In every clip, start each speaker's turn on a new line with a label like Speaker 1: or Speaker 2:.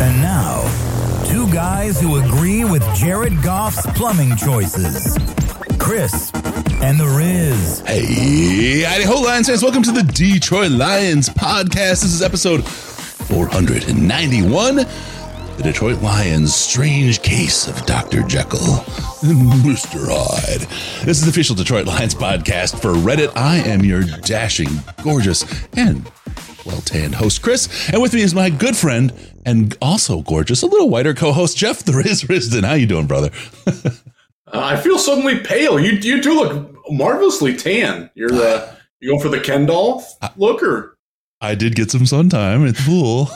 Speaker 1: And now, two guys who agree with Jared Goff's plumbing choices Chris and the Riz.
Speaker 2: Hey, Idaho Lions fans, welcome to the Detroit Lions podcast. This is episode 491. The Detroit Lions' strange case of Dr. Jekyll and Mr. Hyde. This is the official Detroit Lions podcast for Reddit. I am your dashing, gorgeous, and well tanned host, Chris. And with me is my good friend and also gorgeous, a little whiter co host, Jeff the Riz Risdon. How you doing, brother?
Speaker 3: uh, I feel suddenly pale. You you do look marvelously tan. You're uh, you going for the Ken doll look or?
Speaker 2: I did get some sun time at the pool.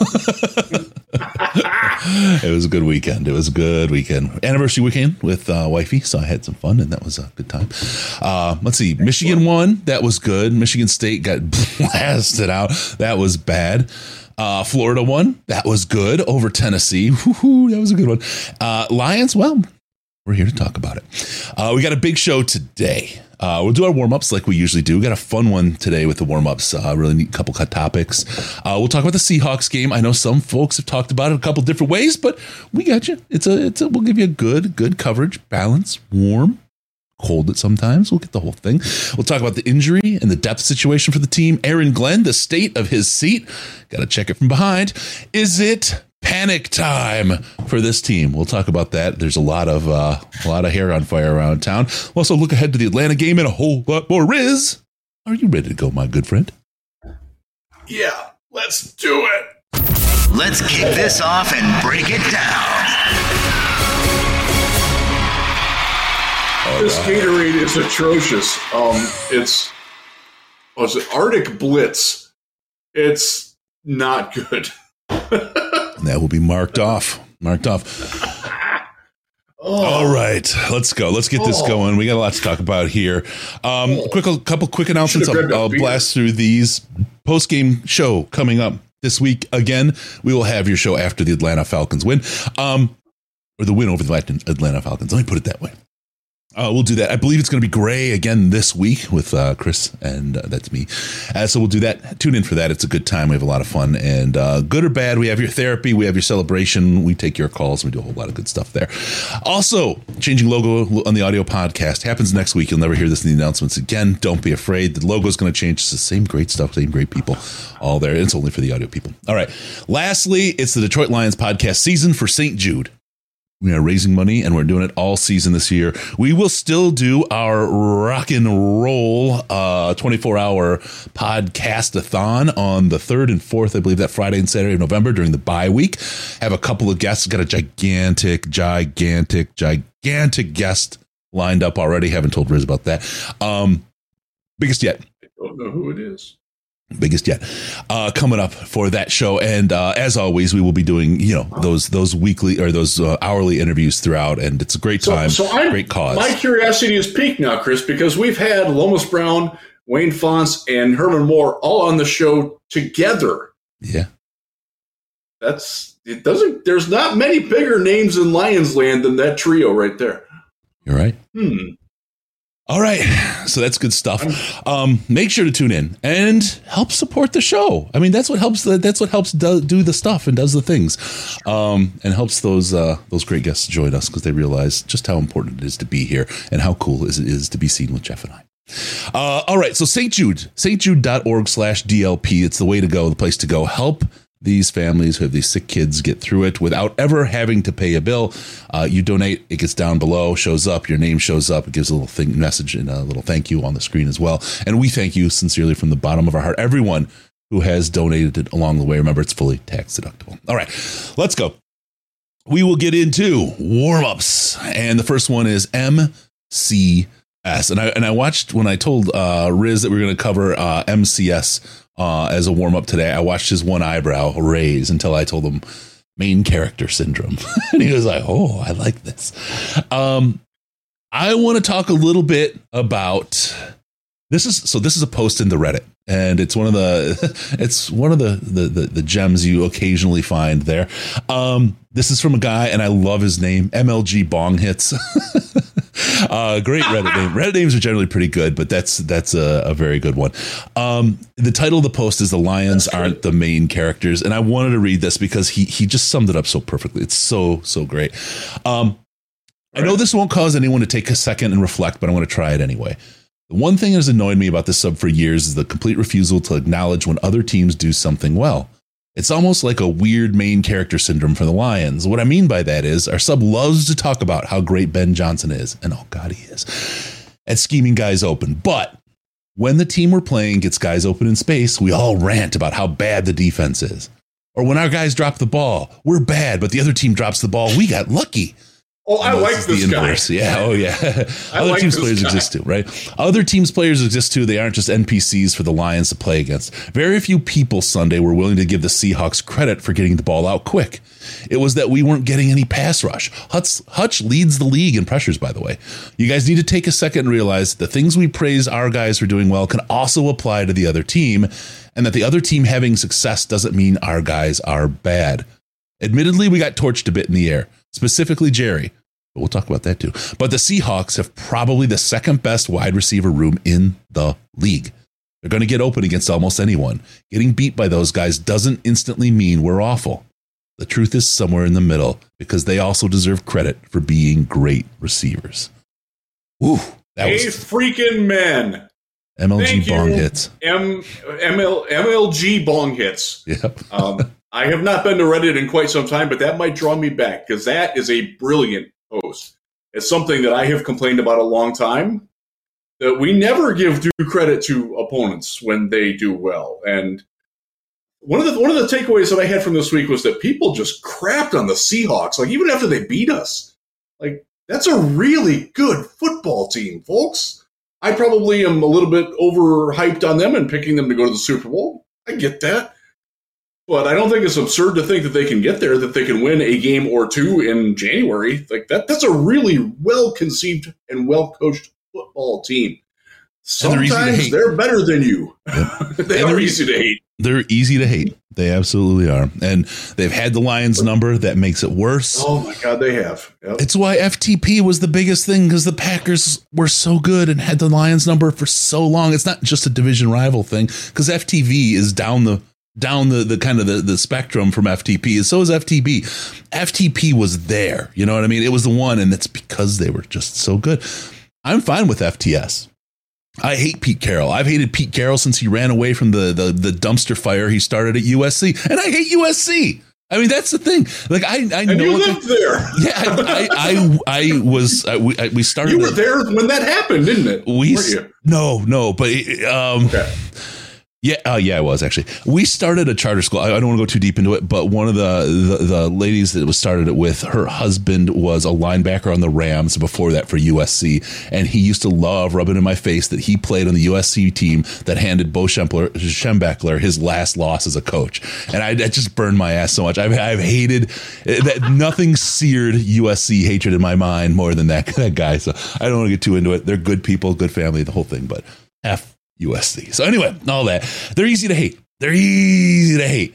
Speaker 2: It was a good weekend. It was a good weekend. Anniversary weekend with uh, wifey, so I had some fun, and that was a good time. Uh, let's see. Michigan won. That was good. Michigan State got blasted out. That was bad. Uh, Florida won. That was good over Tennessee. Woo-hoo, that was a good one. Uh, Lions, well, we're here to talk about it. Uh, we got a big show today. Uh, we'll do our warm ups like we usually do. We got a fun one today with the warm ups. Uh, really neat couple cut topics. Uh, we'll talk about the Seahawks game. I know some folks have talked about it a couple different ways, but we got you. It's a, it's a. We'll give you a good, good coverage, balance, warm, cold it sometimes. We'll get the whole thing. We'll talk about the injury and the depth situation for the team. Aaron Glenn, the state of his seat. Got to check it from behind. Is it panic time for this team. We'll talk about that. There's a lot of uh, a lot of hair on fire around town. We'll also look ahead to the Atlanta game and a whole lot more. Riz, are you ready to go, my good friend?
Speaker 3: Yeah, let's do it.
Speaker 1: Let's kick this off and break it down.
Speaker 3: This Gatorade is atrocious. Um, it's was it Arctic Blitz? It's not good.
Speaker 2: that will be marked off. Marked off. Oh. All right, let's go. Let's get this oh. going. We got a lot to talk about here. Um, oh. Quick, a couple quick announcements. I'll, I'll blast through these. Post game show coming up this week. Again, we will have your show after the Atlanta Falcons win, um, or the win over the Atlanta Falcons. Let me put it that way. Uh, we'll do that. I believe it's going to be Gray again this week with uh, Chris, and uh, that's me. Uh, so we'll do that. Tune in for that. It's a good time. We have a lot of fun, and uh, good or bad, we have your therapy, we have your celebration, we take your calls, we do a whole lot of good stuff there. Also, changing logo on the audio podcast happens next week. You'll never hear this in the announcements again. Don't be afraid. The logo is going to change. It's the same great stuff, same great people, all there. It's only for the audio people. All right. Lastly, it's the Detroit Lions podcast season for St. Jude. We are raising money and we're doing it all season this year. We will still do our rock and roll uh, 24 hour podcast a thon on the 3rd and 4th, I believe, that Friday and Saturday of November during the bye week. Have a couple of guests, got a gigantic, gigantic, gigantic guest lined up already. Haven't told Riz about that. Um, biggest yet.
Speaker 3: I don't know who it is
Speaker 2: biggest yet uh, coming up for that show. And uh, as always we will be doing you know those those weekly or those uh, hourly interviews throughout. And it's a great time so, so great cause.
Speaker 3: my curiosity is peaked now chris because we've had lomas brown wayne fontes and herman moore all on the show together.
Speaker 2: Yeah.
Speaker 3: That's it doesn't there's not many bigger names in lions land than that trio right there.
Speaker 2: You're right.
Speaker 3: Hmm
Speaker 2: all right. So that's good stuff. Um, make sure to tune in and help support the show. I mean, that's what helps the, that's what helps do, do the stuff and does the things. Um, and helps those, uh, those great guests join us because they realize just how important it is to be here and how cool it is to be seen with Jeff and I. Uh, all right. So St. Jude, stjude.org slash DLP. It's the way to go, the place to go. Help these families who have these sick kids get through it without ever having to pay a bill. Uh, you donate, it gets down below, shows up, your name shows up, it gives a little thing, message and a little thank you on the screen as well. And we thank you sincerely from the bottom of our heart, everyone who has donated it along the way. Remember, it's fully tax deductible. All right, let's go. We will get into warm ups, and the first one is MCS. And I and I watched when I told uh, Riz that we are going to cover uh, MCS uh, as a warm up today. I watched his one eyebrow raise until I told him main character syndrome, and he was like, "Oh, I like this." Um, I want to talk a little bit about this. Is so this is a post in the Reddit, and it's one of the it's one of the the the, the gems you occasionally find there. Um, this is from a guy, and I love his name, MLG Bong Hits. uh, great Reddit name. Reddit names are generally pretty good, but that's that's a, a very good one. Um, the title of the post is "The Lions Aren't the Main Characters," and I wanted to read this because he he just summed it up so perfectly. It's so so great. Um, I know this won't cause anyone to take a second and reflect, but I want to try it anyway. The one thing that has annoyed me about this sub for years is the complete refusal to acknowledge when other teams do something well. It's almost like a weird main character syndrome for the Lions. What I mean by that is our sub loves to talk about how great Ben Johnson is, and oh god, he is, at scheming guys open. But when the team we're playing gets guys open in space, we all rant about how bad the defense is. Or when our guys drop the ball, we're bad, but the other team drops the ball, we got lucky.
Speaker 3: Oh, I like this, this guy.
Speaker 2: Yeah. Oh, yeah. Other like teams' players guy. exist too, right? Other teams' players exist too. They aren't just NPCs for the Lions to play against. Very few people Sunday were willing to give the Seahawks credit for getting the ball out quick. It was that we weren't getting any pass rush. Hutch, Hutch leads the league in pressures, by the way. You guys need to take a second and realize the things we praise our guys for doing well can also apply to the other team, and that the other team having success doesn't mean our guys are bad. Admittedly, we got torched a bit in the air specifically Jerry. But we'll talk about that too. But the Seahawks have probably the second best wide receiver room in the league. They're going to get open against almost anyone. Getting beat by those guys doesn't instantly mean we're awful. The truth is somewhere in the middle because they also deserve credit for being great receivers. Woo,
Speaker 3: that hey, was freaking man.
Speaker 2: MLG Thank bong you. hits.
Speaker 3: M, ML, MLG bong hits.
Speaker 2: Yep.
Speaker 3: um, I have not been to Reddit in quite some time, but that might draw me back because that is a brilliant post. It's something that I have complained about a long time that we never give due credit to opponents when they do well. And one of the one of the takeaways that I had from this week was that people just crapped on the Seahawks, like even after they beat us. Like that's a really good football team, folks. I probably am a little bit overhyped on them and picking them to go to the Super Bowl. I get that. But I don't think it's absurd to think that they can get there, that they can win a game or two in January. Like that that's a really well conceived and well coached football team. Sometimes they're, they're better than you. Yep. they and are easy to hate.
Speaker 2: They're easy to hate. They absolutely are. And they've had the Lions number that makes it worse.
Speaker 3: Oh my God, they have.
Speaker 2: Yep. It's why FTP was the biggest thing because the Packers were so good and had the Lions number for so long. It's not just a division rival thing because FTV is down the down the, the kind of the, the spectrum from FTP. And So is FTB. FTP was there. You know what I mean? It was the one, and it's because they were just so good. I'm fine with FTS. I hate Pete Carroll. I've hated Pete Carroll since he ran away from the, the, the dumpster fire he started at USC, and I hate USC. I mean, that's the thing. Like I, I
Speaker 3: and
Speaker 2: know
Speaker 3: you lived there.
Speaker 2: Yeah, I, I, I, I was. I, we, I, we started.
Speaker 3: You were there when that happened, didn't it?
Speaker 2: We no, no, but um, okay. Yeah, uh, yeah, I was actually. We started a charter school. I, I don't want to go too deep into it, but one of the, the, the ladies that was started it with, her husband was a linebacker on the Rams before that for USC, and he used to love rubbing in my face that he played on the USC team that handed Bo Schembechler his last loss as a coach, and I that just burned my ass so much. I've, I've hated that. Nothing seared USC hatred in my mind more than that that guy. So I don't want to get too into it. They're good people, good family, the whole thing, but. F USC. So anyway, all that they're easy to hate. They're easy to hate.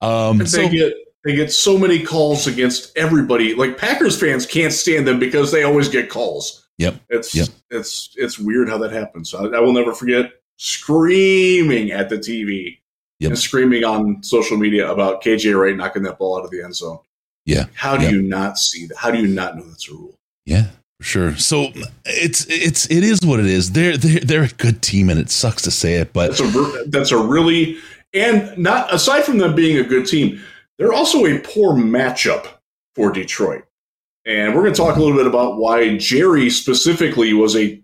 Speaker 2: Um,
Speaker 3: they so, get they get so many calls against everybody. Like Packers fans can't stand them because they always get calls.
Speaker 2: Yep.
Speaker 3: It's
Speaker 2: yep.
Speaker 3: it's it's weird how that happens. I, I will never forget screaming at the TV yep. and screaming on social media about KJ Wright knocking that ball out of the end zone.
Speaker 2: Yeah.
Speaker 3: How do yep. you not see that? How do you not know that's a rule?
Speaker 2: Yeah. Sure. So it's it's it is what it is. They're they're they're a good team, and it sucks to say it, but
Speaker 3: that's a that's a really And not aside from them being a good team, they're also a poor matchup for Detroit. And we're going to talk a little bit about why Jerry specifically was a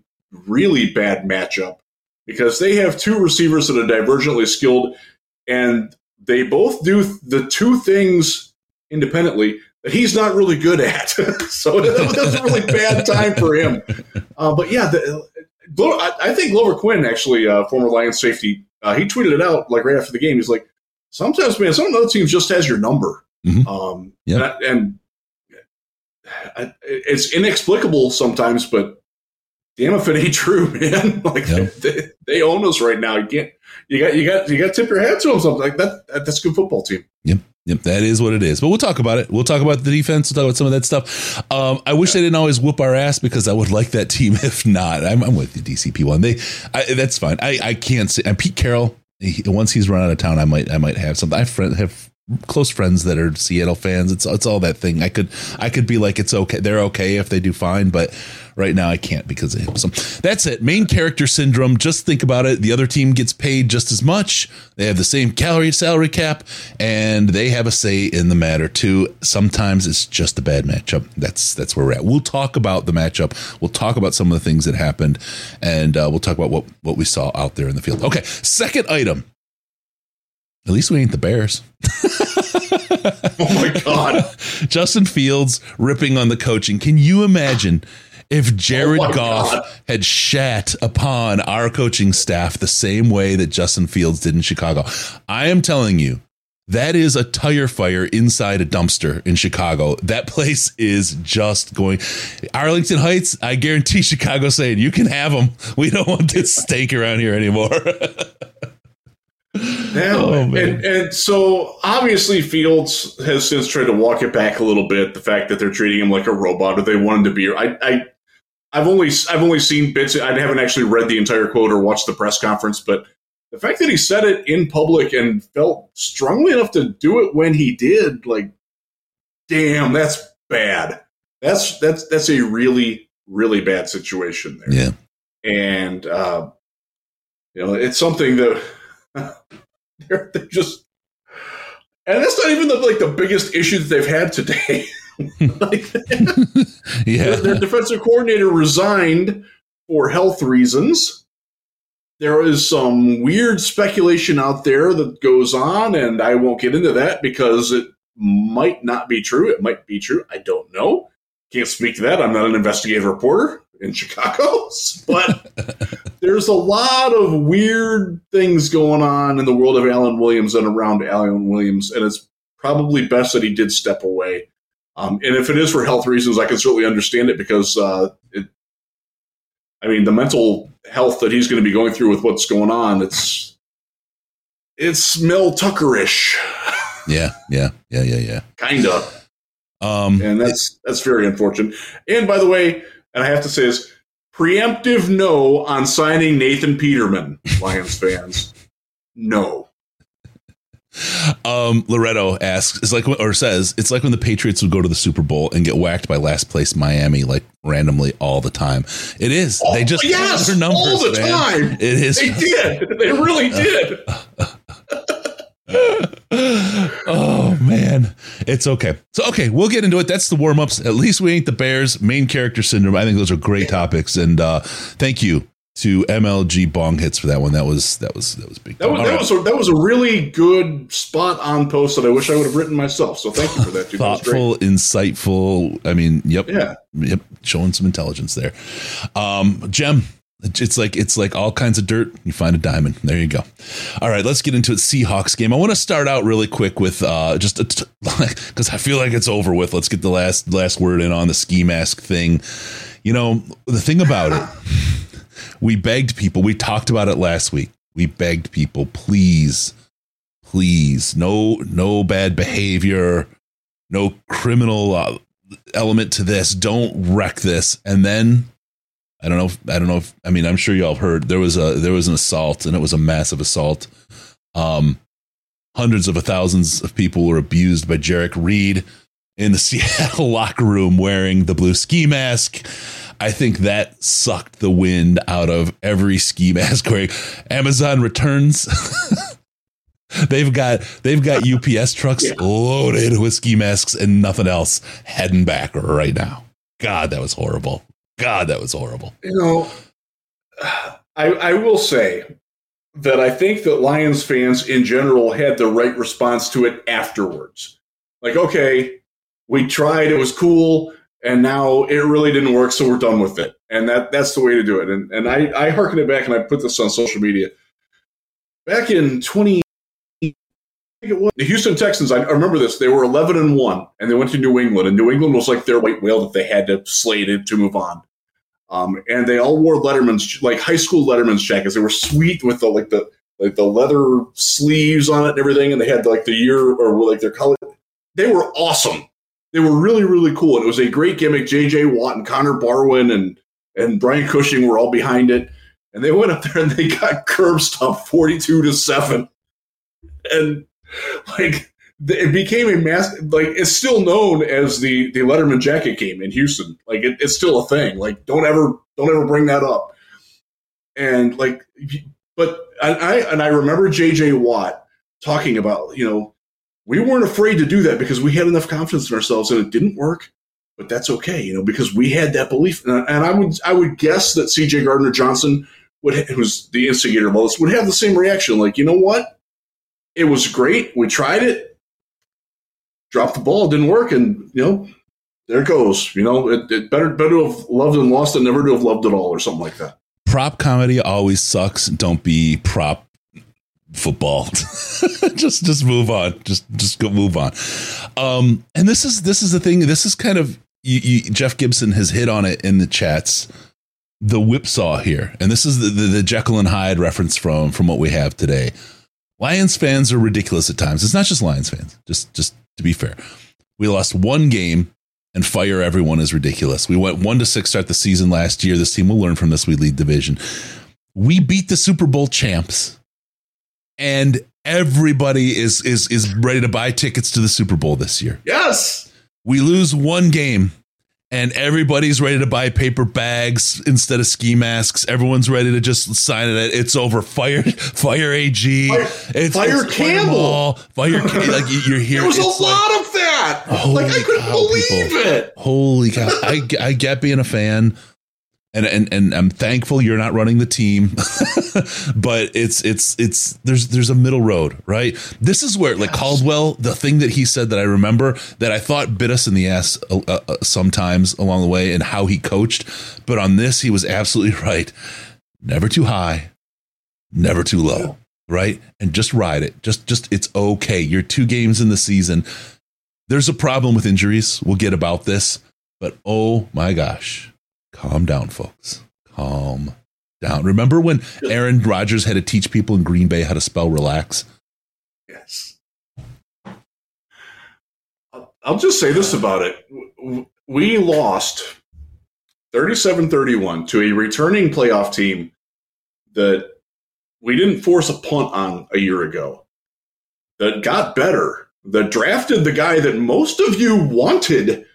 Speaker 3: really bad matchup because they have two receivers that are divergently skilled and they both do the two things independently that he's not really good at. so that's a really bad time for him. Uh, but yeah, the, I think Glover Quin, actually, uh, former Lions safety, uh, he tweeted it out like right after the game. He's like, sometimes, man, some of the other teams just has your number. Mm-hmm. Um, yep. and, and I, it's inexplicable sometimes, but damn if it ain't true, man. like yep. they, they, own us right now. You can't. You got. You got. You got to tip your hat to them. Something like that. That's a good football team.
Speaker 2: Yep. Yep, that is what it is. But we'll talk about it. We'll talk about the defense. We'll talk about some of that stuff. Um, I wish they didn't always whoop our ass because I would like that team. If not, I'm, I'm with the DCP one. They, I, that's fine. I, I can't say. And Pete Carroll, he, once he's run out of town, I might, I might have something. I friend, have close friends that are Seattle fans. It's it's all that thing. I could I could be like it's okay. They're okay if they do fine, but right now I can't because of him. So that's it. Main character syndrome. Just think about it. The other team gets paid just as much. They have the same calorie salary cap, and they have a say in the matter too. Sometimes it's just a bad matchup. That's that's where we're at. We'll talk about the matchup. We'll talk about some of the things that happened, and uh, we'll talk about what what we saw out there in the field. Okay, second item at least we ain't the Bears.
Speaker 3: oh my God.
Speaker 2: Justin Fields ripping on the coaching. Can you imagine if Jared oh Goff God. had shat upon our coaching staff the same way that Justin Fields did in Chicago? I am telling you, that is a tire fire inside a dumpster in Chicago. That place is just going. Arlington Heights, I guarantee Chicago saying, you can have them. We don't want this stank around here anymore.
Speaker 3: Yeah, oh, and, and so obviously Fields has since tried to walk it back a little bit. The fact that they're treating him like a robot, or they want him to be. I, I, I've only I've only seen bits. I haven't actually read the entire quote or watched the press conference, but the fact that he said it in public and felt strongly enough to do it when he did, like, damn, that's bad. That's that's that's a really really bad situation there.
Speaker 2: Yeah,
Speaker 3: and uh, you know, it's something that they're, they're just, and that's not even the, like the biggest issue that they've had today. like, yeah, their, their defensive coordinator resigned for health reasons. There is some weird speculation out there that goes on, and I won't get into that because it might not be true. It might be true. I don't know. Can't speak to that. I'm not an investigative reporter in Chicago, but there's a lot of weird things going on in the world of Alan Williams and around Alan Williams, and it's probably best that he did step away. Um, and if it is for health reasons, I can certainly understand it because uh, it, I mean, the mental health that he's going to be going through with what's going on, it's it's Mel Tuckerish.
Speaker 2: Yeah, yeah, yeah, yeah, yeah.
Speaker 3: Kind of. Um, and that's that's very unfortunate. And by the way, and I have to say is preemptive no on signing Nathan Peterman, Lions fans. No.
Speaker 2: Um, Loretto asks, it's like, or says, it's like when the Patriots would go to the Super Bowl and get whacked by last place Miami, like randomly all the time. It is. Oh, they just
Speaker 3: yes, their numbers all the man. time.
Speaker 2: It is.
Speaker 3: They did. They really did.
Speaker 2: oh man, it's okay. So okay, we'll get into it. That's the warm ups. At least we ain't the Bears. Main character syndrome. I think those are great topics. And uh, thank you to MLG Bong hits for that one. That was that was that was big.
Speaker 3: That was that, right. was a, that was a really good spot on post that I wish I would have written myself. So thank you for that. Dude.
Speaker 2: Thoughtful, that insightful. I mean, yep, yeah, yep, showing some intelligence there. Um, Gem, it's like it's like all kinds of dirt. You find a diamond. There you go. All right, let's get into it. Seahawks game. I want to start out really quick with uh, just because I feel like it's over with. Let's get the last last word in on the ski mask thing. You know the thing about it. We begged people. We talked about it last week. We begged people, please, please, no no bad behavior, no criminal uh, element to this. Don't wreck this. And then I don't know. If, I don't know if I mean I'm sure y'all heard there was a there was an assault and it was a massive assault. Um, hundreds of thousands of people were abused by Jerrick Reed in the Seattle locker room wearing the blue ski mask. I think that sucked the wind out of every ski mask wearing. Amazon returns They've got they've got UPS trucks yeah. loaded with ski masks and nothing else heading back right now. God, that was horrible. God, that was horrible.
Speaker 3: You know, I I will say that I think that Lions fans in general had the right response to it afterwards. Like, okay, we tried, it was cool, and now it really didn't work, so we're done with it. And that that's the way to do it. And and I, I harken it back and I put this on social media. Back in 20 the Houston Texans, I remember this. They were 11 and 1, and they went to New England, and New England was like their white whale that they had to slate it to move on. Um, and they all wore Letterman's like high school Letterman's jackets. They were sweet with the like the like the leather sleeves on it and everything, and they had like the year or like their color. They were awesome. They were really really cool, and it was a great gimmick. J.J. Watt and Connor Barwin and and Brian Cushing were all behind it, and they went up there and they got curb stomped forty two to seven, and like it became a mass like it's still known as the the Letterman jacket game in Houston. Like it, it's still a thing. Like don't ever don't ever bring that up. And like, but I and I remember J.J. Watt talking about you know we weren't afraid to do that because we had enough confidence in ourselves and it didn't work. But that's okay, you know, because we had that belief. And, and I would I would guess that C.J. Gardner Johnson would who's the instigator of all this would have the same reaction. Like you know what, it was great. We tried it dropped the ball, didn't work, and you know, there it goes. You know, it, it better better to have loved and lost than never to have loved at all, or something like that.
Speaker 2: Prop comedy always sucks. Don't be prop football. just just move on. Just just go move on. Um, and this is this is the thing. This is kind of you, you, Jeff Gibson has hit on it in the chats. The whipsaw here, and this is the, the, the Jekyll and Hyde reference from from what we have today. Lions fans are ridiculous at times. It's not just Lions fans. Just just to be fair. We lost one game and fire everyone is ridiculous. We went one to six start the season last year. This team will learn from this. We lead division. We beat the Super Bowl champs, and everybody is is is ready to buy tickets to the Super Bowl this year.
Speaker 3: Yes.
Speaker 2: We lose one game and everybody's ready to buy paper bags instead of ski masks. Everyone's ready to just sign it. It's over. Fire, fire AG.
Speaker 3: Fire,
Speaker 2: it's,
Speaker 3: fire it's Campbell.
Speaker 2: Fire, fire like you're here.
Speaker 3: There was a lot of that. Like I couldn't cow, believe people. it.
Speaker 2: Holy cow! I, I get being a fan and and and I'm thankful you're not running the team, but it's it's it's there's there's a middle road, right? This is where like Caldwell, the thing that he said that I remember that I thought bit us in the ass uh, uh, uh, sometimes along the way, and how he coached, but on this he was absolutely right. Never too high, never too low, right? And just ride it. Just just it's okay. You're two games in the season. There's a problem with injuries. We'll get about this, but oh my gosh calm down, folks. Calm down. Remember when Aaron Rodgers had to teach people in Green Bay how to spell relax?
Speaker 3: Yes. I'll just say this about it. We lost 37 31 to a returning playoff team that we didn't force a punt on a year ago, that got better, that drafted the guy that most of you wanted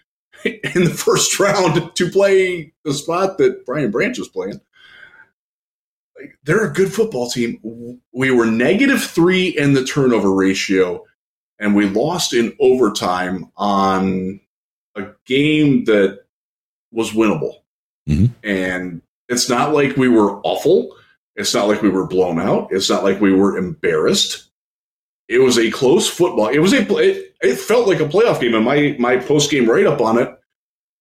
Speaker 3: in the first round to play the spot that Brian Branch was playing. they're a good football team. We were negative three in the turnover ratio, and we lost in overtime on a game that was winnable. Mm-hmm. And it's not like we were awful. It's not like we were blown out. It's not like we were embarrassed. It was a close football. It was a. It, it felt like a playoff game, and my my post game write up on it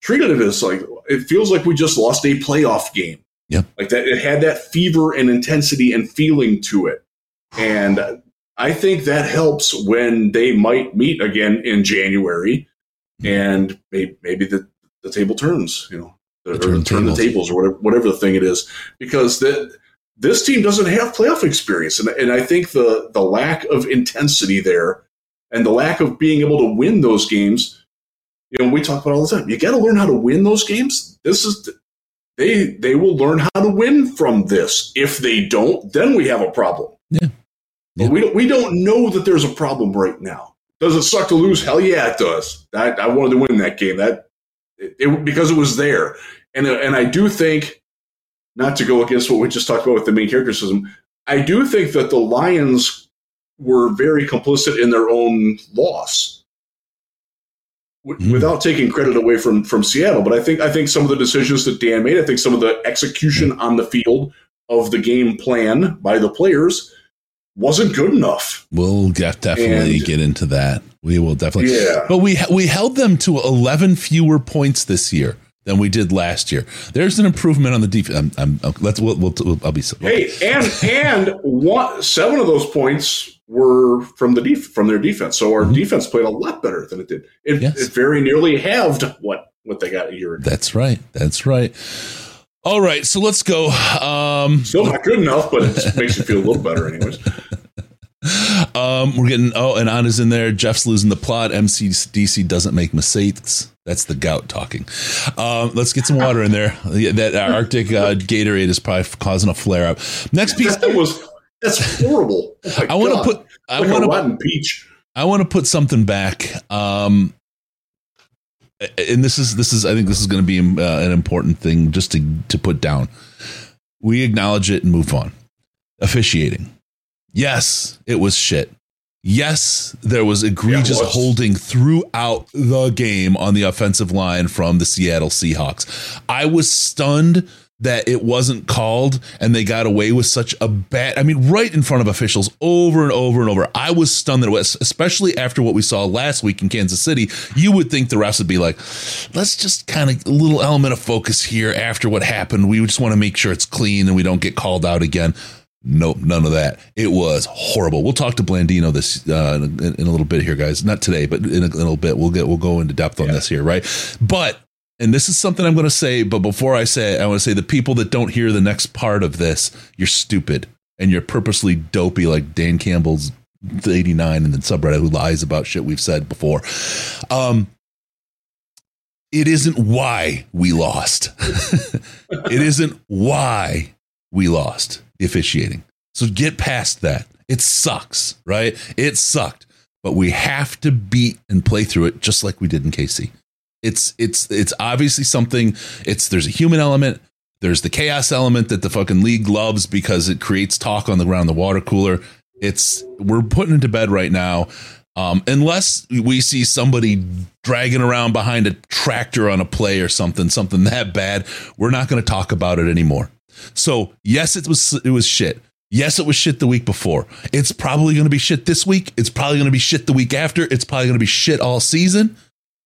Speaker 3: treated it as like it feels like we just lost a playoff game.
Speaker 2: Yeah,
Speaker 3: like that. It had that fever and intensity and feeling to it, and I think that helps when they might meet again in January, and maybe, maybe the the table turns. You know, the, turn, turn the tables or whatever whatever the thing it is, because that this team doesn't have playoff experience, and, and I think the the lack of intensity there and the lack of being able to win those games. You know, we talk about all the time. You got to learn how to win those games. This is they they will learn how to win from this. If they don't, then we have a problem.
Speaker 2: Yeah.
Speaker 3: But we don't we don't know that there's a problem right now. Does it suck to lose? Hell yeah, it does. I, I wanted to win that game. That it, it, because it was there, and and I do think not to go against what we just talked about with the main character system, I do think that the Lions were very complicit in their own loss. W-
Speaker 2: Mm.
Speaker 3: Without taking credit away from from Seattle, but I think I think some of the decisions that Dan made, I think some of the execution on the field of the game plan by the players wasn't good enough.
Speaker 2: We'll get, definitely
Speaker 3: And-
Speaker 2: get into that. We will definitely.
Speaker 3: Yeah.
Speaker 2: But we we held them to 11 fewer points this year than we did last year. There's an improvement on the defense. I'm, I'm, let's we'll, we'll, we'll I'll be
Speaker 3: Hey, and and one seven of those points were from the def- from their defense. So our
Speaker 2: Mhm.
Speaker 3: defense played a lot better than it did. It,
Speaker 2: Yes.
Speaker 3: it very nearly halved what what they got a year ago.
Speaker 2: That's right. That's right. All right, so let's go. Um,
Speaker 3: Still not good enough, but it makes you feel a little better, anyways.
Speaker 2: um, we're getting oh, and Anna's in there. Jeff's losing the plot. MCDC doesn't make mistakes. That's the gout talking. Um, let's get some water in there. That Arctic uh, Gatorade is probably causing a flare up. Next piece.
Speaker 3: That was that's horrible. Oh
Speaker 2: I want to put. I
Speaker 3: like
Speaker 2: want to.
Speaker 3: rotten peach.
Speaker 2: I want to put something back. Um, and this is this is I think this is going to be uh, an important thing just to to put down. We acknowledge it and move on. Officiating. Yes, it was shit. Yes, there was egregious
Speaker 3: Yeah,
Speaker 2: holding throughout the game on the offensive line from the Seattle Seahawks. I was stunned that it wasn't called and they got away with such a bad I mean right in front of officials over and over and over. I was stunned that it was especially after what we saw last week in Kansas City. You would think the refs would be like, let's just kind of a little element of focus here after what happened. We just want to make sure it's clean and we don't get called out again. Nope, none of that. It was horrible. We'll talk to Blandino this uh, in, in a little bit here, guys. Not today, but in a, little bit. We'll get we'll go into depth on
Speaker 3: Yeah.
Speaker 2: this here, right? But and this is something I'm going to say. But before I say it, I want to say the people that don't hear the next part of this, you're stupid and you're purposely dopey, like Dan Campbell's 89 and then subreddit who lies about shit we've said before. Um, it isn't why we lost. it isn't why we lost the officiating. So get past that. It sucks, right? It sucked, but we have to beat and play through it just like we did in KC. It's it's it's obviously something. It's there's a human element. There's the chaos element that the fucking league loves because it creates talk on the ground, the water cooler. It's we're putting it to bed right now. Um, unless we see somebody dragging around behind a tractor on a play or something, something that bad, we're not going to talk about it anymore. So yes, it was it was shit. Yes, it was shit the week before. It's probably going to be shit this week. It's probably going to be shit the week after. It's probably going to be shit all season.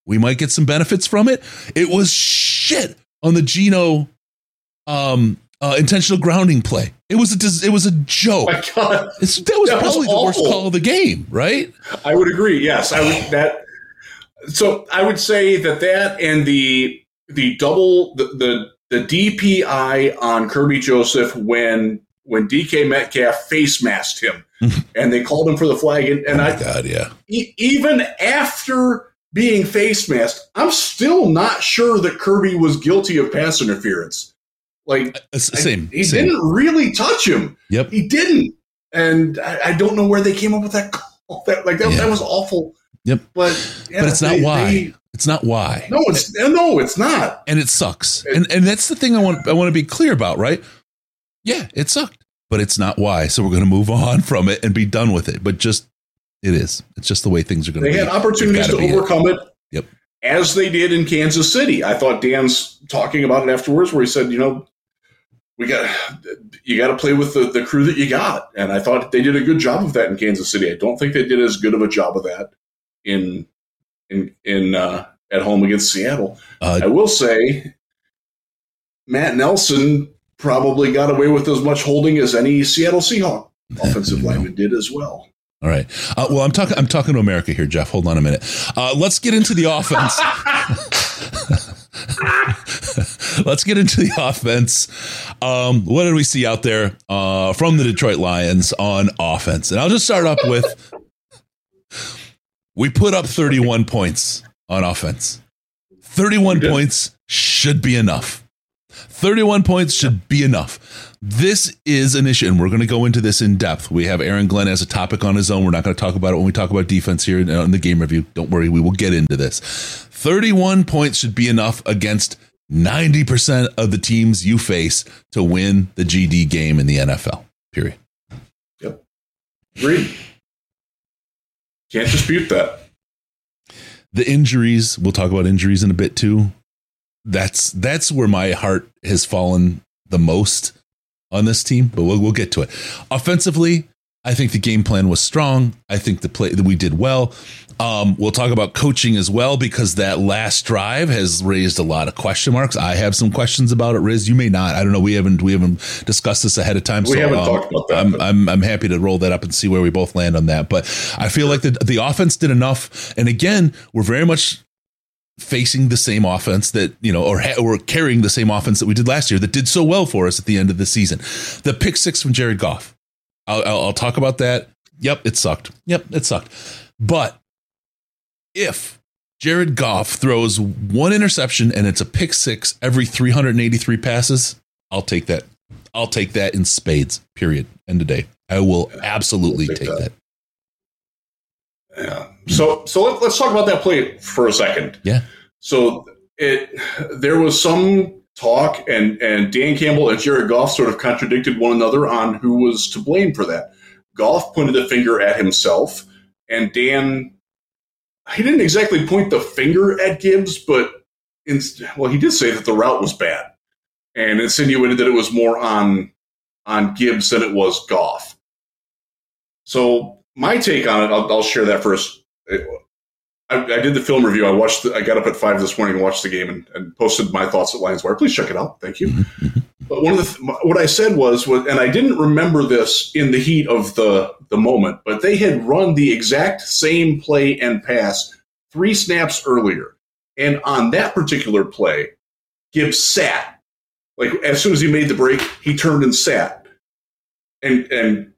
Speaker 2: We might get some benefits from it. It was shit on the Geno um, uh, intentional grounding play. It was a it was a joke.
Speaker 3: Oh my God,
Speaker 2: It's, that was
Speaker 3: That was
Speaker 2: probably the worst call of the game, right?
Speaker 3: I would agree. Yes, I would that. So I would say that that and the the double the the, the DPI on Kerby Joseph when when DK Metcalf face masked him and they called him for the flag and, and
Speaker 2: oh
Speaker 3: I
Speaker 2: God, yeah.
Speaker 3: e- even after being face masked, I'm still not sure that Kerby was guilty of pass interference. Like
Speaker 2: Uh, Same.
Speaker 3: he
Speaker 2: same.
Speaker 3: didn't really touch him.
Speaker 2: Yep.
Speaker 3: He didn't, and I, I don't know where they came up with that call. That like that,
Speaker 2: Yeah.
Speaker 3: that was awful.
Speaker 2: Yep.
Speaker 3: But yeah,
Speaker 2: but it's not
Speaker 3: they-
Speaker 2: why.
Speaker 3: they-
Speaker 2: it's not why.
Speaker 3: no, it's eh, no, it's not.
Speaker 2: and it sucks. And and that's the thing I want I want to be clear about, right? Yeah, it sucked, but it's not why. So we're going to move on from it and be done with it. But just it is. It's just the way things are going to be.
Speaker 3: They had opportunities to overcome it.
Speaker 2: Yep.
Speaker 3: As they did in Kansas City. I thought Dan's talking about it afterwards, where he said, you know, we got you got to play with the, the crew that you got, and I thought they did a good job of that in Kansas City. I don't think they did as good of a job of that in in in uh, at home against Seattle.
Speaker 2: Uh,
Speaker 3: I will say, Matt Nelson probably got away with as much holding as any Seattle Seahawk offensive lineman did as well.
Speaker 2: All right. Uh, well, I'm talking. I'm talking to America here, Jeff. Hold on a minute. Uh, let's get into the offense. let's get into the offense. Um, what did we see out there uh, from the Detroit Lions on offense? And I'll just start up with: we put up 31 points on offense. 31 points should be enough. 31 points should be enough. This is an issue, and we're going to go into this in depth. We have Aaron Glenn as a topic on his own. We're not going to talk about it when we talk about defense here in uh, in the game review. Don't worry, we will get into this. 31 points should be enough against 90% of the teams you face to win the GD game in the NFL. Period. Yep.
Speaker 3: Agreed. Can't dispute that.
Speaker 2: The injuries, we'll talk about injuries in a bit too. That's that's where my heart has fallen the most on this team, but we'll, we'll get to it. Offensively, I think the game plan was strong. I think the play that we did well. Um, we'll talk about coaching as well because that last drive has raised a lot of question marks. I have some questions about it, Riz. You may not. I don't know. We haven't we haven't discussed this ahead of time.
Speaker 3: We so, haven't um, talked about that.
Speaker 2: I'm, I'm, I'm happy to roll that up and see where we both land on that. But I feel like the the offense did enough. And again, we're very much facing the same offense that you know, or ha- or carrying the same offense that we did last year that did so well for us at the end of the season. The pick six from Jared Goff. I'll, I'll, I'll talk about that. Yep, it sucked. Yep, it sucked. But if Jared Goff throws one interception and it's a pick six every 383 passes, I'll take that. I'll take that in spades. Period. End of day. I will absolutely take, that.
Speaker 3: that. Yeah. So so let, us talk about that play for a second.
Speaker 2: Yeah.
Speaker 3: So it there was some talk and and Dan Campbell and Jared Goff sort of contradicted one another on who was to blame for that. Goff pointed the finger at himself and Dan he didn't exactly point the finger at Gibbs, but in, well, he did say that the route was bad and insinuated that it was more on on Gibbs than it was Goff. So my take on it, I'll, I'll share that first. I, I, did the film review. I watched. The, I got up at five this morning and watched the game and, and posted my thoughts at Lions Wire. Please check it out. Thank you. But one of the th- what I said was, was, and I didn't remember this in the heat of the the moment, but they had run the exact same play and pass three snaps earlier, and on that particular play, Gibbs sat. Like as soon as he made the break, he turned and sat, and and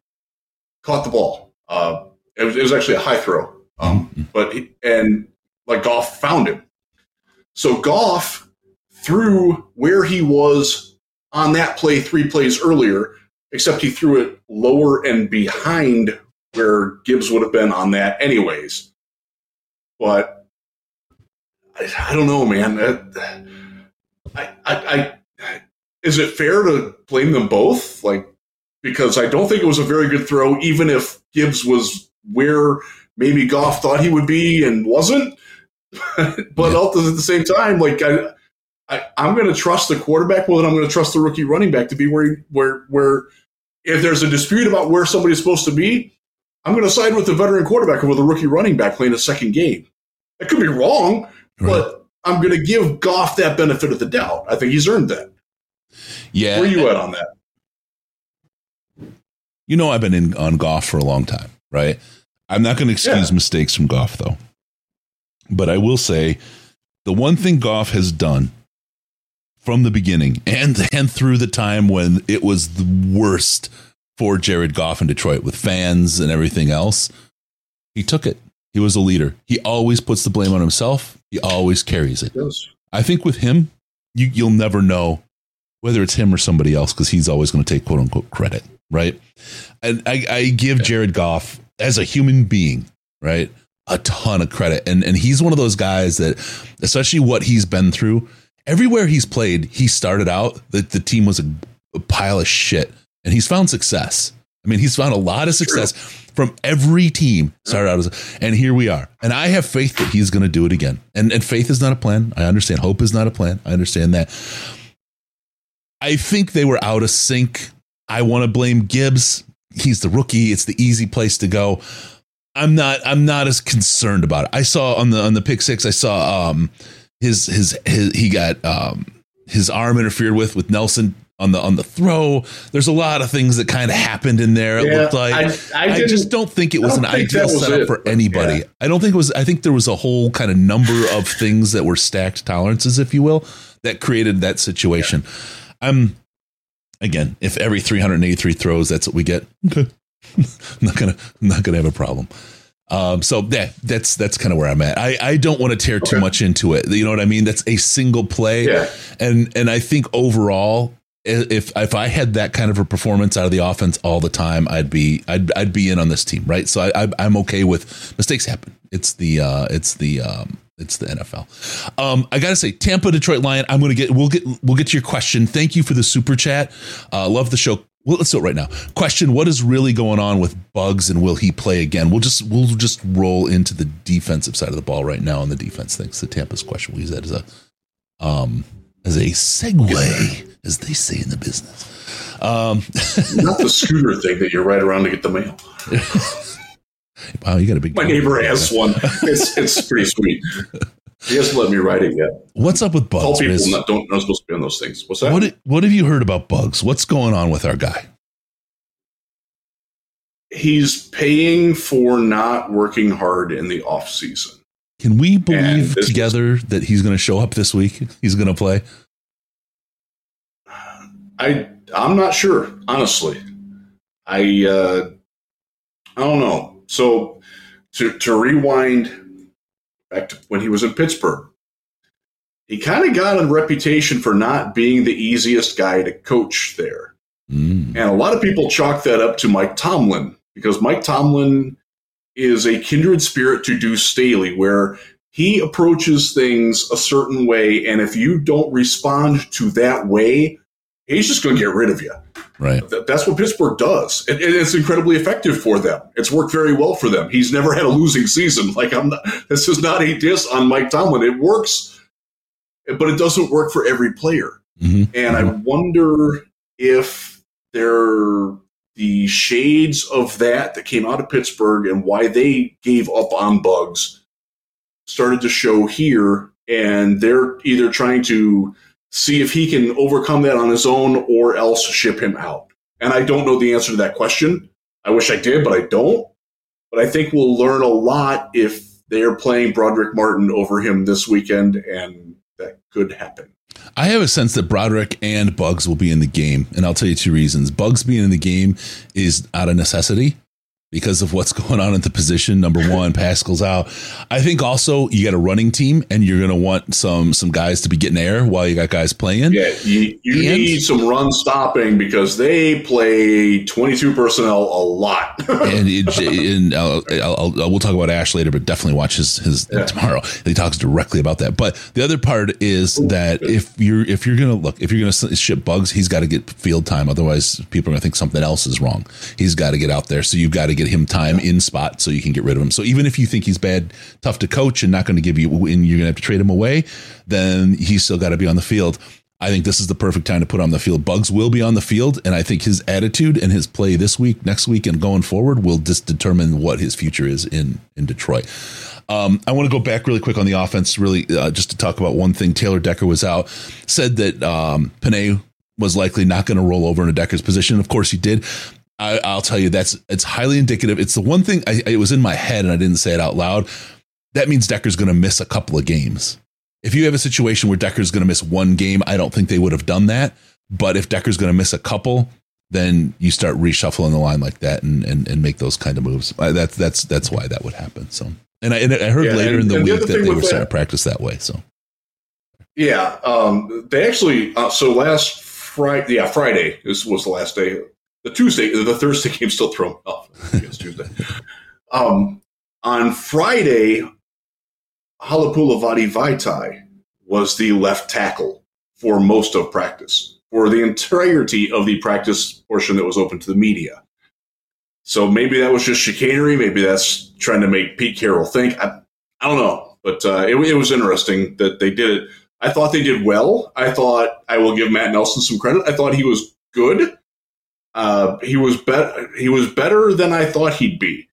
Speaker 3: caught the ball. Uh, it, was, it was actually a high throw, um, mm-hmm. but he, and like Goff found him. So Goff threw where he was on that play three plays earlier, except he threw it lower and behind where Gibbs would have been on that, anyways. But I, I don't know, man. I, I, I, is it fair to blame them both? Like, because I don't think it was a very good throw, even if Gibbs was where maybe Goff thought he would be and wasn't. but yeah. at the same time, like I, I, am going to trust the quarterback more than I'm going to trust the rookie running back to be where where where if there's a dispute about where somebody's supposed to be, I'm going to side with the veteran quarterback over the rookie running back playing a second game. I could be wrong, right. but I'm going to give Goff that benefit of the doubt. I think he's earned that.
Speaker 2: Yeah,
Speaker 3: where you at on that?
Speaker 2: You know, I've been in on Goff for a long time, right? I'm not going to excuse yeah. mistakes from Goff though, but I will say the one thing Goff has done from the beginning and and through the time when it was the worst for Jared Goff in Detroit with fans and everything else. He took it. He was a leader. He always puts the blame on himself. He always carries it. I think with him, you, you'll never know whether it's him or somebody else because he's always going to take quote unquote credit, right? And I, I give Jared Goff as a human being, right, a ton of credit. And and he's one of those guys that, especially what he's been through, everywhere he's played, he started out that the team was a, a, pile of shit, and he's found success. I mean, he's found a lot of success True. from every team. Started out as, and here we are. And I have faith that he's going to do it again. And and faith is not a plan. I understand. Hope is not a plan. I understand that. I think they were out of sync. I want to blame Gibbs. He's the rookie. It's the easy place to go. I'm not. I'm not as concerned about it. I saw on the on the pick six. I saw um, his his, his he got um, his arm interfered with with Nelson on the on the throw. There's a lot of things that kind of happened in there. It yeah, looked like I, I, I, just don't think it was an ideal setup it, for anybody. Yeah. I don't think it was. I think there was a whole kind of number of things that were stacked tolerances, if you will, that created that situation. Yeah. I'm again, if every 383 throws, that's what we get. Okay, I'm not gonna I'm not gonna have a problem. Um, so yeah, that's that's kind of where I'm at. I, I don't want to tear okay. too much into it. You know what I mean? That's a single play,
Speaker 3: yeah.
Speaker 2: and and I think overall, if if I had that kind of a performance out of the offense all the time, I'd be I'd I'd be in on this team, right? So I, I am okay with mistakes happen. It's the uh, it's the um, it's the NFL. Um, I gotta say, Tampa Detroit Lion. I'm gonna get we'll get we'll get to your question. Thank you for the super chat. Uh, love the show well, let's do it right now. Question: What is really going on with Bugs, and will he play again? We'll just we'll just roll into the defensive side of the ball right now on the defense Thanks The Tampa's question. We use that as a um as a segue, as they say in the business. Um,
Speaker 3: Not the scooter thing that you ride around to get the mail.
Speaker 2: wow, you got a big.
Speaker 3: My neighbor has one. It's it's pretty sweet. He hasn't let me ride it yet.
Speaker 2: What's up with Buggs?
Speaker 3: Tall people not, don't not supposed to be on those things. What's that?
Speaker 2: What what have you heard about Buggs? What's going on with our guy?
Speaker 3: He's paying for not working hard in the off season.
Speaker 2: Can we believe
Speaker 3: was-
Speaker 2: together that he's going to show up this week? He's going to play.
Speaker 3: I I'm not sure, honestly. I uh, I don't know. So to to rewind back to when he was in Pittsburgh, he kind of got a reputation for not being the easiest guy to coach there.
Speaker 2: Mm.
Speaker 3: And a lot of people chalk that up to Mike Tomlin because Mike Tomlin is a kindred spirit to Deuce Staley, where he approaches things a certain way, and if you don't respond to that way, he's just going to get rid of you.
Speaker 2: Right.
Speaker 3: Th- That's what Pittsburgh does, and it's incredibly effective for them. It's worked very well for them. He's never had a losing season. Like I'm, not, this is not a diss on Mike Tomlin. It works, but it doesn't work for every player.
Speaker 2: hmm
Speaker 3: And I wonder if there the shades of that that came out of Pittsburgh and why they gave up on Buggs started to show here. And they're either trying to see if he can overcome that on his own or else ship him out. And I don't know the answer to that question. I wish I did, but I don't. But I think we'll learn a lot if they're playing Brodric Martin over him this weekend, and that could happen.
Speaker 2: I have a sense that Brodric and Buggs will be in the game, and I'll tell you two reasons. Buggs being in the game is out of necessity because of what's going on at the position. Number one, Paschal's out. I think also you got a running team, and you're going to want some some guys to be getting air while you got guys playing.
Speaker 3: Yeah, you, you
Speaker 2: And-
Speaker 3: need some run stopping because they play 22 personnel a lot.
Speaker 2: and, it, and uh, I'll, I'll, we'll talk about Ash later, but definitely watch his, his
Speaker 3: Yeah.
Speaker 2: tomorrow. He talks directly about that. But the other part is that if you're if you're gonna look if you're gonna ship Buggs, he's got to get field time. Otherwise, people are gonna think something else is wrong. He's got to get out there, so you've got to get him time in spot so you can get rid of him. So even if you think he's bad, tough to coach, and not going to give you, and you're gonna have to trade him away, then he's still got to be on the field. I think this is the perfect time to put on the field. Buggs will be on the field, and I think his attitude and his play this week, next week, and going forward will just determine what his future is in in Detroit. Um, I want to go back really quick on the offense, really, uh, just to talk about one thing. Taylor Decker was out, said that um, Penei was likely not going to roll over in a Decker's position. Of course, he did. I, I'll tell you that's it's highly indicative. It's the one thing I, it was in my head and I didn't say it out loud. That means Decker's going to miss a couple of games. If you have a situation where Decker's going to miss one game, I don't think they would have done that. But if Decker's going to miss a couple, then you start reshuffling the line like that and and, and make those kind of moves. Uh, That's that's that's why that would happen. So, and I, and I heard
Speaker 3: Yeah,
Speaker 2: later
Speaker 3: and-
Speaker 2: in the
Speaker 3: and the
Speaker 2: week that they were starting to practice that way. So,
Speaker 3: yeah, um, they actually, uh, so last Friday, yeah, Friday, this was the last day. The Tuesday, the Thursday game still thrown off. It's Tuesday. Um, on Friday, Halapoulivaati Vaitai was the left tackle for most of practice, for the entirety of the practice portion that was open to the media. So maybe that was just chicanery. Maybe that's trying to make Pete Carroll think. I, I don't know. But uh, it, it was interesting that they did it. I thought they did well. I thought I will give Matt Nelson some credit. I thought he was good. Uh, he was better. He was better than I thought he'd be,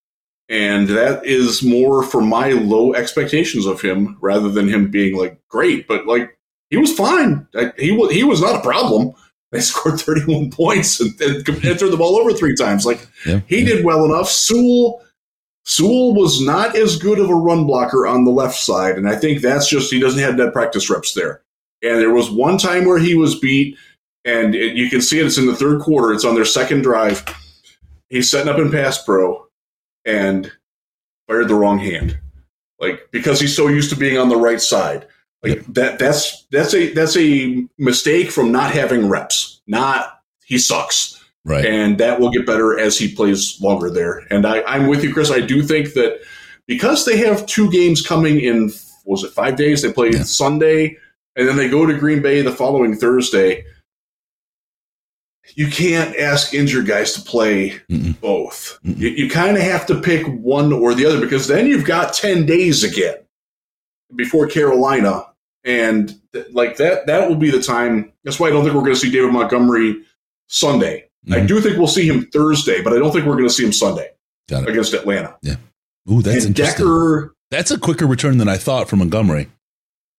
Speaker 3: and that is more for my low expectations of him rather than him being like great. But like he was fine. Like, he was he was not a problem. They scored 31 points and, and, and turned the ball over three times. Like
Speaker 2: yeah,
Speaker 3: he did well enough. Sewell Sewell was not as good of a run blocker on the left side, and I think that's just he doesn't have that practice reps there. And there was one time where he was beat, and it, you can see it. It's in the third quarter. It's on their second drive. He's setting up in pass pro, and fired the wrong hand, like because he's so used to being on the right side. Like that. That's that's a that's a mistake from not having reps. Not he sucks
Speaker 2: right.
Speaker 3: and that will get better as he plays longer there. And I, I'm with you, Chris. I do think that because they have two games coming in, was it five days? They play
Speaker 2: Yeah.
Speaker 3: Sunday, and then they go to Green Bay the following Thursday. You can't ask injured guys to play Mm-mm. both. Mm-mm. You, you kind of have to pick one or the other because then you've got 10 days again before Carolina. And th- like that, that will be the time. That's why I don't think we're going to see David Montgomery Sunday. Mm-hmm. I do think we'll see him Thursday, but I don't think we're going to see him Sunday against Atlanta.
Speaker 2: Yeah. Ooh, that's and interesting. Decker, that's a quicker return than I thought from Montgomery.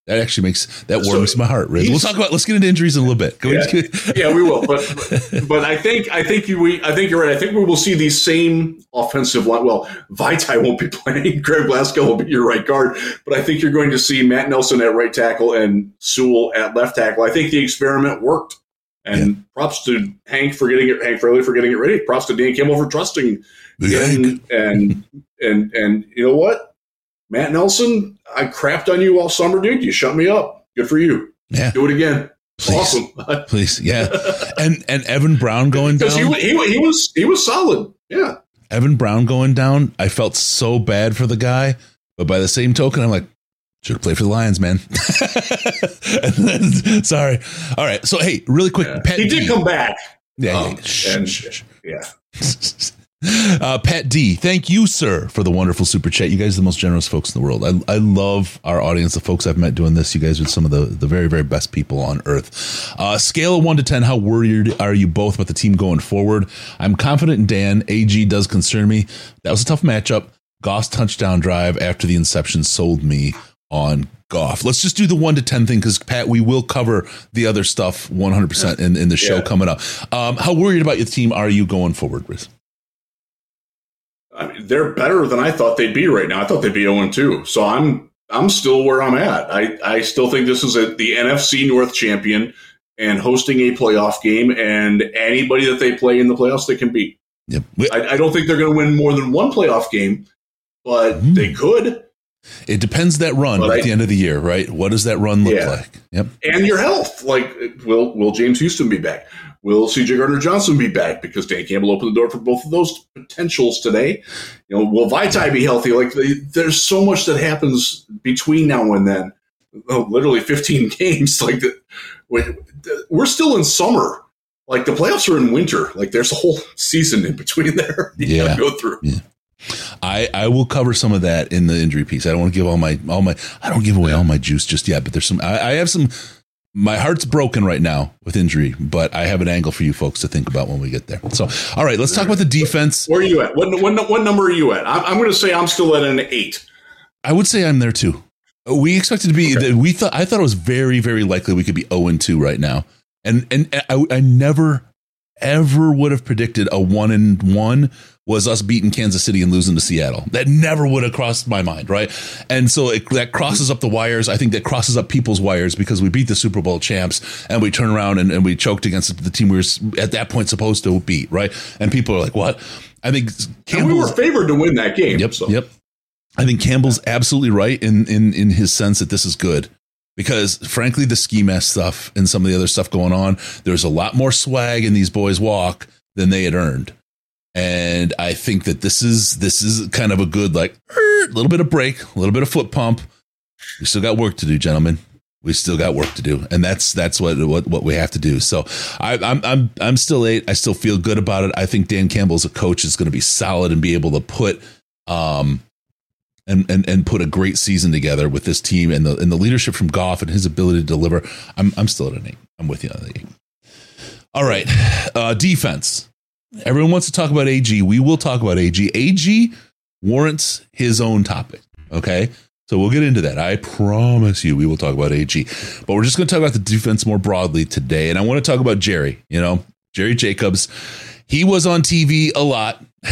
Speaker 2: That actually makes that warms so my heart. Riz. We'll talk about. Let's get into injuries in a little bit.
Speaker 3: Yeah, we yeah, we will. But but I think I think you we I think you're right. I think we will see these same offensive line. Well, Vaitai won't be playing. Greg Glasgow will be your right guard. But I think you're going to see Matt Nelson at right tackle and Sewell at left tackle. I think the experiment worked. And yeah. props to Hank for getting it, Hank Fraley for getting it ready. Props to Dan Campbell for trusting and and and and you know what, Matt Nelson, I crapped on you all summer, dude. You shut me up. Good for you.
Speaker 2: Yeah,
Speaker 3: do it again. Please. Awesome.
Speaker 2: Please, yeah. And and Evan Brown going down.
Speaker 3: He, he, he was he was solid. Yeah.
Speaker 2: Evan Brown going down. I felt so bad for the guy, but by the same token, I'm like, should have played for the Lions, man. then, sorry. All right. So, hey, really quick.
Speaker 3: Yeah. He did come back.
Speaker 2: Yeah. Um, yeah. And, yeah. Uh, Pat D, thank you, sir, for the wonderful super chat. You guys are the most generous folks in the world. I, I love our audience, the folks I've met doing this. You guys are some of the, the very, very best people on earth. Uh, scale of one to 10, how worried are you both about the team going forward? I'm confident in Dan. AG does concern me. That was a tough matchup. Goss touchdown drive after the inception sold me on Goff. Let's just do the one to 10 thing because, Pat, we will cover the other stuff 100% in, in the show yeah. coming up. Um, how worried about your team are you going forward, Riz?
Speaker 3: I mean, they're better than I thought they'd be right now. I thought they'd be 0 2. So I'm I'm still where I'm at. I, I still think this is a, the NFC North champion and hosting a playoff game, and anybody that they play in the playoffs, they can beat. Yep. I, I don't think they're going to win more than one playoff game, but mm. they could.
Speaker 2: It depends that run but at I, the end of the year, right? What does that run look yeah. like?
Speaker 3: Yep. And your health. Like, will will James Houston be back? Will CJ Gardner Johnson be back? Because Dan Campbell opened the door for both of those potentials today. You know, will Vaitai be healthy? Like, there's so much that happens between now and then. Oh, literally 15 games. Like, the, we're still in summer. Like the playoffs are in winter. Like there's a whole season in between there. You yeah. go through.
Speaker 2: Yeah. I, I will cover some of that in the injury piece. I don't want to give all my all my I don't give away all my juice just yet, but there's some I, I have some my heart's broken right now with injury, but I have an angle for you folks to think about when we get there. So, all right, let's talk about the defense.
Speaker 3: Where are you at? What, what, what number are you at? I'm, I'm going to say I'm still at an eight.
Speaker 2: I would say I'm there too. We expected to be. Okay. We thought. I thought it was very, very likely we could be zero oh and two right now, and and I, I never, ever would have predicted a one and one was us beating Kansas City and losing to Seattle. That never would have crossed my mind, right? And so it, that crosses up the wires. I think that crosses up people's wires because we beat the Super Bowl champs and we turn around and, and we choked against the team we were at that point supposed to beat, right? And people are like, "What?" I think
Speaker 3: we were favored to win that game.
Speaker 2: Yep. So. Yep. I think Campbell's absolutely right in in in his sense that this is good because frankly the ski mask stuff and some of the other stuff going on there's a lot more swag in these boys walk than they had earned and I think that this is this is kind of a good like a little bit of break, a little bit of foot pump. We still got work to do, gentlemen. We still got work to do, and that's that's what what, what we have to do. So I, I'm I'm I'm still eight. I still feel good about it. I think Dan Campbell as a coach is going to be solid and be able to put um and, and and put a great season together with this team and the and the leadership from Goff and his ability to deliver. I'm I'm still at an eight. I'm with you on the eight. All right, uh, defense. Everyone wants to talk about AG. We will talk about AG. AG warrants his own topic. Okay. So we'll get into that. I promise you we will talk about AG. But we're just going to talk about the defense more broadly today. And I want to talk about Jerry, you know, Jerry Jacobs. He was on TV a lot.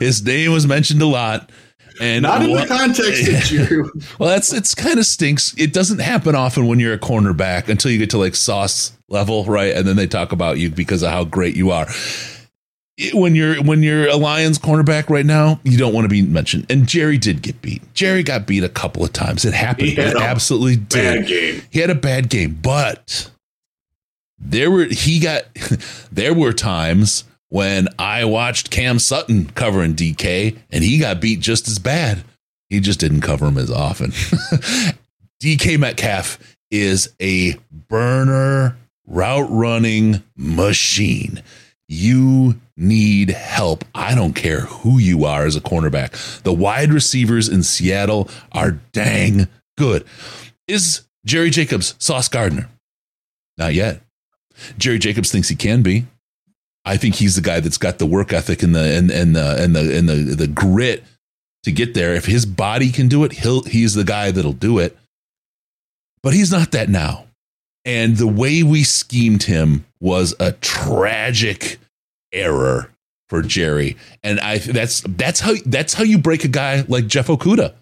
Speaker 2: his name was mentioned a lot. And
Speaker 3: not in the context of Jerry.
Speaker 2: well, that's it's kind of stinks. It doesn't happen often when you're a cornerback until you get to like sauce level, right? And then they talk about you because of how great you are when you're when you're a Lions cornerback right now, you don't want to be mentioned. And Jerry did get beat. Jerry got beat a couple of times. It happened. It absolutely did.
Speaker 3: Game.
Speaker 2: He had a bad game, but there were he got there were times when I watched Cam Sutton covering DK and he got beat just as bad. He just didn't cover him as often. DK Metcalf is a burner route running machine. You need help. I don't care who you are as a cornerback. The wide receivers in Seattle are dang good. Is Jerry Jacobs Sauce Gardner? Not yet. Jerry Jacobs thinks he can be. I think he's the guy that's got the work ethic and the and and the and the and the the grit to get there. If his body can do it, he'll he's the guy that'll do it. But he's not that now. And the way we schemed him was a tragic error for Jerry. And I that's that's how that's how you break a guy like Jeff Okudah.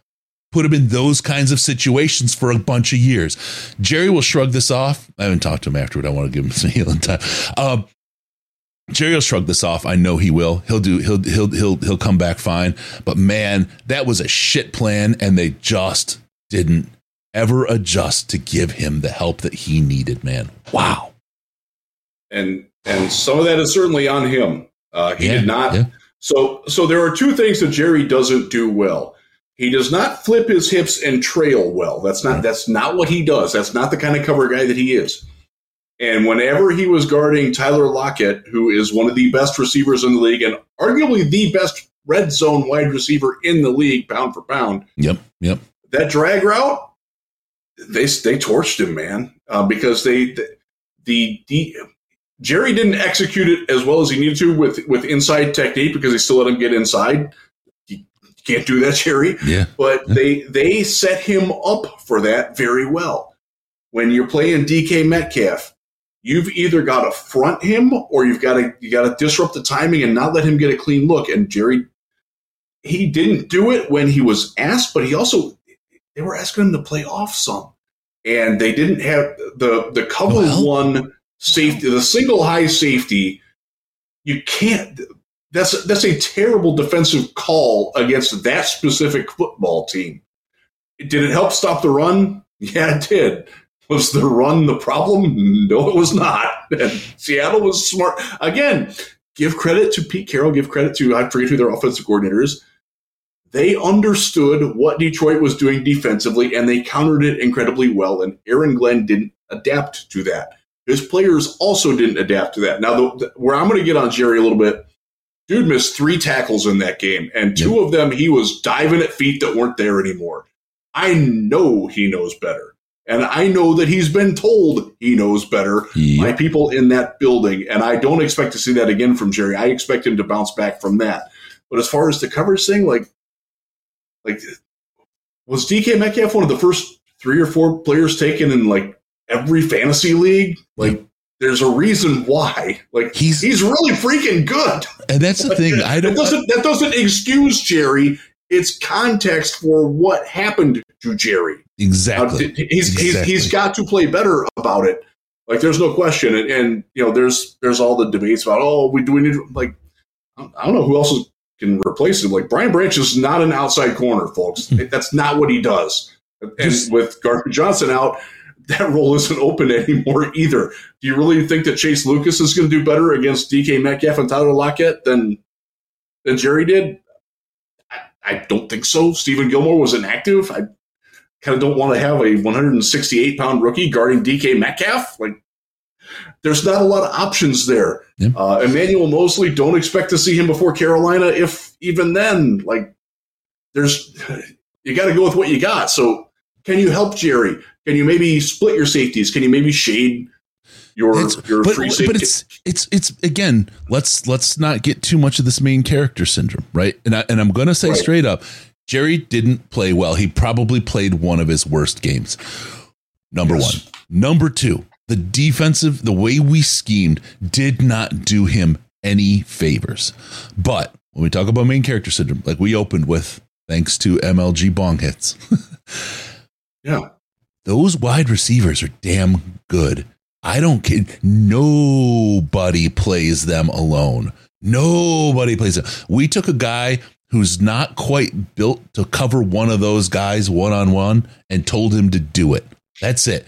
Speaker 2: Put him in those kinds of situations for a bunch of years. Jerry will shrug this off. I haven't talked to him afterward. I want to give him some healing time. Um, Jerry will shrug this off. I know he will. He'll do. He'll he'll he'll he'll come back fine. But man, that was a shit plan, and they just didn't ever adjust to give him the help that he needed. Man, wow.
Speaker 3: And and some of that is certainly on him. Uh, he yeah, did not. Yeah. So so there are two things that Jerry doesn't do well. He does not flip his hips and trail well. That's not that's not what he does. That's not the kind of cover guy that he is. And whenever he was guarding Tyler Lockett, who is one of the best receivers in the league and arguably the best red zone wide receiver in the league, pound for pound.
Speaker 2: Yep, yep.
Speaker 3: That drag route, they they torched him, man, uh, because they the, the, the Jerry didn't execute it as well as he needed to with with inside technique because he still let him get inside. You can't do that, Jerry.
Speaker 2: Yeah.
Speaker 3: But
Speaker 2: yeah.
Speaker 3: they they set him up for that very well. When you're playing DK Metcalf, you've either got to front him or you've got to you got to disrupt the timing and not let him get a clean look. And Jerry, he didn't do it when he was asked, but he also they were asking him to play off some, and they didn't have the the cover well, one safety, the single high safety. You can't. That's that's a terrible defensive call against that specific football team. Did it help stop the run? Yeah, it did. Was the run the problem? No, it was not. And Seattle was smart. Again, give credit to Pete Carroll, give credit to, I forget who their offensive coordinators. They understood what Detroit was doing defensively and they countered it incredibly well. And Aaron Glenn didn't adapt to that. His players also didn't adapt to that. Now, the, the, where I'm going to get on Jerry a little bit, dude missed three tackles in that game, and two of them he was diving at feet that weren't there anymore. I know he knows better. And I know that he's been told he knows better yep. by people in that building. And I don't expect to see that again from Jerry. I expect him to bounce back from that. But as far as the coverage thing, like, like was DK Metcalf one of the first three or four players taken in like every fantasy league? Like, there's a reason why. Like he's he's really freaking good.
Speaker 2: And that's the thing. I don't
Speaker 3: that doesn't that doesn't excuse Jerry. It's context for what happened to Jerry.
Speaker 2: Exactly.
Speaker 3: Uh, he's, exactly. he's he's got to play better about it. Like there's no question. And, and, you know, there's there's all the debates about oh we do we need like I don't know who else is, can replace him. Like Brian Branch is not an outside corner, folks. Hmm. That's not what he does. And Just, with Gardner Johnson out, that role isn't open anymore either. Do you really think that Chase Lucas is going to do better against DK Metcalf and Tyler Lockett than than Jerry did? I, I don't think so. Stephon Gilmore was inactive. I kind of don't want to have a 168 pound rookie guarding DK Metcalf. Like, there's not a lot of options there. Yeah. Uh, Emmanuel Moseley, don't expect to see him before Carolina, if even then. Like, there's you got to go with what you got. So, can you help Jerry? Can you maybe split your safeties? Can you maybe shade your
Speaker 2: it's,
Speaker 3: your
Speaker 2: but,
Speaker 3: free safety?
Speaker 2: But it's it's it's again. Let's let's not get too much of this main character syndrome, right? And I, and I'm going to say right. straight up, Jerry didn't play well. He probably played one of his worst games. Number yes. one. Number two, the defensive, the way we schemed did not do him any favors. But when we talk about main character syndrome, like we opened with, thanks to MLG bong hits.
Speaker 3: yeah.
Speaker 2: Those wide receivers are damn good. I don't care. Nobody plays them alone. Nobody plays them. We took a guy who's not quite built to cover one of those guys one on one and told him to do it. That's it.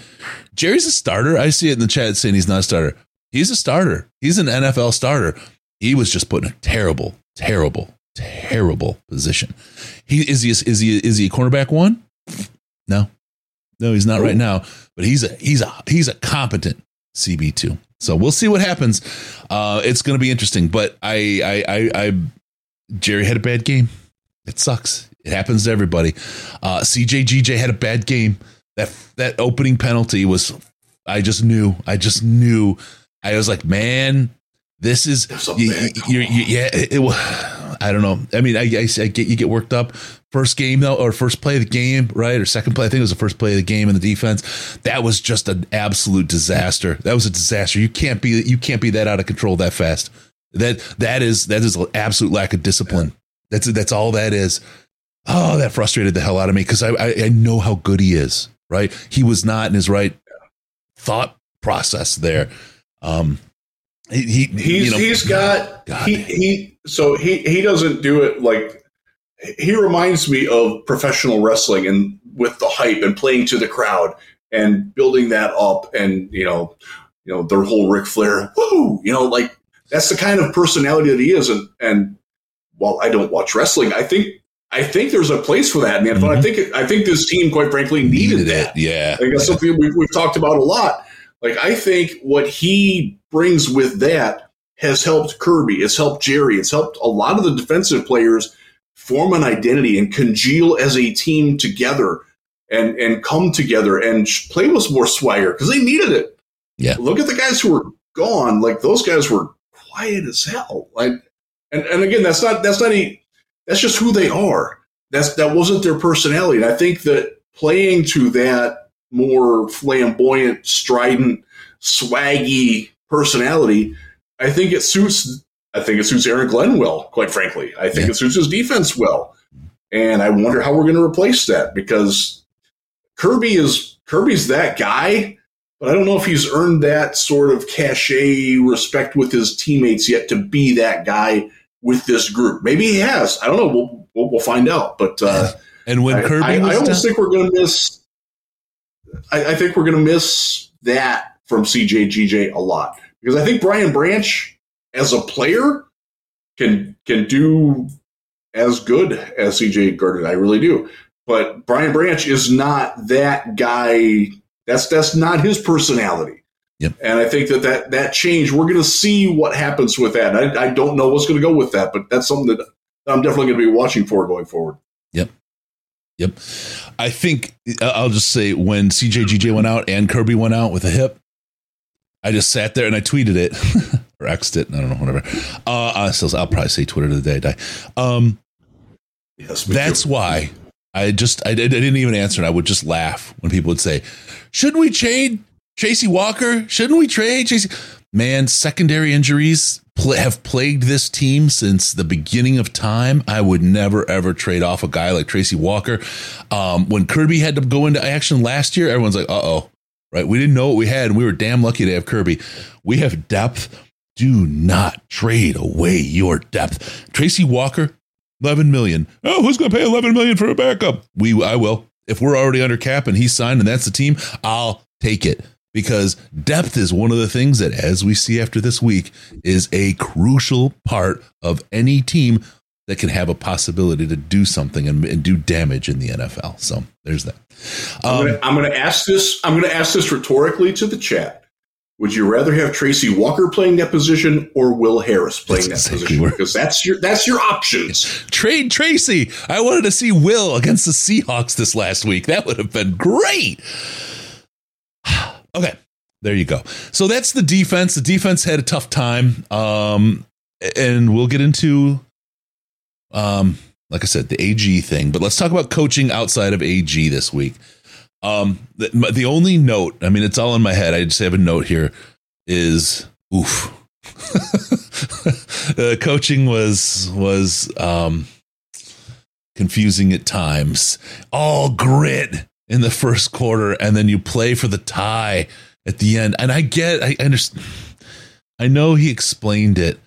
Speaker 2: Jerry's a starter. I see it in the chat saying he's not a starter. He's a starter. He's an NFL starter. He was just put in a terrible, terrible, terrible position. He is he is he is he a cornerback one? No. No, he's not right now, but he's a he's a he's a competent CB2. So we'll see what happens. Uh, it's going to be interesting, but I, I, I, I, Jerry had a bad game. It sucks. It happens to everybody. Uh, CJ GJ had a bad game. That that opening penalty was. I just knew. I just knew. I was like, man, this is. You, you, you, yeah, it, it, I don't know. I mean, I, I, I, get you get worked up. First game though, or first play of the game, right, or second play. I think it was the first play of the game in the defense. That was just an absolute disaster. That was a disaster. You can't be you can't be that out of control that fast. That that is that is an absolute lack of discipline. That's that's all that is. Oh, that frustrated the hell out of me because I, I, I know how good he is. Right, he was not in his right thought process there. Um, he, he
Speaker 3: he's
Speaker 2: you know,
Speaker 3: he's got God. he he so he he doesn't do it like he reminds me of professional wrestling and with the hype and playing to the crowd and building that up and you know you know their whole Ric Flair woo you know like that's the kind of personality that he is and and while I don't watch wrestling I think I think there's a place for that man Mm-hmm. I think I think this team, quite frankly, needed, needed that.
Speaker 2: It. Yeah,
Speaker 3: I think that's
Speaker 2: yeah.
Speaker 3: something we've, we've talked about a lot. Like I think what he brings with that has helped Kerby, it's helped Jerry, it's helped a lot of the defensive players form an identity and congeal as a team together and and come together and play with more swagger because they needed it.
Speaker 2: Yeah,
Speaker 3: look at the guys who were gone; like those guys were quiet as hell. Like, and and again, that's not that's not any that's just who they are. That's that wasn't their personality. And I think that playing to that more flamboyant, strident, swaggy personality, I think it suits. I think it suits Aaron Glenn well. Quite frankly, I think yeah. it suits his defense well. And I wonder how we're going to replace that because Kerby is Kerby's that guy, but I don't know if he's earned that sort of cachet respect with his teammates yet to be that guy with this group. Maybe he has. I don't know. We'll we'll, we'll find out. But uh,
Speaker 2: and when Kerby,
Speaker 3: I, I, almost think we're going to miss. I, I think we're going to miss that from CJ GJ a lot because I think Brian Branch as a player can can do as good as CJ Gardner. I really do. But Brian Branch is not that guy. That's that's not his personality.
Speaker 2: Yep.
Speaker 3: And I think that that, that change, we're going to see what happens with that. I, I don't know what's going to go with that, but that's something that I'm definitely going to be watching for going forward.
Speaker 2: Yep. Yep. I think I'll just say when CJGJ went out and Kerby went out with a hip, I just sat there and I tweeted it or X'd it. I don't know, whatever. Uh, I still, I'll probably say Twitter to the day. I Die. Um, yes, that's too. why I just, I, I didn't even answer and I would just laugh when people would say, "Shouldn't we trade Tracy Walker, shouldn't we trade Tracy? Man, secondary injuries pl- have plagued this team since the beginning of time. I would never ever trade off a guy like Tracy Walker. Um, when Kerby had to go into action last year, everyone's like, "Uh oh." Right? We didn't know what we had, and we were damn lucky to have Kerby. We have depth. Do not trade away your depth. Tracy Walker, 11 million. Oh, who's going to pay 11 million for a backup? We I will. If we're already under cap and he's signed and that's the team, I'll take it because depth is one of the things that, as we see after this week, is a crucial part of any team that can have a possibility to do something and, and do damage in the NFL. So there's that.
Speaker 3: Um, I'm going to ask this. I'm going to ask this rhetorically to the chat. Would you rather have Tracy Walker playing that position or Will Harris playing that exactly position? Because that's your that's your options.
Speaker 2: Trade Tracy. I wanted to see Will against the Seahawks this last week. That would have been great. Okay. There you go. So that's the defense. The defense had a tough time. Um, and we'll get into, um, like I said, the AG thing. But let's talk about coaching outside of AG this week. Um, the, the only note, I mean, it's all in my head. I just have a note here is oof. uh, coaching was was um, confusing at times. All grit in the first quarter and then you play for the tie at the end. And I get, I understand, I know he explained it,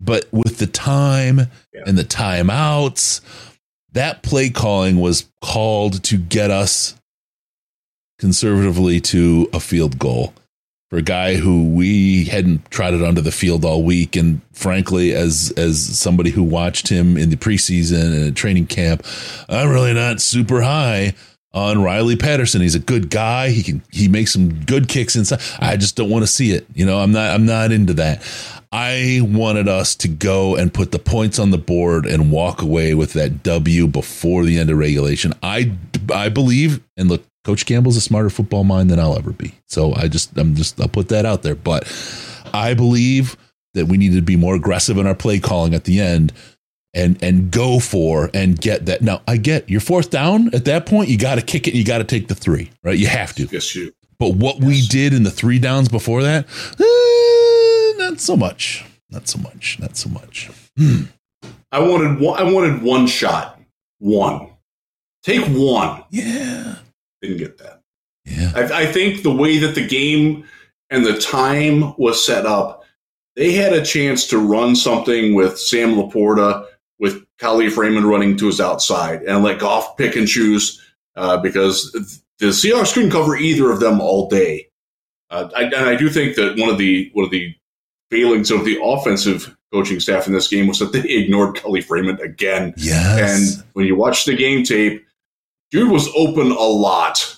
Speaker 2: but with the time yeah. and the timeouts, that play calling was called to get us conservatively to a field goal for a guy who we hadn't trotted onto the field all week. And frankly, as as somebody who watched him in the preseason and training camp, I'm really not super high on Riley Patterson. He's a good guy. He can he makes some good kicks inside. I just don't want to see it. You know, I'm not I'm not into that. I wanted us to go and put the points on the board and walk away with that W before the end of regulation. I I believe and look, Coach Campbell's a smarter football mind than I'll ever be. So I just I'm just I'll put that out there. But I believe that we need to be more aggressive in our play calling at the end and and go for and get that. Now I get your fourth down at that point. You got to kick it. You got to take the three. Right. You have to.
Speaker 3: Yes, you.
Speaker 2: But what yes. we did in the three downs before that. Eh, not so much. Not so much. Not so much. Hmm.
Speaker 3: I wanted one. I wanted one shot. One. Take one.
Speaker 2: Yeah.
Speaker 3: Didn't get that.
Speaker 2: Yeah.
Speaker 3: I, I think the way that the game and the time was set up, they had a chance to run something with Sam LaPorta, with Kalif Raymond running to his outside, and let Goff pick and choose uh, because the Seahawks couldn't cover either of them all day. Uh, I, and I do think that one of the one of the failings of the offensive coaching staff in this game was that they ignored Kalif Raymond again.
Speaker 2: Yes.
Speaker 3: And when you watch the game tape, dude was open a lot,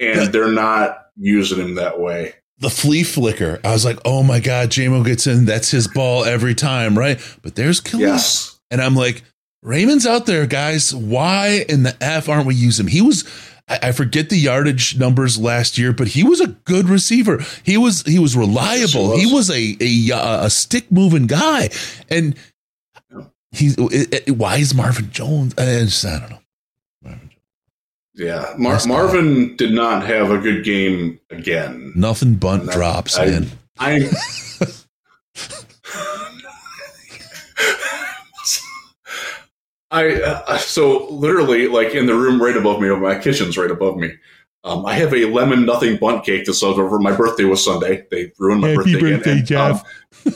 Speaker 3: and they're not using him that way.
Speaker 2: The flea flicker. I was like, oh my God, Jamo gets in. That's his ball every time, right? But there's Kalif. Yes. And I'm like, Raymond's out there, guys. Why in the F aren't we using him? He was I forget the yardage numbers last year, but he was a good receiver. He was he was reliable. He was, he was a a, uh, a stick moving guy, and he's why is Marvin Jones? I, just, I don't know.
Speaker 3: Yeah, Mar- Marvin did not have a good game again.
Speaker 2: Nothing bunt drops, I, man.
Speaker 3: I, I uh, so literally like in the room right above me, my kitchen's right above me. Um, I have a lemon Nothing Bundt cake to celebrate. Over. My birthday was Sunday. They ruined my
Speaker 2: Happy
Speaker 3: birthday.
Speaker 2: birthday, and, Jeff.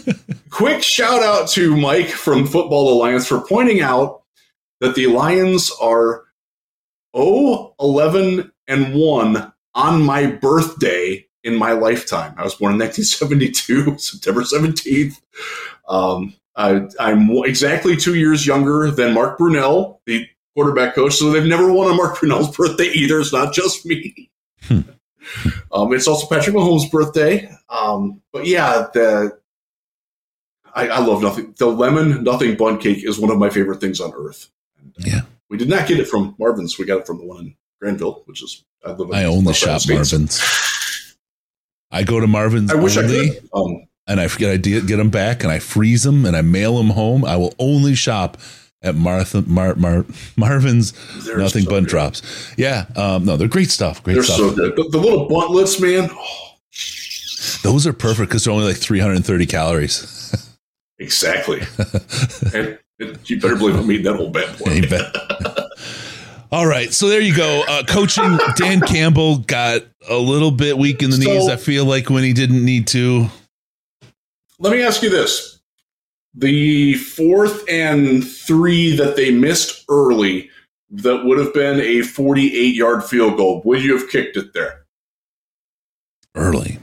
Speaker 3: Um, quick shout out to Mike from Football Alliance for pointing out that the Lions are 0, 11, and 1 on my birthday in my lifetime. I was born in 1972, September 17th. Um, I, I'm exactly two years younger than Mark Brunell, the quarterback coach. So they've never won on Mark Brunell's birthday either. It's not just me. Hmm. um, it's also Patrick Mahomes' birthday. Um, but yeah, the I, I, love nothing. The lemon Nothing Bundt cake is one of my favorite things on earth.
Speaker 2: Yeah,
Speaker 3: we did not get it from Marvin's. We got it from the one in Granville, which is
Speaker 2: I I own the shop Marvin's. I go to Marvin's. I wish only. I could. Um, and I forget I get them back and I freeze them and I mail them home. I will only shop at Martha Mar, Mar, Marvin's Nothing so Bunt Drops. Yeah, um, no, they're great stuff. Great
Speaker 3: they're
Speaker 2: stuff.
Speaker 3: so good. The, the little Bundtlets, man. Oh.
Speaker 2: Those are perfect because they're only like 330 calories.
Speaker 3: exactly. and you better believe I'm eating that whole bad boy.
Speaker 2: All right, so there you go. Uh, coaching Dan Campbell got a little bit weak in the so, knees. I feel like when he didn't need to.
Speaker 3: Let me ask you this. The fourth and three that they missed early, that would have been a 48 yard field goal. Would you have kicked it there?
Speaker 2: Early.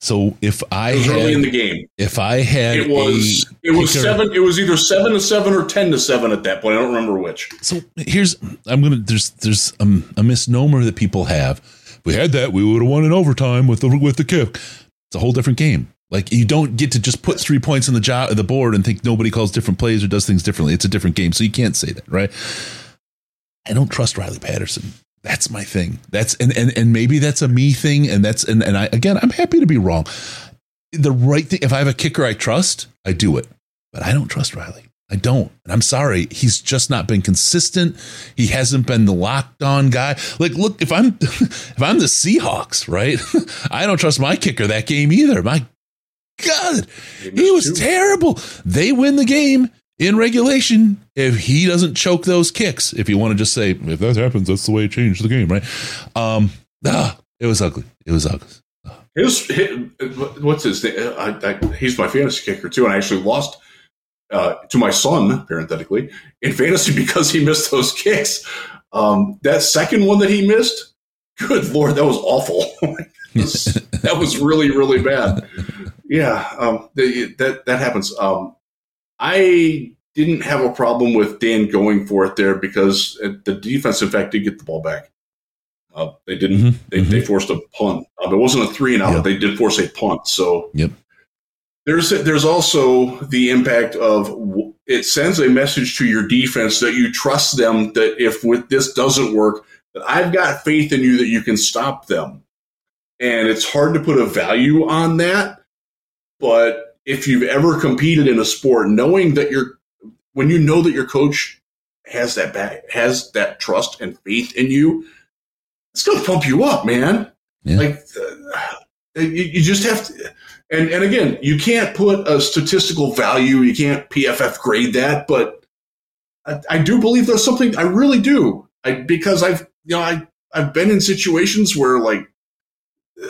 Speaker 2: So if I had,
Speaker 3: early in the game,
Speaker 2: if I had
Speaker 3: it was it was kicker, seven. It was either seven to seven or ten to seven at that point. I don't remember which.
Speaker 2: So here's I'm gonna there's there's um, a misnomer that people have. If we had that, we would have won in overtime with the with the kick. It's a whole different game. Like you don't get to just put three points on the job the board and think nobody calls different plays or does things differently. It's a different game, so you can't say that, right? I don't trust Riley Patterson. That's my thing. That's and and and maybe that's a me thing, and that's and and I again I'm happy to be wrong. The right thing. If I have a kicker I trust, I do it, but I don't trust Riley. I don't. And I'm sorry. He's just not been consistent. He hasn't been the locked on guy. Like, look, if I'm if I'm the Seahawks, right? I don't trust my kicker that game either. My God, he was terrible. They win the game in regulation if he doesn't choke those kicks. If you want to just say, if that happens, that's the way it changed the game, right? Um, ah, it was ugly. It was ugly.
Speaker 3: His, his what's his name? I, I, he's my fantasy kicker too, and I actually lost uh, to my son, parenthetically, in fantasy because he missed those kicks. Um, that second one that he missed, good lord, that was awful. that was really, really bad. Yeah, um, the, that that happens. Um, I didn't have a problem with Dan going for it there because the defense, in fact, did get the ball back. Uh, they didn't. Mm-hmm. They, mm-hmm. they forced a punt. Uh, it wasn't a three and out. Yep. They did force a punt. So
Speaker 2: yep.
Speaker 3: There's there's also the impact of it sends a message to your defense that you trust them that if with this doesn't work that I've got faith in you that you can stop them. And it's hard to put a value on that, but if you've ever competed in a sport, knowing that you're when you know that your coach has that back, has that trust and faith in you, it's going to pump you up, man. Yeah. Like uh, you, you just have to and and again, you can't put a statistical value. You can't PFF grade that, but I, I do believe there's something. I really do. I because I've you know I I've been in situations where like,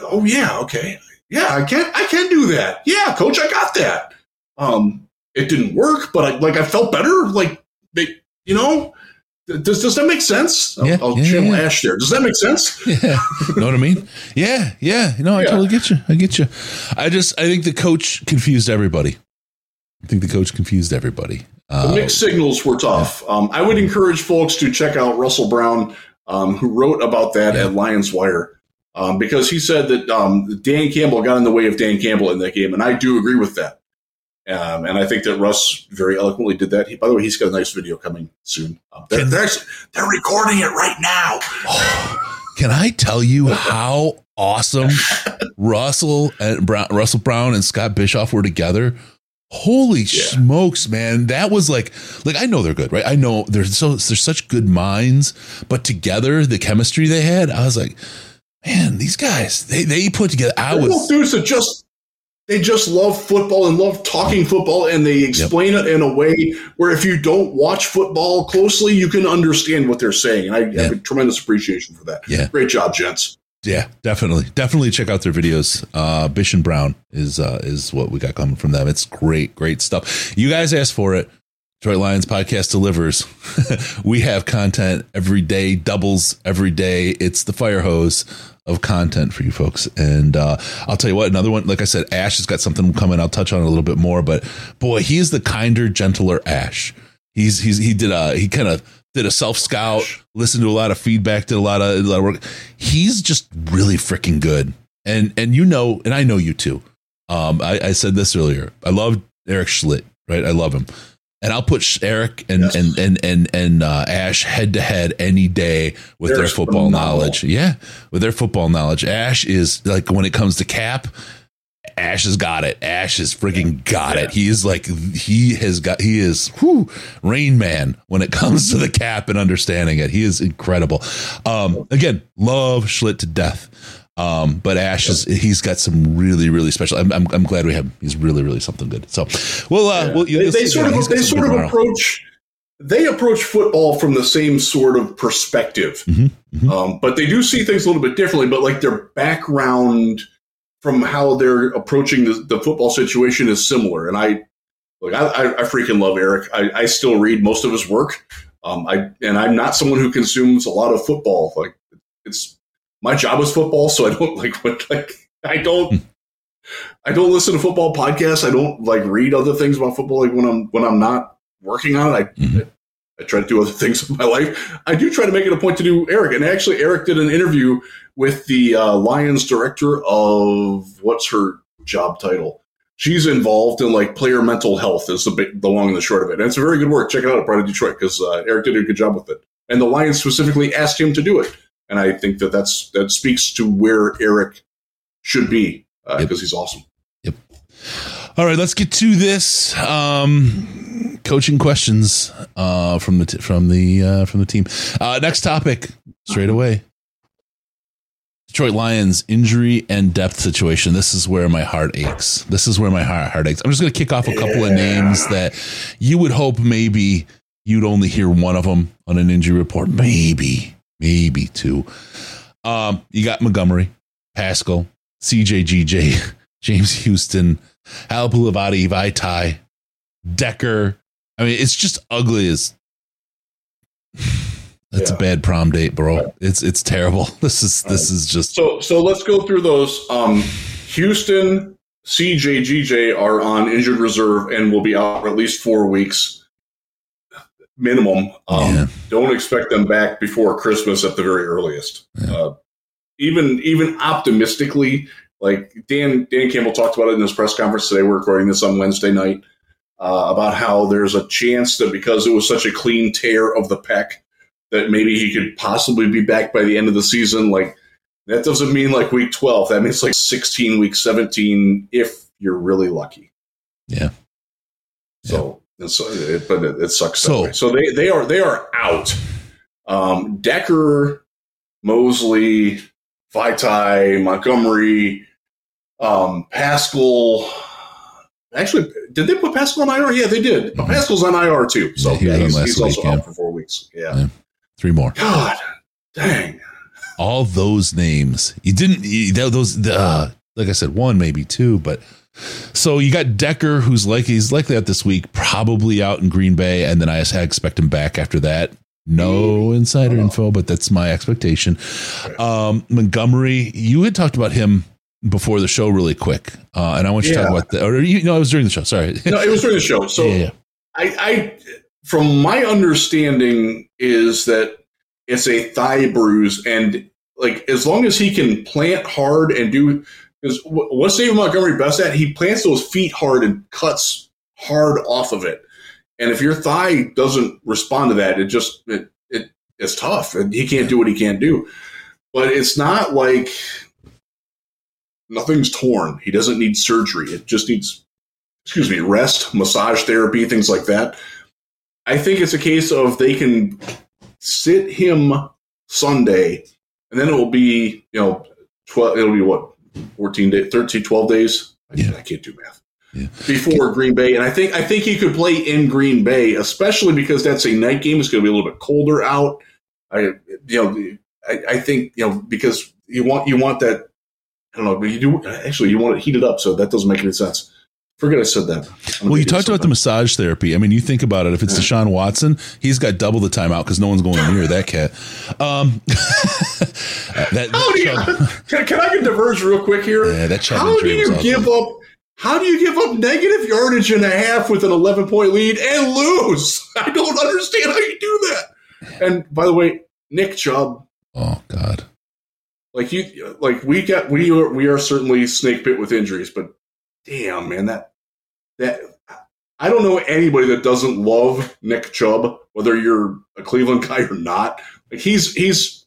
Speaker 3: oh yeah, okay, yeah, I can I can do that. Yeah, coach, I got that. Um, it didn't work, but I like I felt better. Like, you know, does, does that make sense? Yeah, I'll, I'll yeah, channel yeah. Ash there. Does that make sense?
Speaker 2: Yeah. know what I mean? Yeah, yeah. No, I totally get you. I get you. I just, I think the coach confused everybody. I think the coach confused everybody.
Speaker 3: Uh, the mixed signals were tough. Um, I would encourage folks to check out Russell Brown, um, who wrote about that at Lions Wire, um, because he said that um, Dan Campbell got in the way of Dan Campbell in that game, and I do agree with that. Um, and I think that Russ very eloquently did that. He, by the way, he's got a nice video coming soon. Um, they're, they're, they're recording it right now.
Speaker 2: can I tell you how awesome Russell and Brown, Russell Brown and Scott Bischoff were together? Holy yeah. smokes, man! That was like, like I know they're good, right? I know they're so they're such good minds, but together the chemistry they had, I was like, man, these guys they they put together. I was
Speaker 3: dudes that just they just love football and love talking football and they explain yep. it in a way where if you don't watch football closely you can understand what they're saying. And i yeah. have a tremendous appreciation for that.
Speaker 2: Yeah.
Speaker 3: Great job gents.
Speaker 2: Yeah definitely. Definitely check out their videos. Uh bish and brown is uh is what we got coming from them. It's great great stuff. You guys asked for it Detroit Lions podcast delivers. we have content every day, doubles every day. It's the fire hose of content for you folks. And uh, I'll tell you what, another one, like I said, Ash has got something coming. I'll touch on it a little bit more, but boy, he is the kinder, gentler Ash. He's he's he did a he kind of did a self scout, listened to a lot of feedback, did a lot of a lot of work. He's just really freaking good. And and you know, and I know you too. Um, I, I said this earlier. I love Eric Schlitt, right? I love him and I'll put Eric and yes. and and and and uh, Ash head to head any day with Eric's their football phenomenal. knowledge. Yeah, with their football knowledge, Ash is like when it comes to cap. Ash has got it. Ash has freaking got yeah. it. He is like he has got he is whew, Rain Man when it comes to the cap and understanding it. He is incredible. Um, again, love Schlitt to death. Um, but Ash is he's got some really really special. I'm, I'm, I'm glad we have. He's really really something good. So well, uh, yeah. well
Speaker 3: they, they sort of they sort of approach they approach football from the same sort of perspective, mm-hmm, mm-hmm. Um, but they do see things a little bit differently. But like their background from how they're approaching the, the football situation is similar. And I look, I, I, freaking love Eric. I, I still read most of his work. Um, I and I'm not someone who consumes a lot of football. Like it's my job is football, so I don't like what like I don't hmm. I don't listen to football podcasts. I don't like read other things about football like when I'm when I'm not working on it. I, mm-hmm. I, I try to do other things in my life. I do try to make it a point to do Eric. And actually, Eric did an interview with the uh, Lions director of what's her job title? She's involved in like player mental health is the, big, the long and the short of it. And it's a very good work. Check it out at Pride of Detroit because uh, Eric did a good job with it. And the Lions specifically asked him to do it and I think that that's that speaks to where Eric should be because uh, yep. he's awesome.
Speaker 2: Yep. All right, let's get to this um, coaching questions uh, from the t- from the uh, from the team. Uh, next topic, straight away. Detroit Lions injury and depth situation. This is where my heart aches. This is where my heart, heart aches. I'm just going to kick off a couple yeah. of names that you would hope maybe you'd only hear one of them on an injury report. Maybe, maybe two. Um, you got Montgomery, Paschal, CJGJ, James Houston, Halapoulivaati, Vaitai, Decker. I mean, it's just ugly as. That's yeah. a bad prom date, bro. It's it's terrible. This is this is just
Speaker 3: so so. Let's go through those. Um, Houston, CJGJ are on injured reserve and will be out for at least four weeks minimum. Um, yeah don't expect them back before Christmas at the very earliest. Yeah. Uh, even even optimistically, like Dan Dan Campbell talked about it in his press conference today. We're recording this on Wednesday night uh, about how there's a chance that because it was such a clean tear of the pec, that maybe he could possibly be back by the end of the season. Like that doesn't mean like week 12. That means like 16, week 17, if you're really lucky.
Speaker 2: Yeah.
Speaker 3: So, it's, it, but it, it sucks. So, so they, they are, they are out. Um, Decker, Mosley, Vaitai, Montgomery, um, Paschal. Actually, did they put Paschal on IR? Yeah, they did. But Paschal's on IR too. So yeah, yeah he's, he's also out for four weeks. Yeah. yeah.
Speaker 2: Three more.
Speaker 3: God, dang.
Speaker 2: All those names. You didn't, you, those, uh, like I said, one, maybe two, but so you got Decker, who's like, he's likely out this week, probably out in Green Bay. And then I expect him back after that. No insider oh. info, but that's my expectation. Um, Montgomery, you had talked about him before the show really quick. Uh, and I want you yeah. to talk about the, or you know, it was during the show. Sorry.
Speaker 3: no, it was during the show. So yeah, yeah. I, I, from my understanding is that it's a thigh bruise and like as long as he can plant hard and do because what's David Montgomery best at? He plants those feet hard and cuts hard off of it. And if your thigh doesn't respond to that, it just it, it it's tough, and he can't do what he can't do. But it's not like nothing's torn. He doesn't need surgery. It just needs, excuse me, rest, massage therapy, things like that. I think it's a case of they can sit him Sunday, and then it will be, you know, 12, it'll be what, 14 days, 13, 12 days? Yeah. I can't do math. Yeah. Before Green Bay, and I think I think he could play in Green Bay, especially because that's a night game. It's going to be a little bit colder out. I, you know, I, I think you know because you want you want that. I don't know, but you do actually you want it heated up, so that doesn't make any sense. Forget I said that.
Speaker 2: Well, you talked about the massage therapy. I mean, you think about it. If it's yeah. Deshaun Watson, he's got double the timeout because no one's going near that cat. Um,
Speaker 3: that, How do you, can, can, I get diverge real quick here?
Speaker 2: Yeah, that
Speaker 3: How do you give up? How do you give up negative yardage and a half with an 11 point lead and lose? I don't understand how you do that. And by the way, Nick Chubb.
Speaker 2: Oh God.
Speaker 3: Like you, like we got, we are, we are certainly snake bit with injuries, but damn, man, that that I don't know anybody that doesn't love Nick Chubb, whether you're a Cleveland guy or not. Like he's he's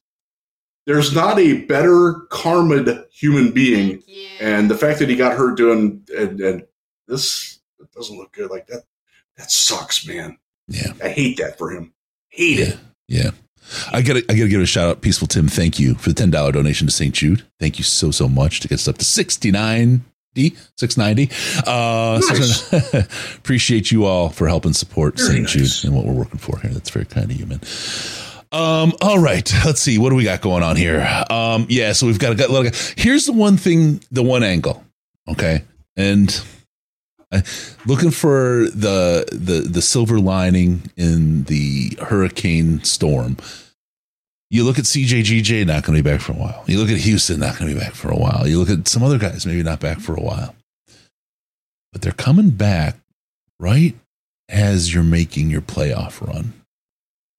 Speaker 3: there's not a better karma human being, and the fact that he got hurt doing and, and this doesn't look good like that. That sucks, man.
Speaker 2: Yeah,
Speaker 3: I hate that for him. Hate
Speaker 2: yeah.
Speaker 3: it.
Speaker 2: Yeah. I gotta, I gotta give a shout out, Peaceful Tim. Thank you for the ten dollar donation to St. Jude. Thank you so so much to get us up to sixty nine 690. Uh, nice. so appreciate you all for helping support St. Nice. Jude and what we're working for here. That's very kind of you, man. Um, all right, let's see. What do we got going on here? Um, yeah, so we've got a got, little, here's the one thing, the one angle. Okay. And I, looking for the, the, the silver lining in the hurricane storm you look at CJGJ, not going to be back for a while. You look at Houston, not going to be back for a while. You look at some other guys, maybe not back for a while. But they're coming back right as you're making your playoff run,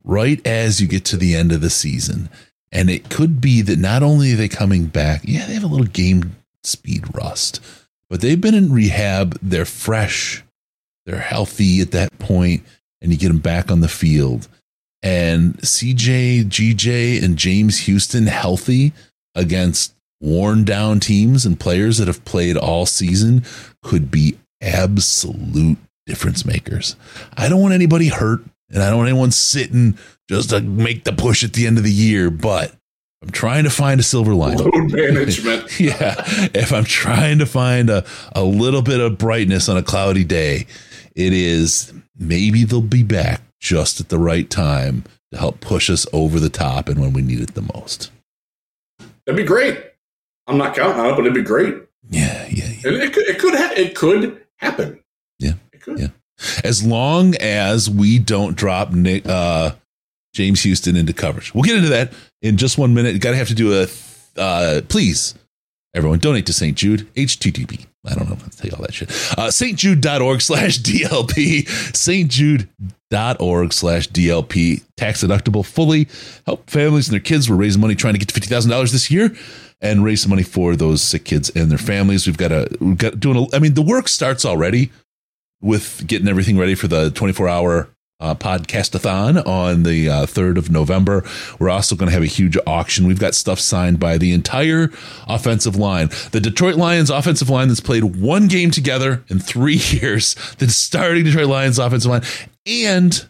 Speaker 2: right as you get to the end of the season. And it could be that not only are they coming back, yeah, they have a little game speed rust, but they've been in rehab. They're fresh, they're healthy at that point, and you get them back on the field and CJ, GJ, and James Houston healthy against worn down teams and players that have played all season could be absolute difference makers. I don't want anybody hurt and I don't want anyone sitting just to make the push at the end of the year, but I'm trying to find a silver lining.
Speaker 3: Load management.
Speaker 2: yeah. If I'm trying to find a, a little bit of brightness on a cloudy day, it is maybe they'll be back just at the right time to help push us over the top and when we need it the most.
Speaker 3: That'd be great. I'm not counting on it, but it'd be great.
Speaker 2: Yeah, yeah, yeah.
Speaker 3: And it could, it could, ha- it could happen.
Speaker 2: Yeah, it could. Yeah, as long as we don't drop Nick, uh, James Houston into coverage. We'll get into that in just one minute. Got to have to do a uh, please Everyone donate to St. Jude, HTTP. I don't know if I tell you all that shit. Uh, stjude.org slash DLP, stjude.org org slash DLP. Tax deductible, fully help families and their kids. We're raising money trying to get to $50,000 this year and raise some money for those sick kids and their families. We've got a, we've got doing a, I mean, the work starts already with getting everything ready for the 24 hour uh, podcastathon on the uh, 3rd of November. We're also going to have a huge auction. We've got stuff signed by the entire offensive line. The Detroit Lions offensive line that's played one game together in three years, the starting Detroit Lions offensive line, and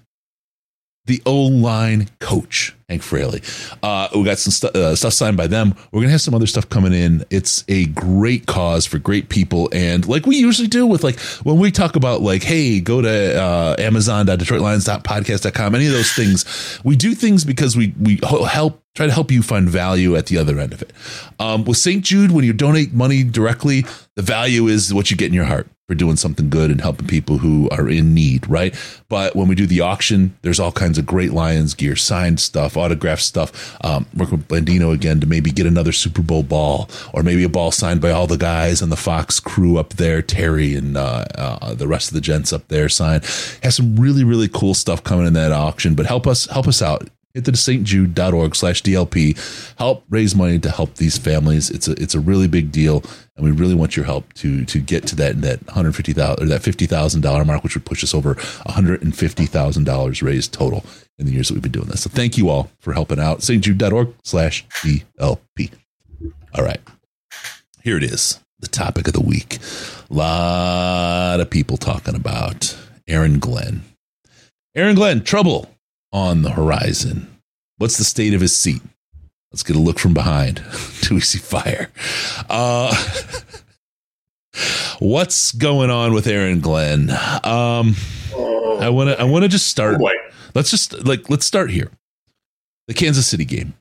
Speaker 2: the O line coach, Hank Fraley. Uh, we got some stu- uh, stuff signed by them. We're going to have some other stuff coming in. It's a great cause for great people. And like we usually do with like when we talk about like, hey, go to uh, amazon.detroitlions.podcast.com, any of those things, we do things because we, we help try to help you find value at the other end of it. Um, with St. Jude, when you donate money directly, the value is what you get in your heart for doing something good and helping people who are in need, right? But when we do the auction, there's all kinds of great Lions gear, signed stuff, autographed stuff. Um, working with Blandino again to maybe get another Super Bowl ball or maybe a ball signed by all the guys and the Fox crew up there, Terry and uh, uh, the rest of the gents up there signed. Has some really, really cool stuff coming in that auction, but help us, help us out hit the stjude.org slash DLP. Help raise money to help these families. It's a it's a really big deal, and we really want your help to to get to that that hundred fifty thousand or that fifty thousand dollar mark, which would push us over hundred and fifty thousand dollars raised total in the years that we've been doing this. So thank you all for helping out. stjude.org slash DLP. All right, here it is. The topic of the week. A lot of people talking about Aaron Glenn. Aaron Glenn, trouble on the horizon. What's the state of his seat? Let's get a look from behind. Do we see fire? Uh, what's going on with Aaron Glenn? Um, I want to. I want to just start.
Speaker 3: Oh,
Speaker 2: let's just like let's start here. The Kansas City game.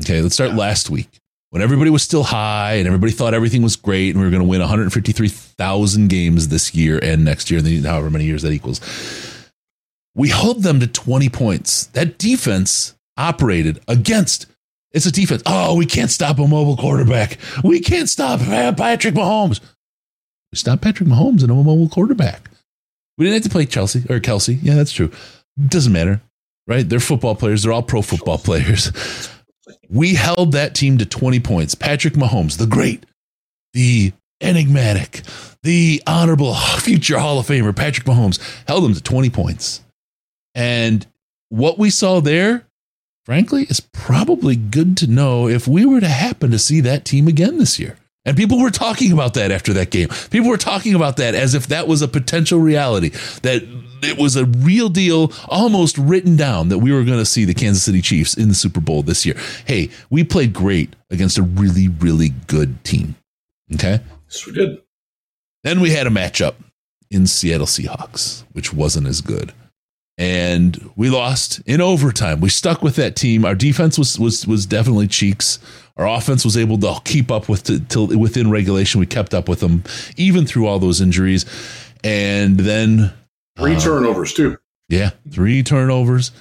Speaker 2: Okay, let's start last week when everybody was still high and everybody thought everything was great and we were going to win 153,000 games this year and next year, and however many years that equals we held them to 20 points. That defense operated against it's a defense. Oh, we can't stop a mobile quarterback. We can't stop Patrick Mahomes. We stopped Patrick Mahomes and a mobile quarterback. We didn't have to play Chelsea or Kelce. Yeah, that's true. Doesn't matter, right? They're football players. They're all pro football players. We held that team to 20 points. Patrick Mahomes, the great, the enigmatic, the honorable future Hall of Famer, Patrick Mahomes, held them to 20 points. And what we saw there, frankly, is probably good to know if we were to happen to see that team again this year. And people were talking about that after that game. People were talking about that as if that was a potential reality, that it was a real deal, almost written down that we were going to see the Kansas City Chiefs in the Super Bowl this year. Hey, we played great against a really, really good team. Okay.
Speaker 3: Yes, we did.
Speaker 2: Then we had a matchup in Seattle Seahawks, which wasn't as good and we lost in overtime. We stuck with that team. Our defense was was was definitely cheeks. Our offense was able to keep up with till within regulation. We kept up with them even through all those injuries, and then
Speaker 3: three uh, turnovers too.
Speaker 2: Yeah, three turnovers.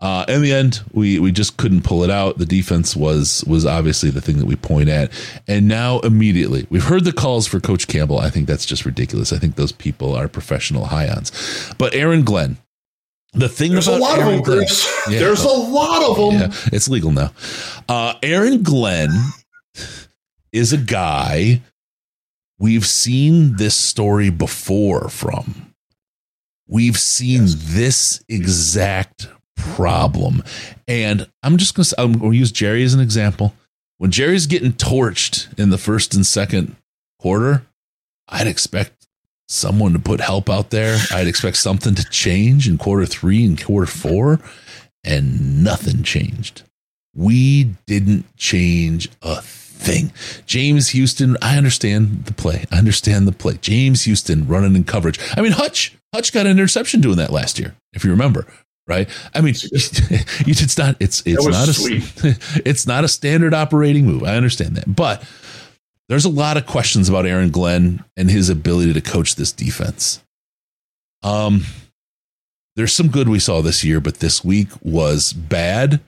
Speaker 2: Uh, in the end, we we just couldn't pull it out. The defense was was obviously the thing that we point at, and now immediately we've heard the calls for Coach Campbell. I think that's just ridiculous. I think those people are professional high-ons. But Aaron Glenn, the thing
Speaker 3: There's
Speaker 2: about
Speaker 3: a lot
Speaker 2: Aaron
Speaker 3: of them,
Speaker 2: Glenn,
Speaker 3: Yeah, There's a lot of them.
Speaker 2: Yeah, it's legal now. Uh, Aaron Glenn is a guy we've seen this story before from. We've seen yes. this exact problem. And I'm just going to I'm going to use Jerry as an example. When Jerry's getting torched in the first and second quarter, I'd expect someone to put help out there. I'd expect something to change in quarter three and quarter four, and nothing changed. We didn't change a thing. James Houston, I understand the play. I understand the play. James Houston running in coverage. I mean, Hutch, Hutch got an interception doing that last year, if you remember. Right. I mean, it's not, it's, it's not a, sweet. it's not a standard operating move. I understand that, but there's a lot of questions about Aaron Glenn and his ability to coach this defense. Um, there's some good we saw this year, but this week was bad,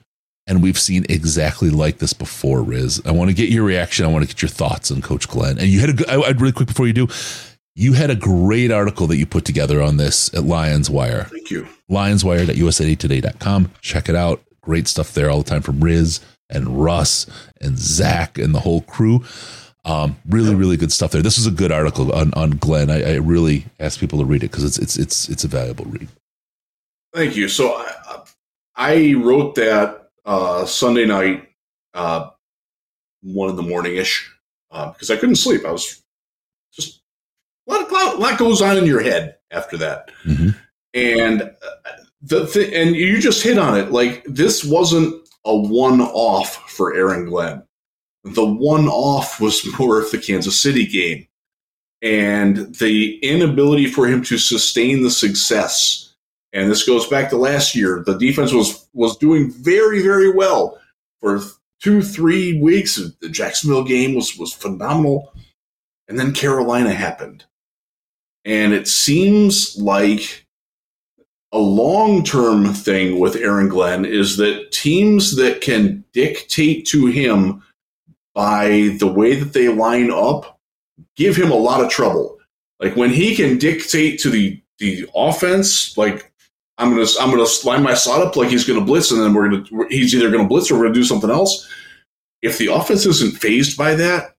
Speaker 2: and we've seen exactly like this before. Riz, I want to get your reaction. I want to get your thoughts on Coach Glenn. And you had a good. I, I really quick before you do. You had a great article that you put together on this at Lions Wire.
Speaker 3: Thank you.
Speaker 2: LionsWire.usatoday.com. Check it out. Great stuff there all the time from Riz and Russ and Zach and the whole crew. Um, really, really good stuff there. This is a good article on, on Glenn. I, I really ask people to read it because it's it's it's it's a valuable read.
Speaker 3: Thank you. So I, I wrote that uh, Sunday night, uh, one in the morning ish, because uh, I couldn't sleep. I was just a lot, of, a lot goes on in your head after that, mm-hmm. and uh, the th- and you just hit on it. Like this wasn't a one off for Aaron Glenn. The one off was more of the Kansas City game and the inability for him to sustain the success. And this goes back to last year. The defense was was doing very very well for two three weeks. The Jacksonville game was was phenomenal, and then Carolina happened, and it seems like a long term thing with Aaron Glenn is that teams that can dictate to him by the way that they line up give him a lot of trouble. Like when he can dictate to the the offense, like I'm gonna I'm gonna line my slot up like he's gonna blitz, and then we're gonna he's either gonna blitz or we're gonna do something else. If the offense isn't phased by that,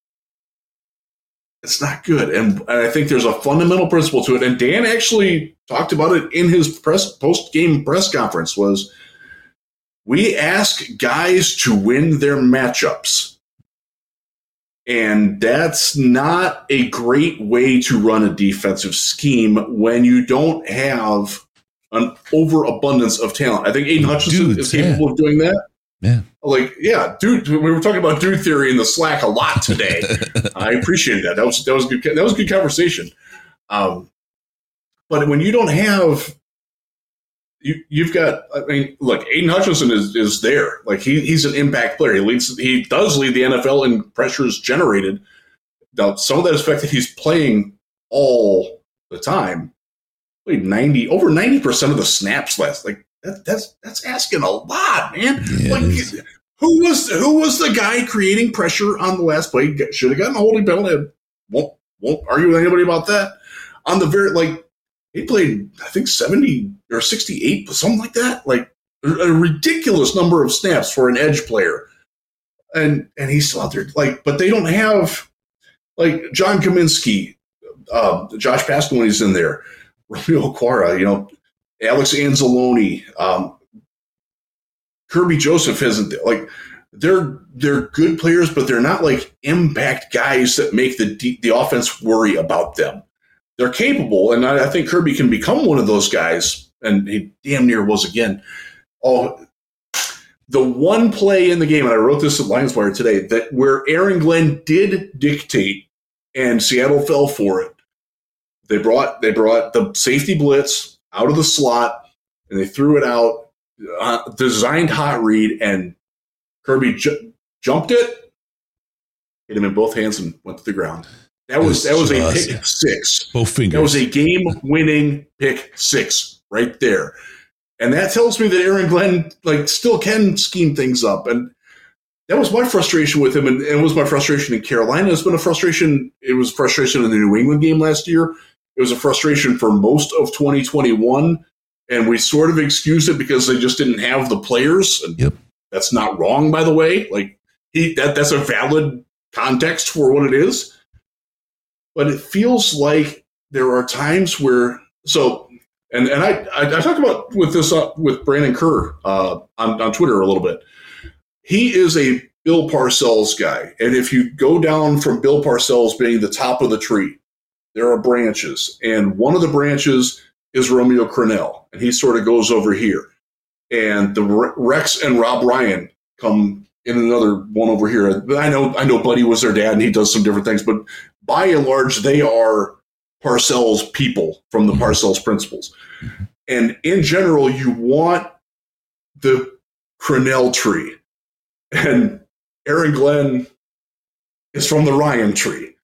Speaker 3: it's not good. And, and I think there's a fundamental principle to it. And Dan actually talked about it in his press post game press conference. Was we ask guys to win their matchups and that's not a great way to run a defensive scheme when you don't have an overabundance of talent. I think Aidan Hutchinson Dudes, is capable yeah. of doing that.
Speaker 2: Yeah.
Speaker 3: Like, yeah, dude, we were talking about dude theory in the Slack a lot today. I appreciate that. That was that was good. That was a good conversation. Um, but when you don't have you, you've got. I mean, look, Aidan Hutchinson is is there. Like he, he's an impact player. He leads. He does lead the NFL in pressures generated. Now, some of that is the fact that he's playing all the time. Played ninety over ninety percent of the snaps last. Like that, that's that's asking a lot, man. Yeah, like who was who was the guy creating pressure on the last play? Should have gotten a holding penalty. Won't won't argue with anybody about that. On the very like he played, I think, 70 or 68, something like that. Like a ridiculous number of snaps for an edge player. And and he's still out there. Like, but they don't have like John Cominsky, uh, Josh Paschal when he's in there, Romeo Okwara, you know, Alex Anzalone, um, Kerby Joseph isn't like they're they're good players, but they're not like impact guys that make the the offense worry about them they're capable, and I, I, think Kerby can become one of those guys, and he damn near was again. Oh, the one play in the game, and I wrote this at Lions Wire today, that where Aaron Glenn did dictate, and Seattle fell for it. They brought they brought the safety blitz out of the slot, and they threw it out, uh, designed hot read, and Kerby ju- jumped it, hit him in both hands, and went to the ground. That was that was a pick six.
Speaker 2: Both fingers.
Speaker 3: That was a game winning pick six right there. And that tells me that Aaron Glenn like still can scheme things up. And that was my frustration with him and, and it was my frustration in Carolina. It's been a frustration. It was frustration in the New England game last year. It was a frustration for most of 2021. And we sort of excused it because they just didn't have the players. And
Speaker 2: yep.
Speaker 3: that's not wrong, by the way. Like he that that's a valid context for what it is but it feels like there are times where so and and I I, I talk about with this uh, with Brandon Kerr uh, on on Twitter a little bit. He is a Bill Parcells guy, and if you go down from Bill Parcells being the top of the tree, there are branches, and one of the branches is Romeo Crennel, and he sort of goes over here, and the Rex and Rob Ryan come in another one over here. I know I know Buddy was their dad, and he does some different things, but by and large, they are Parcells people from the mm-hmm. Parcells principles. Mm-hmm. And in general, you want the Crennel tree. And Aaron Glenn is from the Ryan tree.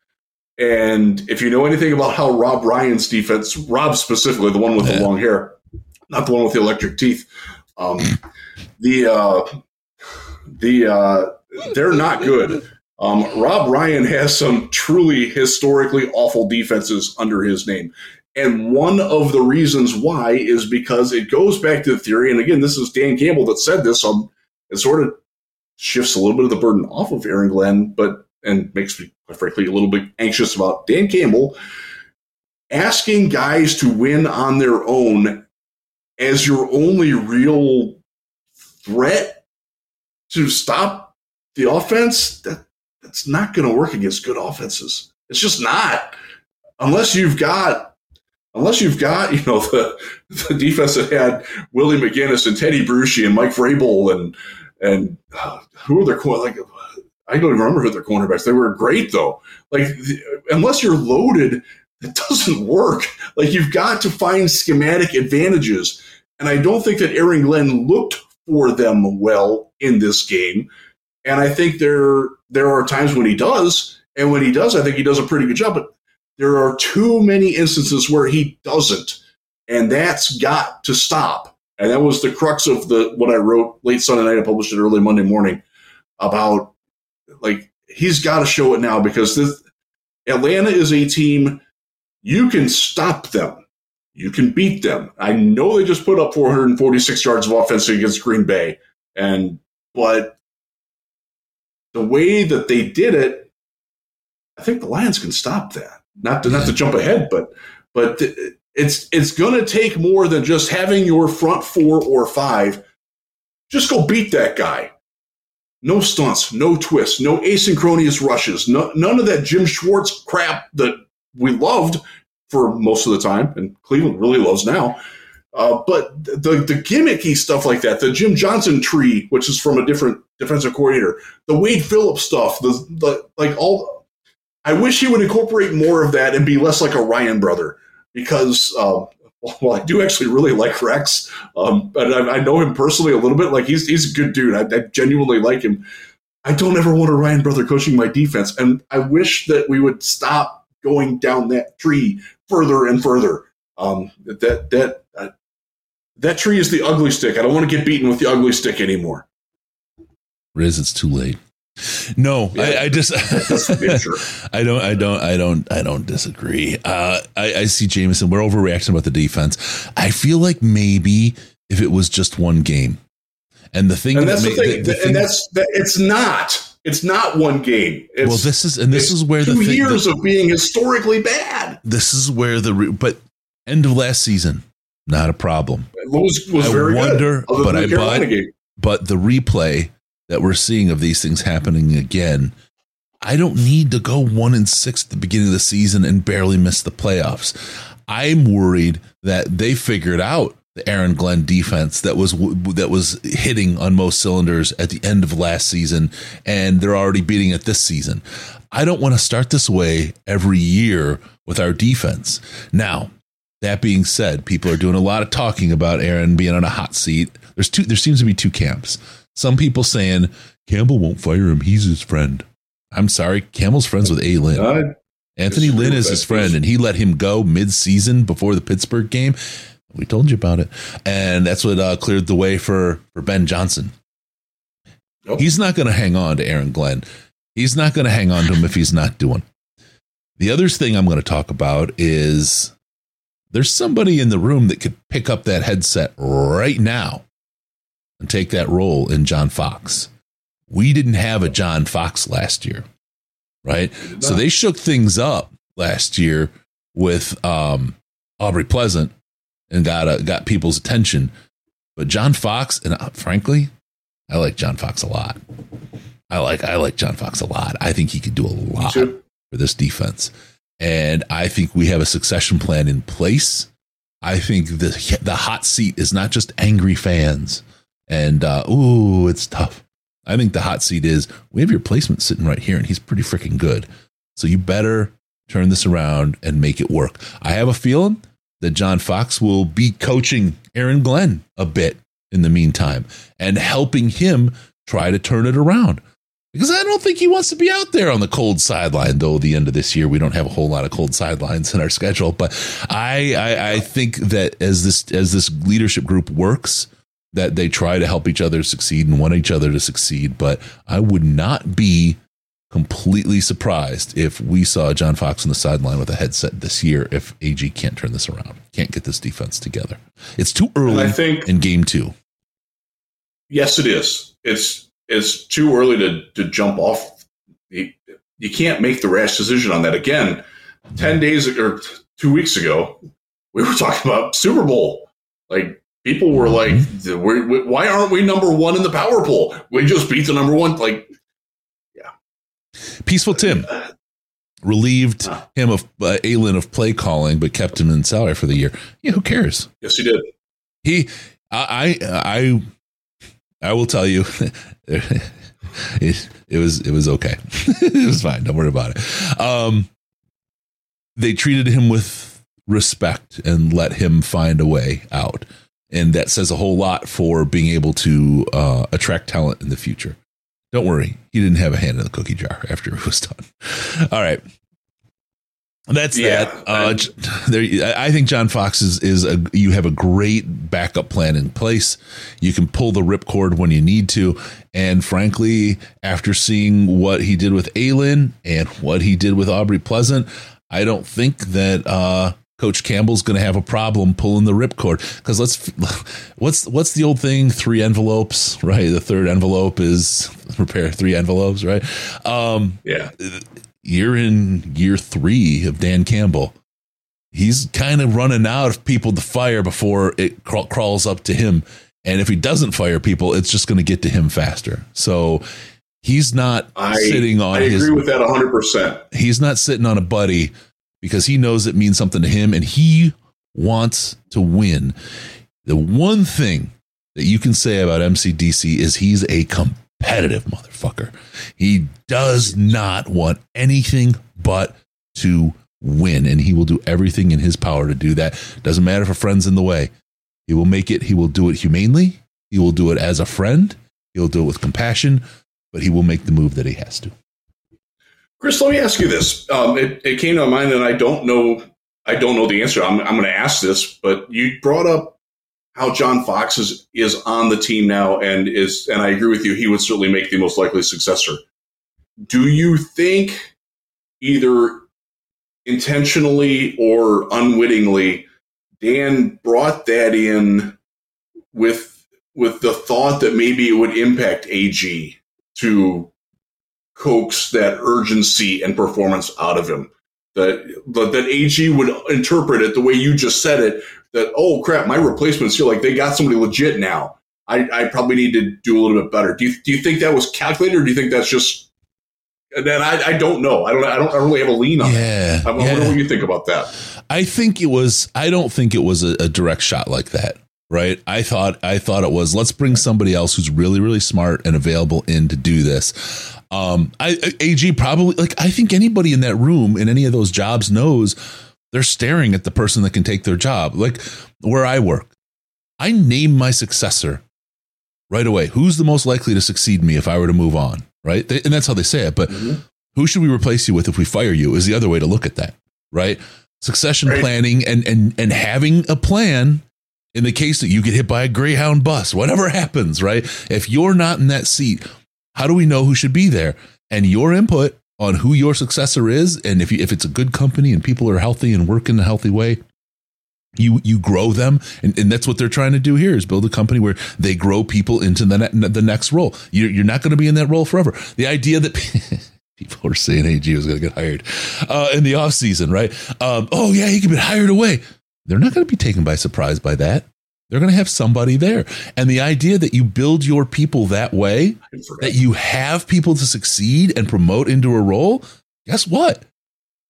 Speaker 3: And if you know anything about how Rob Ryan's defense, Rob specifically, the one with yeah. the long hair, not the one with the electric teeth, um, the uh, the uh, they're not good. Um, Rob Ryan has some truly historically awful defenses under his name. And one of the reasons why is because it goes back to the theory. And again, this is Dan Campbell that said this. Um, it sort of shifts a little bit of the burden off of Aaron Glenn, but and makes me, frankly, a little bit anxious about Dan Campbell asking guys to win on their own as your only real threat to stop the offense. That that's not going to work against good offenses. It's just not unless you've got unless you've got, you know, the, the defense that had Willie McGinest and Teddy Bruschi and Mike Vrabel and and uh, who are their like I don't even remember who their cornerbacks. They were great though. Like unless you're loaded, it doesn't work. Like you've got to find schematic advantages, and I don't think that Aaron Glenn looked for them well in this game. And I think there there are times when he does, and when he does, I think he does a pretty good job. But there are too many instances where he doesn't, and that's got to stop. And that was the crux of the what I wrote late Sunday night. I published it early Monday morning about like he's got to show it now because this, Atlanta is a team you can stop them. You can beat them. I know they just put up 446 yards of offense against Green Bay, and but the way that they did it, I think the Lions can stop that not to not to jump ahead, but but it's it's going to take more than just having your front four or five. Just go beat that guy. No stunts, no twists, no asynchronous rushes, no, none of that Jim Schwartz crap that we loved for most of the time, and Cleveland really loves now. Uh, but the the gimmicky stuff like that, the Jim Johnson tree, which is from a different defensive coordinator, the Wade Phillips stuff, the, the like all I wish he would incorporate more of that and be less like a Ryan brother because, um, well, I do actually really like Rex, um, but I, I, know him personally a little bit. Like he's he's a good dude. I, I, genuinely like him. I don't ever want a Ryan brother coaching my defense, and I wish that we would stop going down that tree further and further. Um, that that that tree is the ugly stick. I don't want to get beaten with the ugly stick anymore.
Speaker 2: Riz, it's too late. No, yeah. I, I, just I don't I don't I don't I don't disagree. Uh, I, I see Jameson. We're overreacting about the defense. I feel like maybe if it was just one game, and the thing
Speaker 3: and that's that the, thing, the, the and that's that, it's not. It's not one game. It's,
Speaker 2: well, this is and this is where
Speaker 3: two
Speaker 2: the
Speaker 3: thing, years of being historically bad.
Speaker 2: This is where the but end of last season, not a problem.
Speaker 3: Was was I very wonder,
Speaker 2: good, but I but, but the replay that we're seeing of these things happening again. I don't need to go one and six at the beginning of the season and barely miss the playoffs. I'm worried that they figured out the Aaron Glenn defense that was that was hitting on most cylinders at the end of last season, and they're already beating it this season. I don't want to start this way every year with our defense. Now, that being said, people are doing a lot of talking about Aaron being on a hot seat. There's two. There seems to be two camps. Some people saying Campbell won't fire him. He's his friend. I'm sorry. Campbell's friends with A. Lynn. Anthony Lynn is his friend, and he let him go mid-season before the Pittsburgh game. We told you about it, and that's what uh, cleared the way for for Ben Johnson. Nope. He's not going to hang on to Aaron Glenn. He's not going to hang on to him if he's not doing. The other thing I'm going to talk about is there's somebody in the room that could pick up that headset right now and take that role in John Fox. We didn't have a John Fox last year, right? So they shook things up last year with um, Aubrey Pleasant and got uh, got people's attention. But John Fox, and uh, frankly, I like John Fox a lot. I like I like John Fox a lot. I think he could do a lot for this defense, and I think we have a succession plan in place. I think the the hot seat is not just angry fans. And uh, ooh, it's tough. I think the hot seat is we have your placement sitting right here, and he's pretty freaking good. So you better turn this around and make it work. I have a feeling that John Fox will be coaching Aaron Glenn a bit in the meantime and helping him try to turn it around. Because I don't think he wants to be out there on the cold sideline, though. The end of this year, we don't have a whole lot of cold sidelines in our schedule. But I, I, I think that as this as this leadership group works, that they try to help each other succeed and want each other to succeed. But I would not be completely surprised if we saw John Fox on the sideline with a headset this year if AG can't turn this around, can't get this defense together. It's too early I think, in game two.
Speaker 3: Yes, it is. It's it's too early to, to jump off. You, you can't make the rash decision on that. Again, 10 days or two weeks ago, we were talking about Super Bowl. Like, people were like, mm-hmm. why aren't we number one in the power poll? We just beat the number one. Like, yeah.
Speaker 2: Peaceful Tim relieved him of uh, A. Lynn of play calling, but kept him in salary for the year. Yeah, who cares?
Speaker 3: Yes, he did.
Speaker 2: He, I, I, I will tell you, it, it was it was okay. it was fine. Don't worry about it. Um, they treated him with respect and let him find a way out, and that says a whole lot for being able to uh, attract talent in the future. Don't worry, he didn't have a hand in the cookie jar after it was done. All right. That's yeah, that. Uh, there, I think John Fox is is a. You have a great backup plan in place. You can pull the ripcord when you need to, and frankly, after seeing what he did with A. Lynn and what he did with Aubrey Pleasant, I don't think that uh, Coach Campbell's going to have a problem pulling the ripcord because let's what's what's the old thing three envelopes right the third envelope is repair three envelopes right
Speaker 3: um yeah
Speaker 2: you're in year three of Dan Campbell. He's kind of running out of people to fire before it crawls up to him. And if he doesn't fire people it's just going to get to him faster. So he's not I, sitting on I
Speaker 3: agree his, with that 100%
Speaker 2: he's not sitting on a buddy because he knows it means something to him and he wants to win. The one thing that you can say about MCDC is he's a competitive motherfucker. He does not want anything but to win, and he will do everything in his power to do that. Doesn't matter if a friend's in the way. He will make it, he will do it humanely, he will do it as a friend, he'll do it with compassion, but he will make the move that he has to.
Speaker 3: Chris, let me ask you this. Um, it, it, came to mind, and I don't know. I don't know the answer. I'm, I'm going to ask this, but you brought up how John Fox is is on the team now, and is, and I agree with you. He would certainly make the most likely successor. Do you think either intentionally or unwittingly, Dan brought that in with with the thought that maybe it would impact AG to coax that urgency and performance out of him. That that AG would interpret it the way you just said it. That oh crap, my replacements feel like they got somebody legit now. I, I probably need to do a little bit better. Do you do you think that was calculated, or do you think that's just? And then I, I don't know. I don't I don't I really have a lean on yeah, it. I wonder yeah. what you think about that.
Speaker 2: I think it was. I don't think it was a, a direct shot like that right? I thought I thought it was let's bring somebody else who's really really smart and available in to do this. Um, I, AG probably like I think anybody in that room in any of those jobs knows they're staring at the person that can take their job. Like where I work, I name my successor right away. Who's the most likely to succeed me if I were to move on? Right, they, and that's how they say it. But mm-hmm. who should we replace you with if we fire you? Is the other way to look at that, right? Succession right. planning and and and having a plan in the case that you get hit by a Greyhound bus, whatever happens, right? If you're not in that seat, how do we know who should be there? And your input on who your successor is, and if you, if it's a good company and people are healthy and work in a healthy way, you you grow them, and, and that's what they're trying to do here is build a company where they grow people into the ne- the next role. You're, you're not going to be in that role forever. The idea that people are saying AG was going to get hired uh, in the off season, right? Um, oh yeah, he could be hired away. They're not going to be taken by surprise by that. They're going to have somebody there. And the idea that you build your people that way, that you have people to succeed and promote into a role, guess what?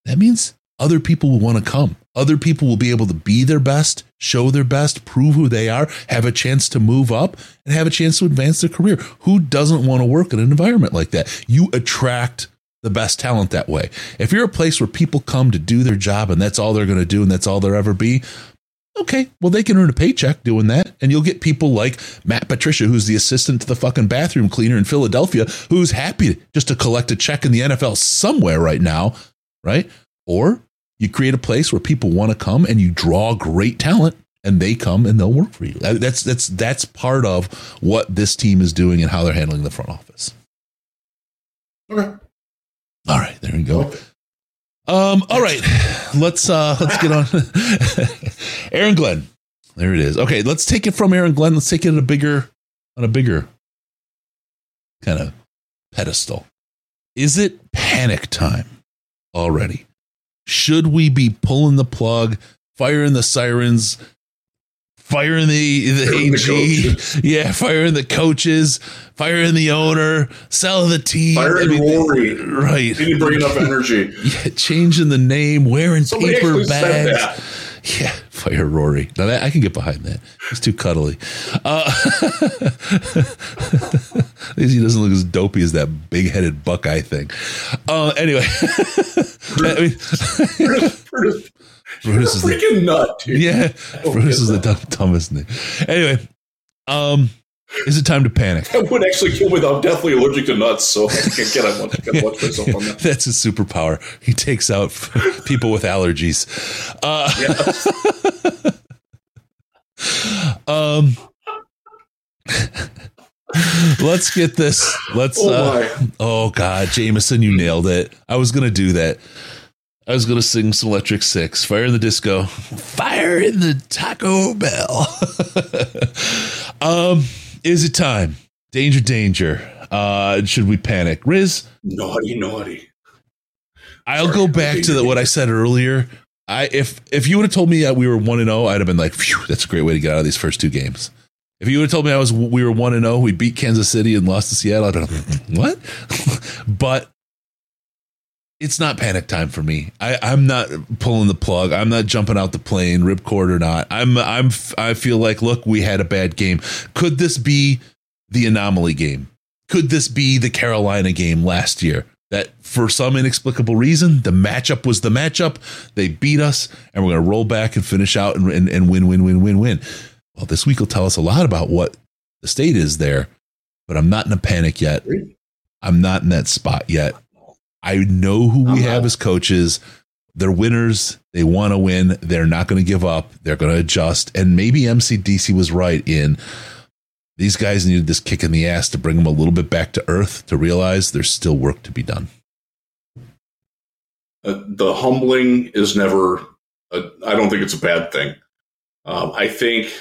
Speaker 2: That means other people will want to come. Other people will be able to be their best, show their best, prove who they are, have a chance to move up, and have a chance to advance their career. Who doesn't want to work in an environment like that? You attract the best talent that way. If you're a place where people come to do their job and that's all they're going to do and that's all they'll ever be, okay, well, they can earn a paycheck doing that. And you'll get people like Matt Patricia, who's the assistant to the fucking bathroom cleaner in Philadelphia, who's happy just to collect a check in the NFL somewhere right now, right? Or you create a place where people want to come and you draw great talent and they come and they'll work for you. That's that's that's part of what this team is doing and how they're handling the front office.
Speaker 3: Okay.
Speaker 2: All right, there we go. Um, all right, let's uh let's get on. Aaron Glenn, there it is. Okay, let's take it from Aaron Glenn. Let's take it on a bigger, on a bigger kind of pedestal. Is it panic time already? Should we be pulling the plug, firing the sirens, firing the the firing AG, the yeah, firing the coaches, firing the owner, selling the team,
Speaker 3: firing I mean, Roary,
Speaker 2: right?
Speaker 3: Didn't bring enough energy.
Speaker 2: Yeah, changing the name, wearing Somebody paper bags. Yeah, fire Roary. Now that I can get behind that. He's too cuddly. Uh, he doesn't look as dopey as that big-headed Buckeye thing. Uh, anyway, I mean,
Speaker 3: Brutus, is freaking the, nut. Dude.
Speaker 2: Yeah, Brutus is the dumbest name. Anyway, um, is it time to panic?
Speaker 3: I would actually kill me. I'm deathly allergic to nuts, so I can't get. I want watch myself on that.
Speaker 2: That's a superpower. He takes out people with allergies. Uh, um, let's get this. Let's. Oh, uh, oh God, Jameson, you nailed it. I was gonna do that. I was gonna sing some Electric Six, Fire in the Disco, Fire in the Taco Bell. um is it time? Danger, danger. Uh, should we panic? Riz?
Speaker 3: Naughty, naughty.
Speaker 2: I'll Sorry, go back to the, what I said earlier. I if if you would have told me that we were one and zero, oh, I'd have been like, Phew, that's a great way to get out of these first two games. If you would have told me I was we were one and zero, oh, we beat Kansas City and lost to Seattle, I'd been what? but it's not panic time for me. I, I'm not pulling the plug. I'm not jumping out the plane, ripcord or not. I'm I'm I feel like look, we had a bad game. Could this be the anomaly game? Could this be the Carolina game last year? That for some inexplicable reason, the matchup was the matchup. They beat us, and we're going to roll back and finish out and, and, and win, win, win, win, win. Well, this week will tell us a lot about what the state is there, but I'm not in a panic yet. I'm not in that spot yet. I know who we have as coaches. They're winners. They want to win. They're not going to give up. They're going to adjust. And maybe MCDC was right in these guys needed this kick in the ass to bring them a little bit back to earth to realize there's still work to be done.
Speaker 3: Uh, the humbling is never, I don't think it's a bad thing. Um, I think,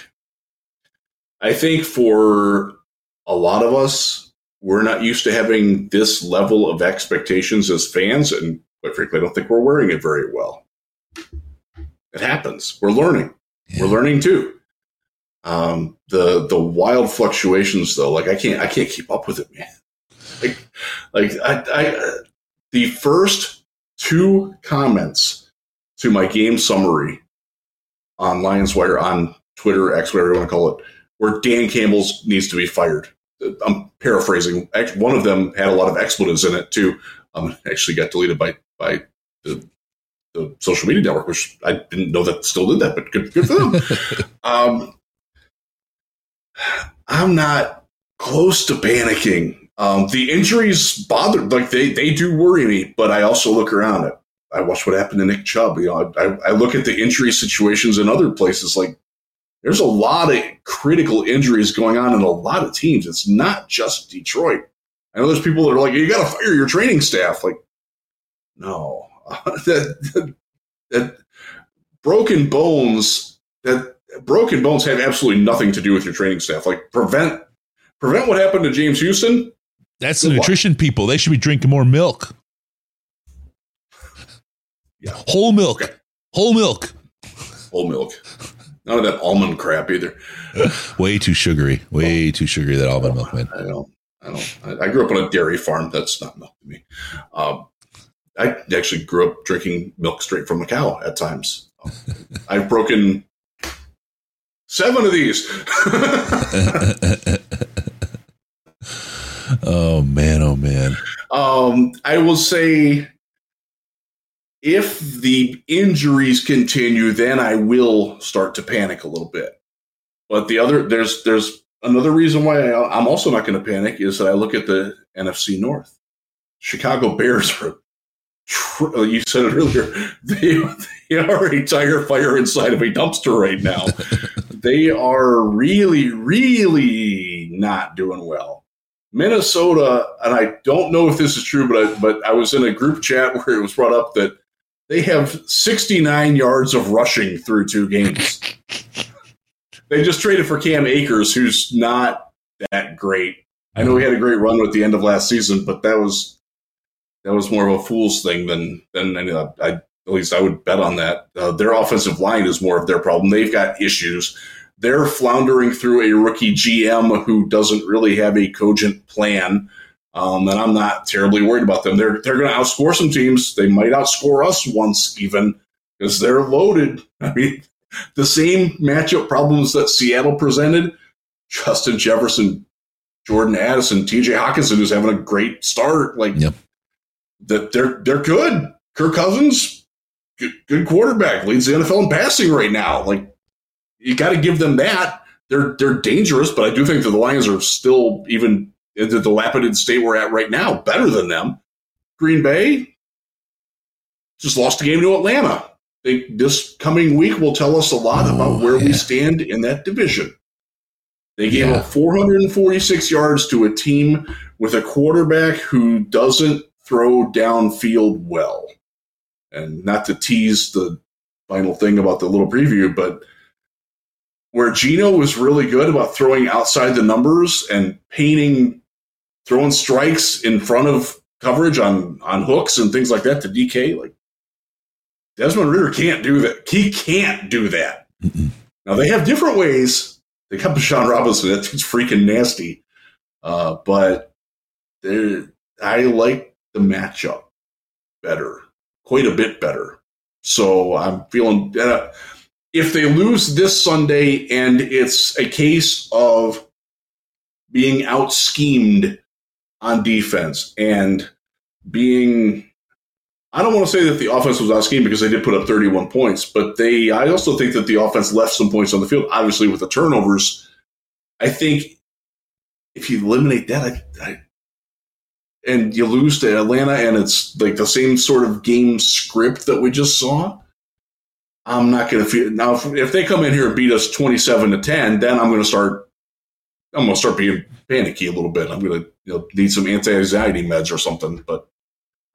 Speaker 3: I think for a lot of us, we're not used to having this level of expectations as fans, and quite frankly, I don't think we're wearing it very well. It happens. We're learning. Yeah. We're learning too. Um, the the wild fluctuations, though, like I can't I can't keep up with it, man. Like like I, I the first two comments to my game summary on Lions Wire on Twitter, X, whatever you want to call it, where Dan Campbell's needs to be fired. I'm paraphrasing. Actually, one of them had a lot of expletives in it too. Um, actually got deleted by by the, the social media network, which I didn't know that still did that, but good, good for them. um, I'm not close to panicking. Um, the injuries bother, like they they do worry me, but I also look around it. I watch what happened to Nick Chubb. You know, I, I look at the injury situations in other places like there's a lot of critical injuries going on in a lot of teams. It's not just Detroit. I know there's people that are like, you got to fire your training staff. Like, no, that, that, that, broken bones, that broken bones have absolutely nothing to do with your training staff. Like, prevent prevent what happened to James Houston.
Speaker 2: That's the nutrition people. They should be drinking more milk. Yeah. Whole milk. Okay. Whole milk.
Speaker 3: Whole milk. None of that almond crap either.
Speaker 2: Way too sugary. Way oh, too sugary that almond milk, man.
Speaker 3: I don't. I don't. I, grew up on a dairy farm. That's not milk to me. Um, I actually grew up drinking milk straight from the cow at times. I've broken seven of these.
Speaker 2: oh man! Oh man!
Speaker 3: Um, I will say if the injuries continue, then I will start to panic a little bit. But the other there's there's another reason why I, am also not going to panic is that I look at the NFC North. Chicago Bears are uh, you said it earlier they, they are a tire fire inside of a dumpster right now. they are really really not doing well. Minnesota, and I don't know if this is true, but I, but I was in a group chat where it was brought up that they have 69 yards of rushing through two games. they just traded for Cam Akers, who's not that great. I know he had a great run at the end of last season, but that was that was more of a fool's thing than than any. I, at least I would bet on that. Uh, their offensive line is more of their problem. They've got issues. They're floundering through a rookie GM who doesn't really have a cogent plan. Um, and I'm not terribly worried about them. They're they're going to outscore some teams. They might outscore us once even because they're loaded. I mean, the same matchup problems that Seattle presented. Justin Jefferson, Jordan Addison, T.J. Hockenson is having a great start. Like
Speaker 2: Yep.
Speaker 3: that, they're they're good. Kirk Cousins, good, good quarterback, leads the NFL in passing right now. Like you got to give them that. They're they're dangerous, but I do think that the Lions are still even the dilapidated state we're at right now better than them. Green Bay just lost a game to Atlanta. They, this coming week will tell us a lot
Speaker 2: Oh,
Speaker 3: about where we stand in that division. They gave
Speaker 2: Yeah.
Speaker 3: up 446 yards to a team with a quarterback who doesn't throw downfield well. And not to tease the final thing about the little preview, but where Geno was really good about throwing outside the numbers and painting, throwing strikes in front of coverage on on hooks and things like that to DK, like Desmond Ridder can't do that. He can't do that.
Speaker 2: Mm-mm.
Speaker 3: Now they have different ways. They got Deshaun Robinson. That dude's freaking nasty. Uh, but I like the matchup better, quite a bit better. So I'm feeling uh, if they lose this Sunday and it's a case of being out schemed on defense and being I don't want to say that the offense was out schemed because they did put up 31 points, but they I also think that the offense left some points on the field, obviously with the turnovers. I think if you eliminate that, I, I and you lose to Atlanta and it's like the same sort of game script that we just saw, I'm not going to feel now if, if they come in here and beat us 27 to 10, then I'm going to start I'm to start being panicky a little bit. I'm to you know, need some anti-anxiety meds or something, but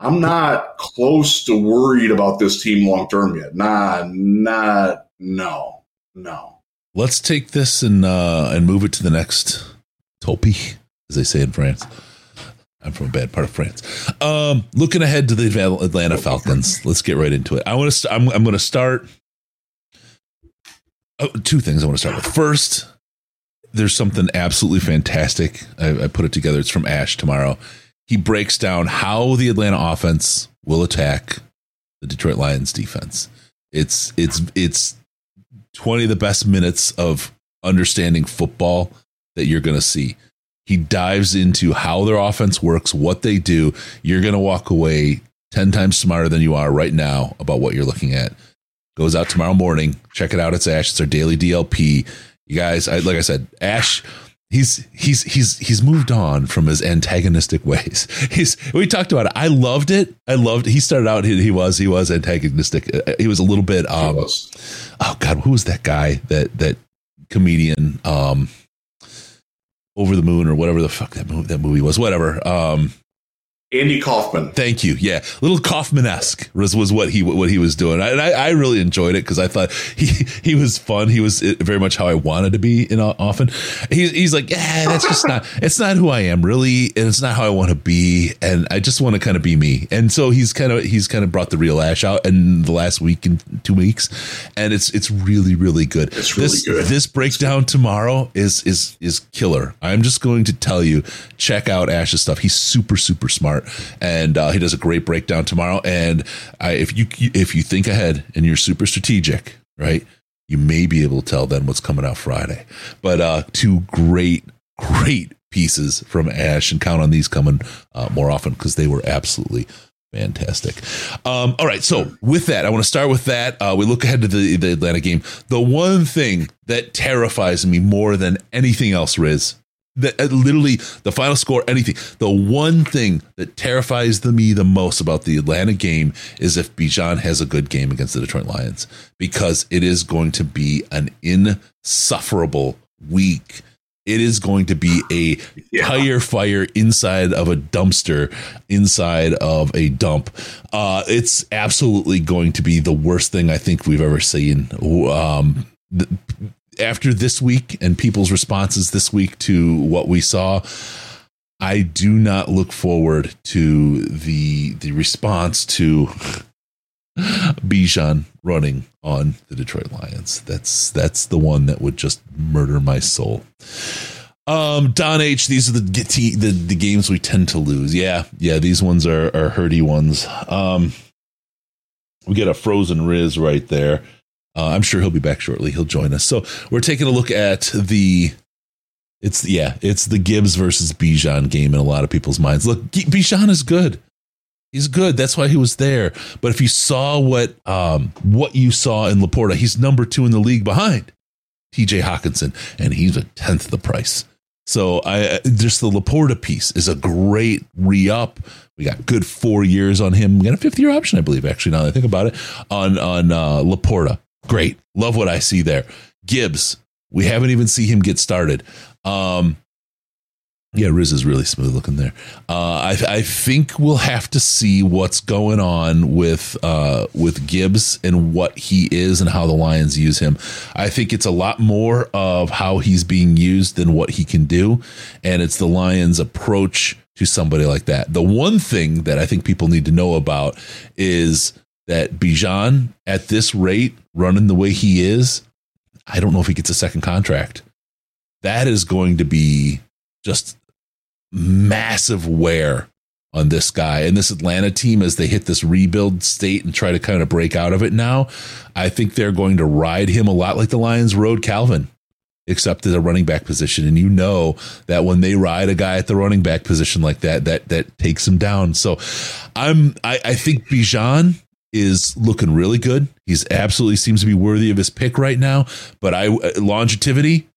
Speaker 3: I'm not close to worried about this team long term yet. Nah, not no. No.
Speaker 2: Let's take this and uh, and move it to the next topi, as they say in France. I'm from a bad part of France. Um, looking ahead to the Atlanta- Atlanta Falcons, let's get right into it. I want to. St- I'm, I'm going to start. Oh, two things I want to start with. First, there's something absolutely fantastic. I, I put it together. It's from Ash tomorrow. He breaks down how the Atlanta offense will attack the Detroit Lions defense. It's it's it's 20 of the best minutes of understanding football that you're going to see. He dives into how their offense works, what they do. You're going to walk away 10 times smarter than you are right now about what you're looking at. Goes out tomorrow morning. Check it out. It's Ash. It's our daily DLP. You guys, I, like I said, Ash, he's he's he's he's moved on from his antagonistic ways. He's we talked about it. I loved it. I loved. He started out. He, he was he was antagonistic. Uh, He was a little bit. Um, oh god who was that guy that that comedian um over the moon or whatever the fuck that movie that movie was whatever um
Speaker 3: Andy Kaufman.
Speaker 2: Thank you. Yeah, little Kaufman-esque was was what he what he was doing, and I, I really enjoyed it because I thought he he was fun. He was eh, very much how I wanted to be. In uh, often, he's he's like, yeah, that's just not. It's not who I am really, and it's not how I want to be, and I just want to kind of be me. And so he's kind of he's kind of brought the real Ash out in the last week and two weeks, and it's it's really really good.
Speaker 3: It's really
Speaker 2: this,
Speaker 3: good.
Speaker 2: This breakdown tomorrow is is is killer. I'm just going to tell you, check out Ash's stuff. He's super super smart, and uh, he does a great breakdown tomorrow. And I, if you if you think ahead and you're super strategic, right, you may be able to tell then what's coming out Friday. But uh, two great great pieces from Ash, and count on these coming uh, more often because they were absolutely Fantastic. Um, all right. So with that, I want to start with that. Uh, we look ahead to the, the Atlanta game. The one thing that terrifies me more than anything else, Riz, that uh, literally the final score, anything. The one thing that terrifies the, me the most about the Atlanta game is if Bijan has a good game against the Detroit Lions, because it is going to be an insufferable week it is going to be a yeah. tire fire inside of a dumpster, inside of a dump. Uh, it's absolutely going to be the worst thing I think we've ever seen. Um, after this week and people's responses this week to what we saw, I do not look forward to the the response to Bijan running on the Detroit Lions. That's that's the one that would just murder my soul. Um, Don H, these are the the the games we tend to lose. Yeah, yeah, these ones are are hurty ones. Um, we get a frozen Riz right there. Uh, I'm sure he'll be back shortly. He'll join us. So we're taking a look at the. It's yeah, it's the Gibbs versus Bijan game in a lot of people's minds. Look, Bijan is good. He's good. That's why he was there. But if you saw what um, what you saw in LaPorta, he's number two in the league behind TJ Hockenson, and he's a tenth the price. So I just the LaPorta piece is a great re up. We got good four years on him. We got a fifth year option, I believe. Actually, now that I think about it, on on uh, LaPorta, great. Love what I see there. Gibbs, we haven't even seen him get started. Um, yeah, Riz is really smooth looking there. Uh, I, I, think we'll have to see what's going on with uh, with Gibbs and what he is and how the Lions use him. I think it's a lot more of how he's being used than what he can do, and it's the Lions' approach to somebody like that. The one thing that I think people need to know about is that Bijan at this rate, running the way he is, I don't know if he gets a second contract. That is going to be just massive wear on this guy and this Atlanta team as they hit this rebuild state and try to kind of break out of it now. I think they're going to ride him a lot like the Lions rode Calvin, except at a running back position. And you know that when they ride a guy at the running back position like that, that that takes him down. So I'm I, I think Bijan is looking really good. He's absolutely seems to be worthy of his pick right now. But I uh, longevity,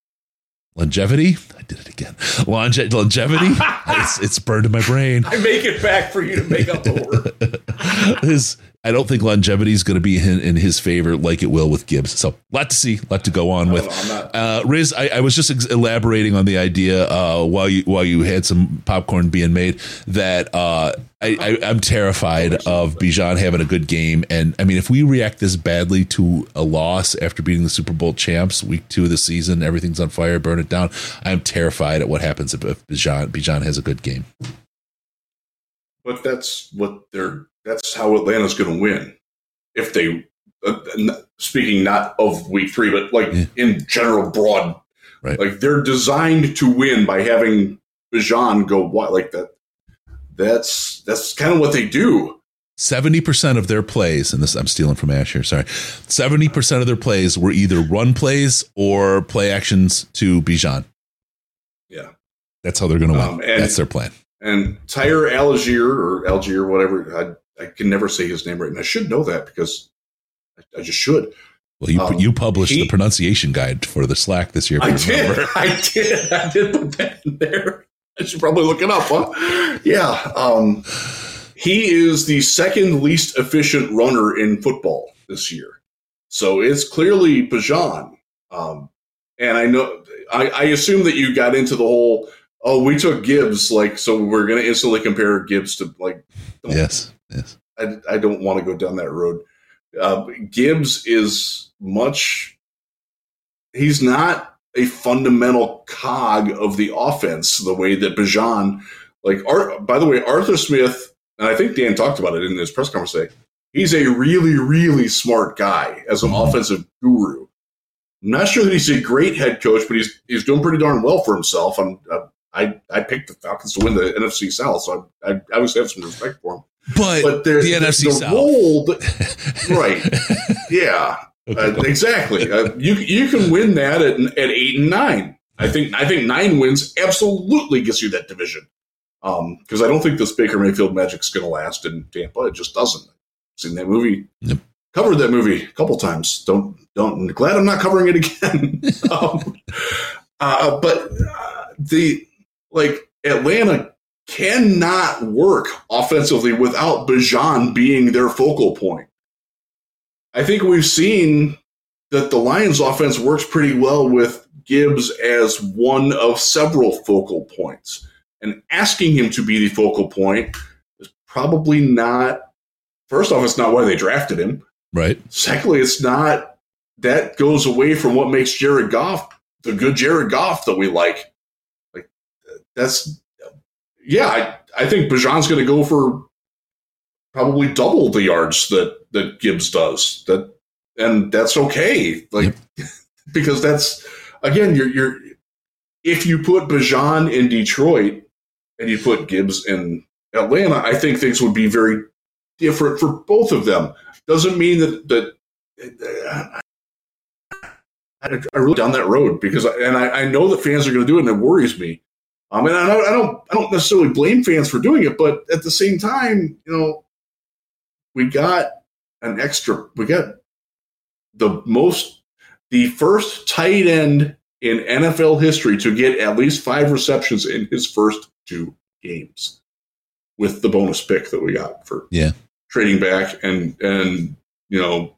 Speaker 2: longevity. I did it again. Longe- longevity. it's, it's burned in my brain.
Speaker 3: I make it back for you to make up the
Speaker 2: word. his, I don't think longevity is going to be in, in, his favor like it will with Gibbs. So, lot to see, lot to go on with. Uh, Riz, I, I, was just ex- elaborating on the idea uh, while you while you had some popcorn being made that uh, I, am terrified of Bijan having a good game. And I mean, if we react this badly to a loss after beating the Super Bowl champs, week two of the season, everything's on fire, burn it down. I'm terrified at what happens if, if Bijan Bijan has a good game.
Speaker 3: But that's what they're that's how Atlanta's going to win. If they, uh, speaking not of week three, but like yeah. in general, broad, right. like they're designed to win by having Bijan go what like that. That's that's kind of what they do.
Speaker 2: 70% of their plays, and this I'm stealing from Ash here, sorry. 70% of their plays were either run plays or play actions to Bijan.
Speaker 3: Yeah.
Speaker 2: That's how they're going to win. Um, That's their plan.
Speaker 3: And Tyre Allgeier or Allgeier, whatever, I can never say his name right, and I should know that because I, I just should.
Speaker 2: Well, you um, you published he, the pronunciation guide for the Slack this year.
Speaker 3: I did. I did. I did put that in there. I should probably look it up. Huh? Yeah. Um, he is the second least efficient runner in football this year. So it's clearly Bijan. Um, and I know, I, I assume that you got into the whole, oh, we took Gibbs, like, so we're going to instantly compare Gibbs to, like,
Speaker 2: yes. Yes.
Speaker 3: I, I don't want to go down that road. Uh, Gibbs is much. He's not a fundamental cog of the offense the way that Bijan, like, Art, by the way, Arthur Smith, and I think Dan talked about it in his press conference today. He's a really, really smart guy as an mm-hmm. offensive guru. I'm not sure that he's a great head coach, but he's he's doing pretty darn well for himself. And uh, I I picked the Falcons to win the NFC South, so I, I, always have some respect for them.
Speaker 2: But, but the NFC the South. Role
Speaker 3: that, right. Yeah. Uh, exactly. Uh, you you can win that at, at eight and nine. I think I think nine wins absolutely gets you that division. Because um, I don't think this Baker Mayfield magic's going to last in Tampa. It just doesn't. Seen that movie. Yep. Covered that movie a couple times. Don't don't. Glad I'm not covering it again. um, uh, but uh, the like Atlanta cannot work offensively without Bijan being their focal point. I think we've seen that the Lions offense works pretty well with Gibbs as one of several focal points. And asking him to be the focal point is probably not, first off, it's not why they drafted him.
Speaker 2: Right.
Speaker 3: Secondly, it's not, that goes away from what makes Jared Goff the good Jared Goff that we like. Like, that's, yeah, I, I think Bijan's going to go for probably double the yards that, that Gibbs does. That, and that's okay. Like, yep. because that's, again, you're, you're, if you put Bijan in Detroit and you put Gibbs in Atlanta, I think things would be very different for both of them. Doesn't mean that that uh, I, I really down that road because, and I, I know that fans are going to do it, and it worries me. Um, and I don't, I don't, I don't necessarily blame fans for doing it, but at the same time, you know, we got an extra, we got the most, the first tight end in NFL history to get at least five receptions in his first two games with the bonus pick that we got for
Speaker 2: yeah.
Speaker 3: trading back and and you know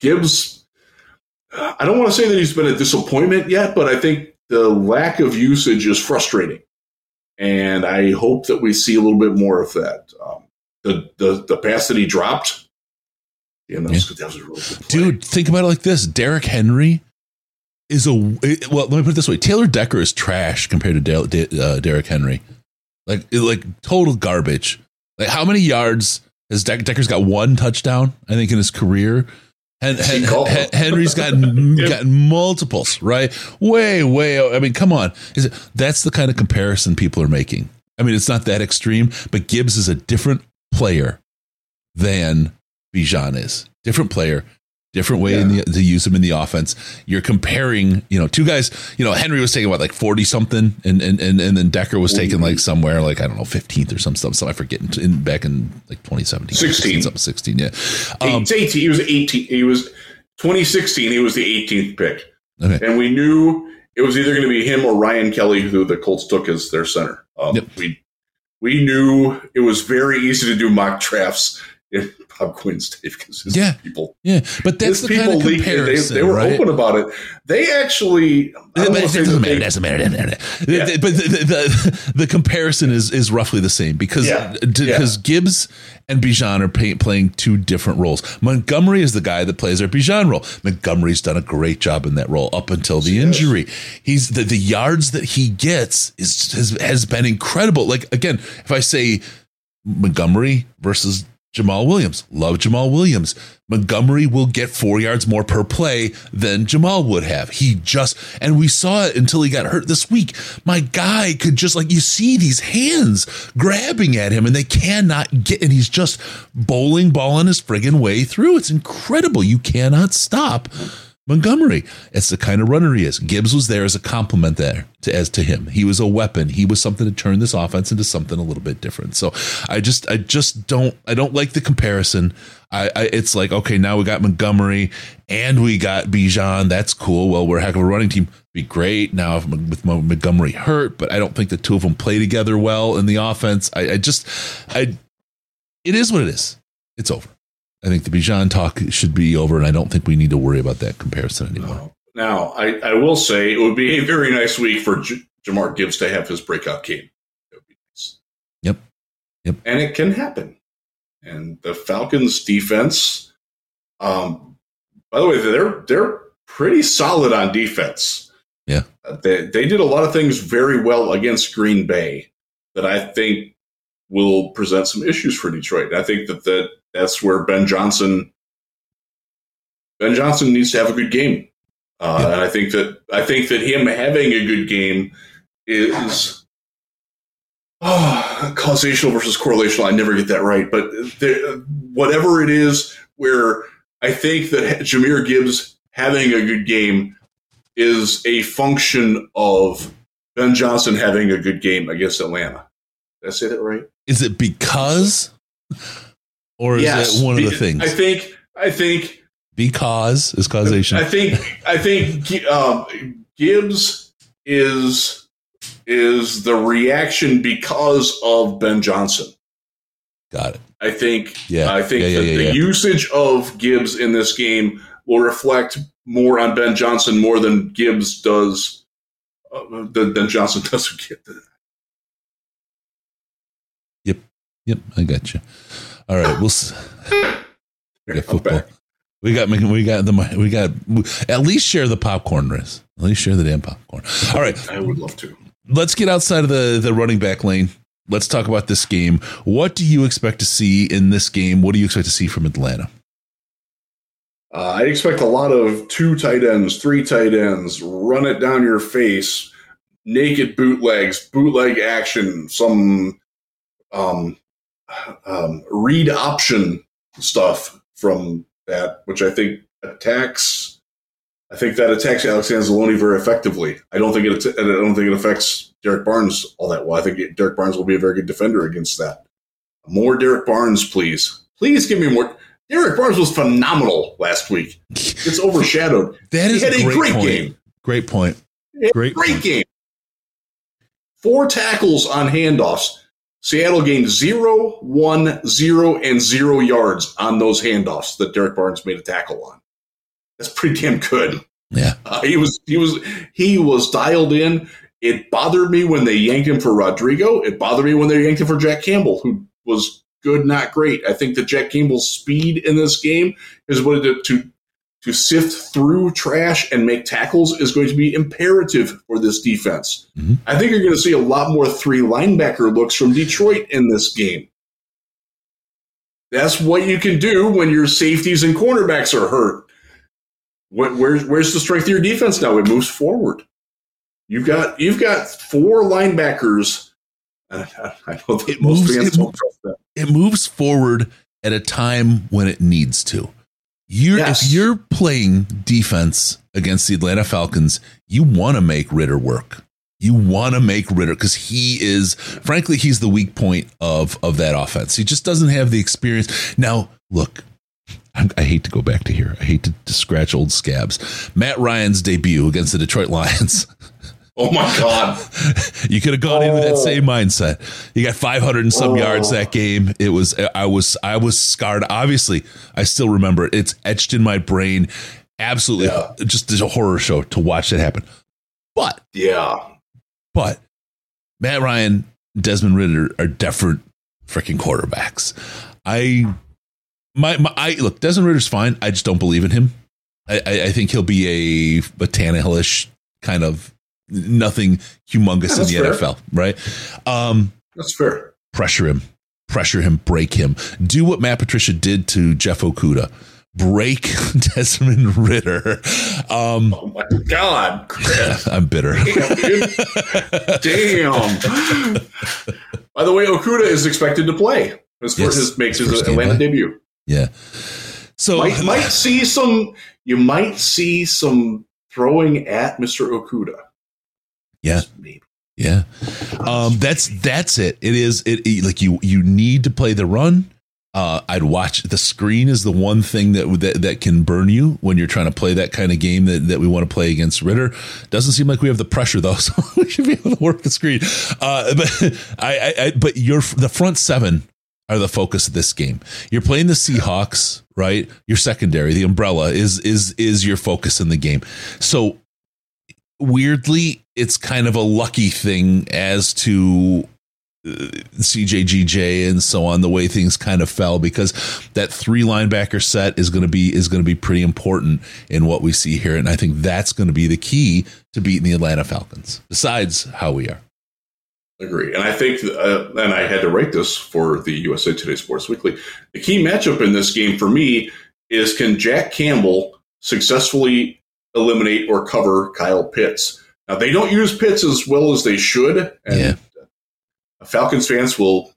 Speaker 3: Gibbs I don't want to say that he's been a disappointment yet but I think the lack of usage is frustrating and I hope that we see a little bit more of that um, the the the pass that he dropped yeah, that was, yeah. That was really
Speaker 2: dude think about it like this Derrick Henry is a well. Let me put it this way: Taylor Decker is trash compared to De- uh, Derrick Henry, like like total garbage. Like how many yards has De- Decker's got? One touchdown, I think, in his career. And, Henry's gotten gotten multiples, right? Way, way. I mean, come on. Is it, that's the kind of comparison people are making. I mean, it's not that extreme, but Gibbs is a different player than Bijan is. Different player, different way yeah. the, to use him in the offense. You're comparing, you know, two guys. You know, Henry was taking what like forty something, and and and, and then Decker was taking like somewhere like I don't know fifteenth or some stuff. So I forget in, in back in like 2017,
Speaker 3: 16,
Speaker 2: something sixteen. Yeah,
Speaker 3: um, 18, He was eighteen. He was 2016. He was the 18th pick, okay. and we knew it was either going to be him or Ryan Kelly, who the Colts took as their center. Um, yep. We we knew it was very easy to do mock drafts in Bob Quinn's day because his
Speaker 2: yeah.
Speaker 3: people,
Speaker 2: yeah, but that's the kind of comparison.
Speaker 3: They, they were
Speaker 2: right?
Speaker 3: open about it. They actually,
Speaker 2: but it doesn't matter. Doesn't matter. Yeah. But the, the, the, comparison is is roughly the same because because yeah. yeah. Gibbs and Bijan are pay, playing two different roles. Montgomery is the guy that plays our Bijan role. Montgomery's done a great job in that role up until the injury. He's the, the yards that he gets is has, has been incredible. Like again, if I say Montgomery versus Jamaal Williams. Love Jamaal Williams. Montgomery will get four yards more per play than Jamaal would have. He just, and we saw it until he got hurt this week. My guy could just like, you see these hands grabbing at him and they cannot get, and he's just bowling ball his friggin' way through. It's incredible. You cannot stop Montgomery. It's the kind of runner he is. Gibbs was there as a compliment there to as to him. He was a weapon. He was something to turn this offense into something a little bit different. So I just I just don't I don't like the comparison. I, I it's like okay now we got Montgomery and we got Bijan. That's cool. Well we're a heck of a running team. Be great now if, with Montgomery hurt, but I don't think the two of them play together well in the offense. I, I just I it is what it is. It's over. I think the Bijan talk should be over, and I don't think we need to worry about that comparison anymore.
Speaker 3: Now, I, I will say it would be a very nice week for J- Jahmyr Gibbs to have his breakout game. That would be nice.
Speaker 2: Yep. Yep.
Speaker 3: And it can happen. And the Falcons defense, um, by the way, they're they're pretty solid on defense.
Speaker 2: Yeah.
Speaker 3: Uh, they they did a lot of things very well against Green Bay that I think will present some issues for Detroit. I think that that that's where Ben Johnson Ben Johnson needs to have a good game. Uh, yeah. And I think that I think that him having a good game is oh, causational versus correlational. I never get that right, but there, whatever it is, where I think that Jahmyr Gibbs having a good game is a function of Ben Johnson having a good game against Atlanta. Did I say that right?
Speaker 2: Is it because, or is yes, it one of the things?
Speaker 3: I think. I think
Speaker 2: because is causation.
Speaker 3: I think. I think um, Gibbs is is the reaction because of Ben Johnson.
Speaker 2: Got it.
Speaker 3: I think.
Speaker 2: Yeah.
Speaker 3: I think
Speaker 2: yeah,
Speaker 3: yeah, yeah, the usage of Gibbs in this game will reflect more on Ben Johnson more than Gibbs does uh, than, than Johnson does with Gibbs.
Speaker 2: Yep, yep, I got you. All right, we'll. We got football. We got we got the we got at least share the popcorn, Riz. At least share the damn popcorn. All right,
Speaker 3: I would love to.
Speaker 2: Let's get outside of the the running back lane. Let's talk about this game. What do you expect to see in this game? What do you expect to see from Atlanta?
Speaker 3: Uh, I expect a lot of two tight ends, three tight ends, run it down your face, naked bootlegs, bootleg action, some um, um, read option stuff from that, which I think attacks. I think that attacks Alex Anzalone very effectively. I don't think it. I don't think it affects Derrick Barnes all that well. I think Derrick Barnes will be a very good defender against that. More Derrick Barnes, please. Please give me more. Derrick Barnes was phenomenal last week. It's overshadowed.
Speaker 2: that is
Speaker 3: he had
Speaker 2: a great,
Speaker 3: great game.
Speaker 2: Great point. Great,
Speaker 3: Great
Speaker 2: point.
Speaker 3: game. Four tackles on handoffs. Seattle gained zero, one, zero, and zero yards on those handoffs that Derrick Barnes made a tackle on. That's pretty damn good.
Speaker 2: Yeah.
Speaker 3: Uh, he was he was he was dialed in. It bothered me when they yanked him for Rodrigo. It bothered me when they yanked him for Jack Campbell, who was good, not great. I think that Jack Campbell's speed in this game is what it did to to sift through trash and make tackles is going to be imperative for this defense.
Speaker 2: Mhm.
Speaker 3: I think you're going to see a lot more three linebacker looks from Detroit in this game. That's what you can do when your safeties and cornerbacks are hurt. Where, where's where's the strength of your defense now? It moves forward. You've got you've got four linebackers. I, I, I know that
Speaker 2: It
Speaker 3: most
Speaker 2: moves-
Speaker 3: fans
Speaker 2: it
Speaker 3: don't trust that.
Speaker 2: It moves forward at a time when it needs to. You're
Speaker 3: Yes.
Speaker 2: if you're playing defense against the Atlanta Falcons, you want to make Ridder work. You want to make Ridder because he is, frankly, he's the weak point of of that offense. He just doesn't have the experience. Now, look, I, I hate to go back to here. I hate to, to scratch old scabs. Matt Ryan's debut against the Detroit Lions.
Speaker 3: Oh my god!
Speaker 2: you could have gone in with that
Speaker 3: Oh.
Speaker 2: same mindset. You got 500 and some
Speaker 3: Oh.
Speaker 2: yards that oh. game. It was I was I was scarred. Obviously, I still remember it. It's etched in my brain. Absolutely,
Speaker 3: Yeah.
Speaker 2: just a horror show to watch that happen. But
Speaker 3: Yeah,
Speaker 2: but Matt Ryan, Desmond Ridder are different freaking quarterbacks. I my, my I look Desmond Ridder's fine. I just don't believe in him. I, I, I think he'll be a, a Tannehill-ish kind of nothing humongous
Speaker 3: Yeah,
Speaker 2: in the
Speaker 3: fair.
Speaker 2: NFL, right? Um,
Speaker 3: that's fair.
Speaker 2: pressure him, pressure him, break him. Do what Matt Patricia did to Jeff Okudah. Break Desmond Ridder. Um,
Speaker 3: Oh my god! Chris.
Speaker 2: I'm bitter.
Speaker 3: Damn. Damn. By the way, Okudah is expected to play. His
Speaker 2: Yes,
Speaker 3: first his, makes
Speaker 2: his
Speaker 3: his
Speaker 2: first game
Speaker 3: Atlanta debut.
Speaker 2: Yeah. So
Speaker 3: Might might see some. You might see some throwing at Mister Okudah.
Speaker 2: Yeah. Yeah. Um, that's that's it. It is it, it- like you you need to play the run. Uh, I'd watch the screen is the one thing that, that that can burn you when you're trying to play that kind of game that, that we want to play against Ridder. Doesn't seem like we have the pressure though, so we should be able to work the screen. Uh, but I, I, I but your the front seven are the focus of this game. You're playing the Seahawks, right? Your secondary, the umbrella is is is your focus in the game. So weirdly, it's kind of a lucky thing as to uh, CJGJ and so on. The way things kind of fell because that three linebacker set is going to be is going to be pretty important in what we see here, and I think that's going to be the key to beating the Atlanta Falcons. Besides how we are,
Speaker 3: Agree. And I think, uh, and I had to write this for the USA Today Sports Weekly. The key matchup in this game for me is can Jack Campbell successfully eliminate or cover Kyle Pitts? Now, they don't use Pitts as well as they should. And
Speaker 2: Yeah.
Speaker 3: Falcons fans will.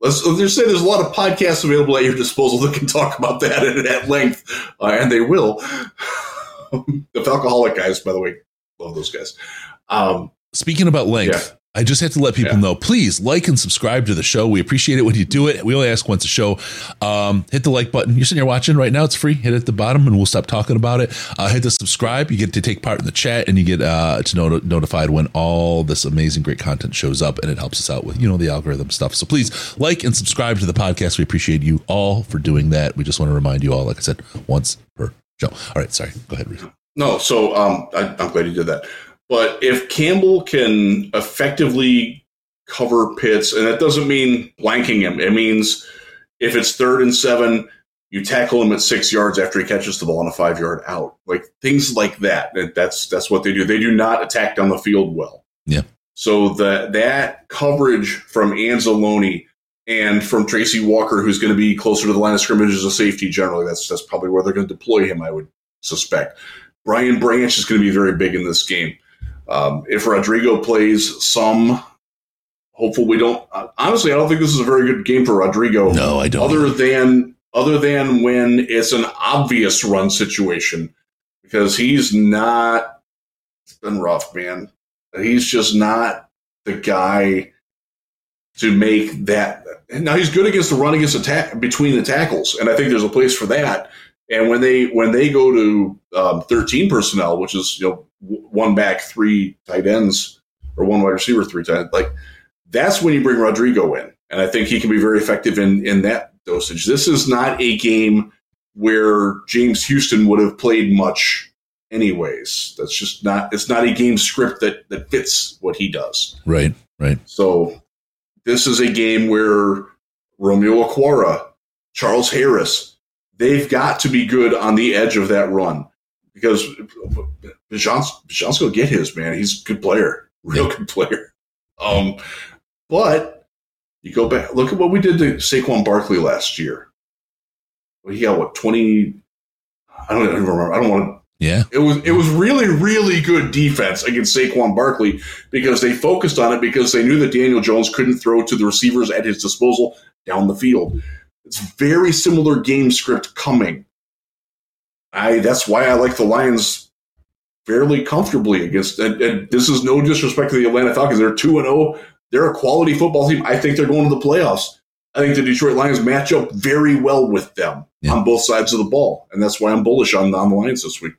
Speaker 3: Let's, let's just say there's a lot of podcasts available at your disposal that can talk about that at, at length, uh, and they will. the Falcoholic guys, by the way, love those guys. Um,
Speaker 2: Speaking about length, I just have to let people
Speaker 3: Yeah.
Speaker 2: know, please like and subscribe to the show. We appreciate it when you do it. We only ask once a show. Um, hit the like button. You're sitting here watching right now. It's free. Hit it at the bottom and we'll stop talking about it. Uh, hit the subscribe. You get to take part in the chat and you get uh, to not- notified when all this amazing, great content shows up and it helps us out with, you know, the algorithm stuff. So please like and subscribe to the podcast. We appreciate you all for doing that. We just want to remind you all, like I said, once per show. All right, sorry. Go ahead. Reese.
Speaker 3: No, so um, I, I'm glad you did that. But if Campbell can effectively cover Pitts, and that doesn't mean blanking him, it means if it's third and seven, you tackle him at six yards after he catches the ball on a five yard out, like things like that. That's that's what they do. They do not attack down the field well.
Speaker 2: Yeah.
Speaker 3: So that that coverage from Anzalone and from Tracy Walker, who's going to be closer to the line of scrimmage as a safety generally, that's that's probably where they're going to deploy him. I would suspect. Brian Branch is going to be very big in this game. Um, if Rodrigo plays some, hopefully we don't. Uh, honestly, I don't think this is a very good game for Rodrigo.
Speaker 2: No, I don't.
Speaker 3: Other than other than when it's an obvious run situation, because he's not. It's been rough, man. He's just not the guy to make that. Now he's good against the run against attack between the tackles, and I think there's a place for that. And when they when they go to um, 13 personnel, which is you know one back, three tight ends, or one wide receiver, three tight, like that's when you bring Rodrigo in, and I think he can be very effective in in that dosage. This is not a game where James Houston would have played much anyways. That's just not it's not a game script that that fits what he does.
Speaker 2: Right, right.
Speaker 3: So this is a game where Romeo Okwara, Charles Harris, they've got to be good on the edge of that run because Bijan's, going to get his, man. He's a good player, real good player. Um, but you go back, look at what we did to Saquon Barkley last year. He got what, 20? I don't even remember. I don't want to
Speaker 2: Yeah,
Speaker 3: it was it was really really good defense against Saquon Barkley because they focused on it because they knew that Daniel Jones couldn't throw to the receivers at his disposal down the field. It's very similar game script coming. I that's why I like the Lions fairly comfortably against. And, and this is no disrespect to the Atlanta Falcons. They're two and zero. They're a quality football team. I think they're going to the playoffs. I think the Detroit Lions match up very well with them
Speaker 2: Yeah.
Speaker 3: on both sides of the ball, and that's why I'm bullish on, on the Lions this week.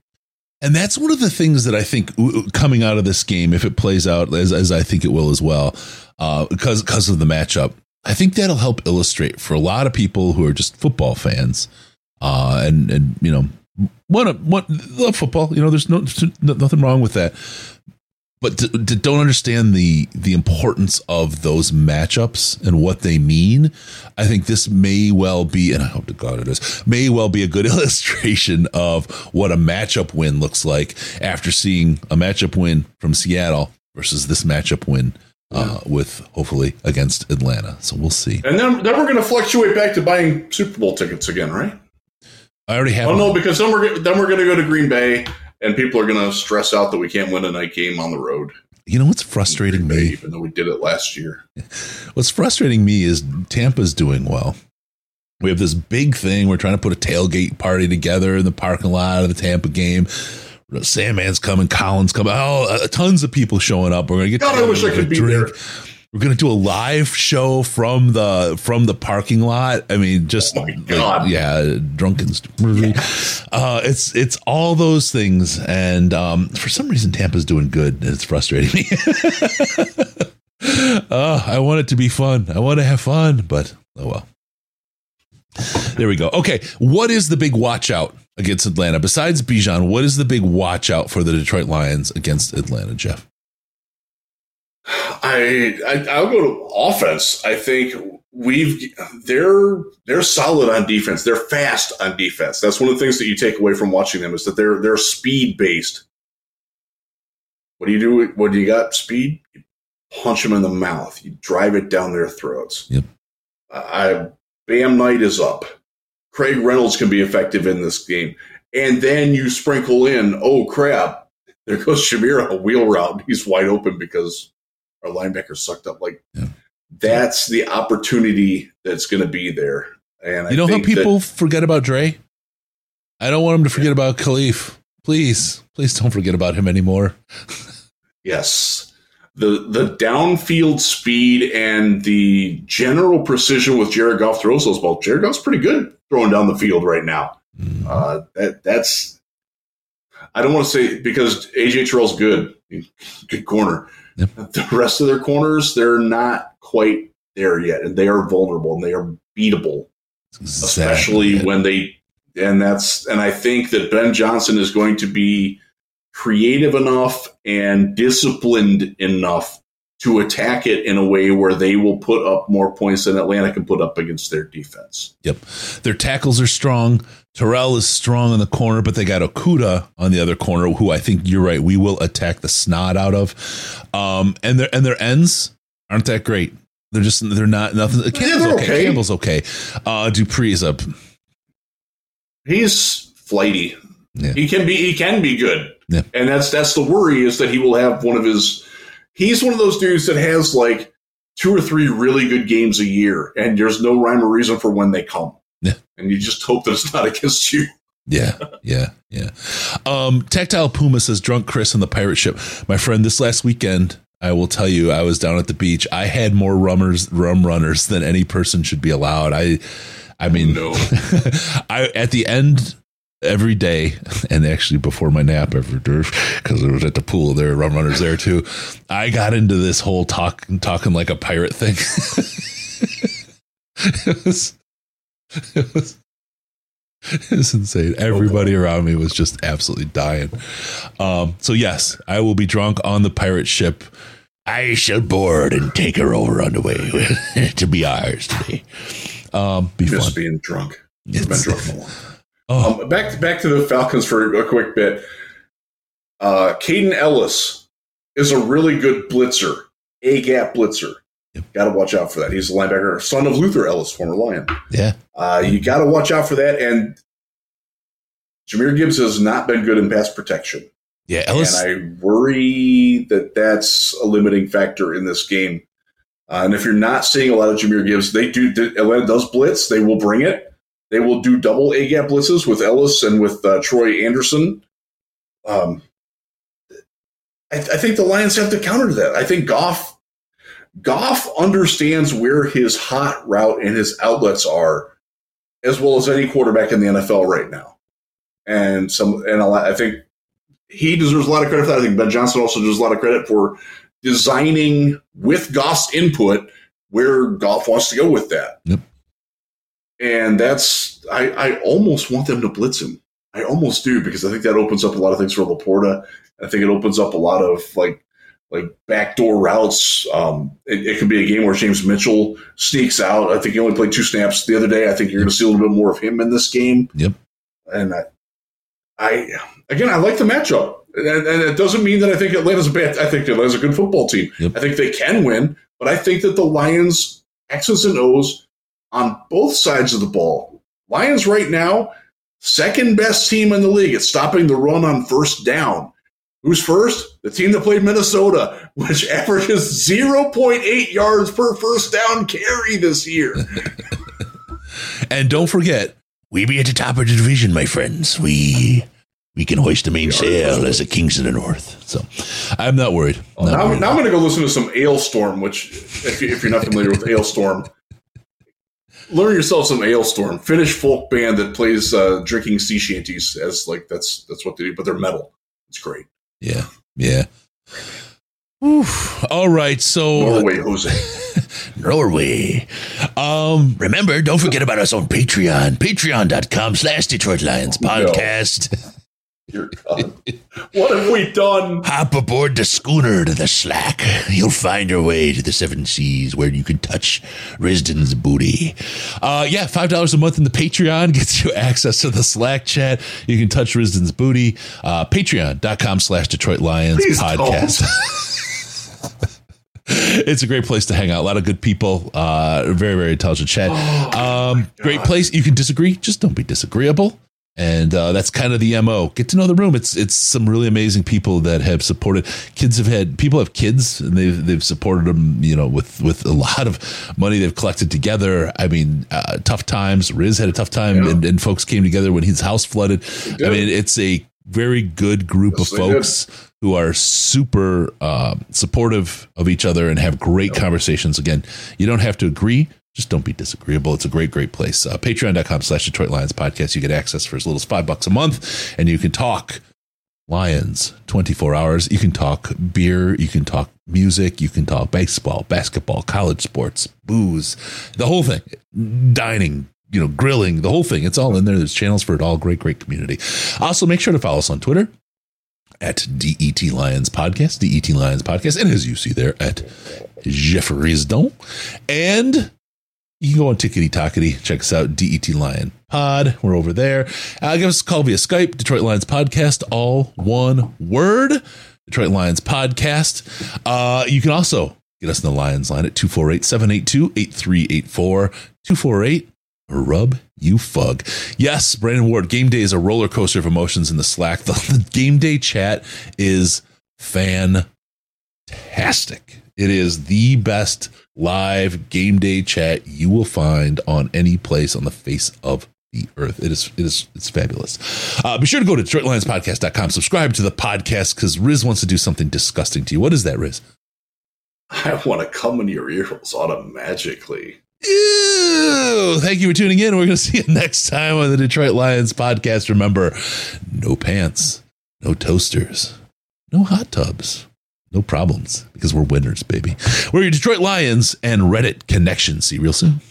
Speaker 2: And that's one of the things that I think uh, coming out of this game, if it plays out as, as I think it will as well, uh, because because of the matchup, I think that'll help illustrate for a lot of people who are just football fans, uh, and and you know, want want love football. You know, there's no nothing wrong with that, but to, to don't understand the the importance of those matchups and what they mean. I think this may well be, and I hope to God it is, may well be a good illustration of what a matchup win looks like after seeing a matchup win from Seattle versus this matchup win uh, with hopefully against Atlanta. So we'll see.
Speaker 3: And then, then we're going to fluctuate back to buying Super Bowl tickets again, right?
Speaker 2: I already have.
Speaker 3: Oh no, because then we're then we're going to go to Green Bay, and people are going to stress out that we can't win a night game on the road.
Speaker 2: You know what's frustrating
Speaker 3: Bay,
Speaker 2: me?
Speaker 3: even though we did it last year.
Speaker 2: What's frustrating me is Tampa's doing well. We have this big thing. We're trying to put a tailgate party together in the parking lot of the Tampa game. Sandman's coming, Collins coming. Oh, uh, tons of people showing up. We're gonna get.
Speaker 3: God, I wish I could be there.
Speaker 2: We're gonna do a live show from the from the parking lot. I mean, just
Speaker 3: Oh
Speaker 2: like, yeah, drunken. Uh, it's it's all those things, and um, for some reason, Tampa's doing good, and it's frustrating me. uh, I want it to be fun. I want to have fun, but oh well. There we go. Okay, what is the big watch out against Atlanta besides Bijan? What is the big watch out for the Detroit Lions against Atlanta, Jeff?
Speaker 3: I, I I'll go to offense. I think we've they're they're solid on defense. They're fast on defense. That's one of the things that you take away from watching them is that they're they're speed based. What do you do? What do you got? Speed. You punch them in the mouth. You drive it down their throats.
Speaker 2: Yep.
Speaker 3: I Bam Knight is up. Craig Reynolds can be effective in this game, and then you sprinkle in. Oh crap! There goes Jahmyr a wheel route. He's wide open because our linebacker sucked up. Like
Speaker 2: Yeah.
Speaker 3: that's the opportunity that's going to be there. And I
Speaker 2: You know how
Speaker 3: think that-
Speaker 2: people forget about Dre? I don't want him to forget about Kalif. Please, please don't forget about him anymore.
Speaker 3: yes, the the downfield speed and the general precision with Jared Goff throws those balls. Jared Goff's pretty good throwing down the field right now.
Speaker 2: Mm.
Speaker 3: Uh, that that's. I don't want to say because AJ Terrell's good, good corner.
Speaker 2: Yep.
Speaker 3: The rest of their corners, they're not quite there yet, and they are vulnerable and they are beatable. especially
Speaker 2: Exactly.
Speaker 3: when they and that's and I think that Ben Johnson is going to be creative enough and disciplined enough to attack it in a way where they will put up more points than Atlanta can put up against their defense.
Speaker 2: Yep. Their tackles are strong. Terrell is strong in the corner, but they got Okudah on the other corner, who I think you're right. We will attack the snot out of. Um, and their and their ends aren't that great. They're just they're not nothing. Campbell's
Speaker 3: they're
Speaker 2: okay.
Speaker 3: okay.
Speaker 2: Campbell's okay. Uh, Dupree's up.
Speaker 3: He's flighty.
Speaker 2: Yeah.
Speaker 3: He can be he can be good.
Speaker 2: Yeah.
Speaker 3: And that's that's the worry is that he will have one of his he's one of those dudes that has like two or three really good games a year and there's no rhyme or reason for when they come.
Speaker 2: Yeah.
Speaker 3: And you just hope that it's not against you.
Speaker 2: Yeah, yeah, yeah. Um, Tactile Puma says, "Drunk Chris on the pirate ship." My friend, this last weekend, I will tell you, I was down at the beach. I had more rummers, rum runners than any person should be allowed. I, I mean,
Speaker 3: No.
Speaker 2: I at the end every day, and actually before my nap every because it was at the pool. There were rum runners there too. I got into this whole talk, talking like a pirate thing. it was, it was, it was insane. Everybody around me was just absolutely dying. Um, so yes, I will be drunk on the pirate ship. I shall board and take her over on the way to be ours today. Um, be
Speaker 3: Just
Speaker 2: fun.
Speaker 3: being drunk.
Speaker 2: It's-
Speaker 3: I've been drunk for a while.
Speaker 2: Oh,
Speaker 3: Um, back back to the Falcons for a quick bit. Uh, Kaden Elliss is a really good blitzer, a gap blitzer.
Speaker 2: Yep.
Speaker 3: Got to watch out for that. He's a linebacker, son of Luther Elliss, former Lion.
Speaker 2: yeah.
Speaker 3: Uh, you got to watch out for that. And Jahmyr Gibbs has not been good in pass protection,
Speaker 2: Yeah, Elliss.
Speaker 3: and I worry that that's a limiting factor in this game. Uh, and if you're not seeing a lot of Jahmyr Gibbs, they do. Atlanta does blitz. They will bring it. They will do double A gap blitzes with Elliss and with uh, Troy Anderson. Um, I, I think the Lions have to counter that. I think Goff Goff understands where his hot route and his outlets are, as well as any quarterback in the NFL right now. And some and lot, I think he deserves a lot of credit for that. I think Ben Johnson also deserves a lot of credit for designing with Goff's input where Goff wants to go with that.
Speaker 2: Yep.
Speaker 3: And that's I, I almost want them to blitz him. I almost do because I think that opens up a lot of things for Laporta. I think it opens up a lot of like like backdoor routes. Um, it, it could be a game where James Mitchell sneaks out. I think he only played two snaps the other day. I think you're going to see a little bit more of him in this game.
Speaker 2: Yep.
Speaker 3: And I, I again, I like the matchup, and, and it doesn't mean that I think Atlanta's a bad. I think Atlanta's a good football team.
Speaker 2: Yep.
Speaker 3: I think they can win, but I think that the Lions X's and O's on both sides of the ball. Lions right now, second best team in the league at stopping the run on first down. Who's first? The team that played Minnesota, which averages 0.8 yards per first down carry this year.
Speaker 2: And don't forget, we be at the top of the division, my friends. We we can hoist the mainsail as the kings of the north. So I'm not worried. Not
Speaker 3: now,
Speaker 2: worried.
Speaker 3: now I'm going to go listen to some Alestorm, which, if, you, if you're not familiar with Alestorm, learn yourself some Alestorm. Finnish folk band that plays uh, drinking sea shanties as like that's that's what they do, but they're metal. It's great.
Speaker 2: yeah, yeah. Oof. All right, so
Speaker 3: Norway Jose.
Speaker 2: Norway. Um, remember, don't forget about us on Patreon. Patreon.com slash Detroit Lions
Speaker 3: No. Dear God. What have we done?
Speaker 2: Hop aboard the schooner to the slack. You'll find your way to the seven seas where you can touch Risdon's booty. Uh, yeah, $5 a month in the Patreon gets you access to the Slack chat. You can touch Risdon's booty. Uh, Patreon.com slash Detroit Lions
Speaker 3: Please
Speaker 2: podcast. it's a great place to hang out. A lot of good people. Uh, very, very intelligent chat. um, great place. You can disagree. Just don't be disagreeable. And uh, that's kind of the mo. Get to know the room. It's it's some really amazing people that have supported. Kids have had people have kids, and they've they've supported them. You know, with with a lot of money they've collected together. I mean, uh, tough times. Riz had a tough time,
Speaker 3: Yeah.
Speaker 2: and, and folks came together when his house flooded. I mean, it's a very good group
Speaker 3: Yes,
Speaker 2: of
Speaker 3: did.
Speaker 2: folks who are super uh, supportive of each other and have great conversations. Again, you don't have to agree. Just don't be disagreeable. It's a great, great place. Uh, Patreon.com slash Detroit Lions podcast. You get access for as little as five bucks a month, and you can talk Lions 24 hours. You can talk beer. You can talk music. You can talk baseball, basketball, college sports, booze, the whole thing. Dining, you know, grilling, the whole thing. It's all in there. There's channels for it all. Great, great community. Also, make sure to follow us on Twitter at DET Lions Podcast, DET Lions Podcast, and as you see there at Jeffrey's Don. And you can go on Tickety Tockety, check us out, DET Lion Pod. We're over there. Uh, give us a call via Skype, Detroit Lions Podcast, all one word. Detroit Lions Podcast. Uh, you can also get us in the Lions line at 248 782 8384. 248 Rub you fug. Yes, Brandon Ward, game day is a roller coaster of emotions in the Slack. The, the game day chat is fantastic. It is the best live game day chat you will find on any place on the face of the earth. It is it is it's fabulous. Uh, be sure to go to DetroitLionsPodcast.com. Subscribe to the podcast because Riz wants to do something disgusting to you. What is that, Riz?
Speaker 3: I want to come in your ears automatically.
Speaker 2: Ew. Thank you for tuning in. We're going to see you next time on the Detroit Lions podcast. Remember, no pants, no toasters, no hot tubs, no problems because we're winners, baby. We're your Detroit Lions and Reddit connection. See you real soon.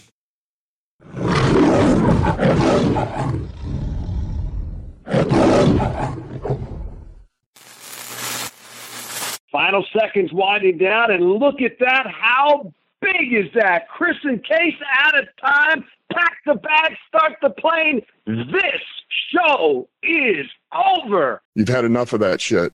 Speaker 4: Final seconds winding down, and look at that. How big is that? Chris and Case out of time. Pack the bag, start the plane. This show is over.
Speaker 5: You've had enough of that shit.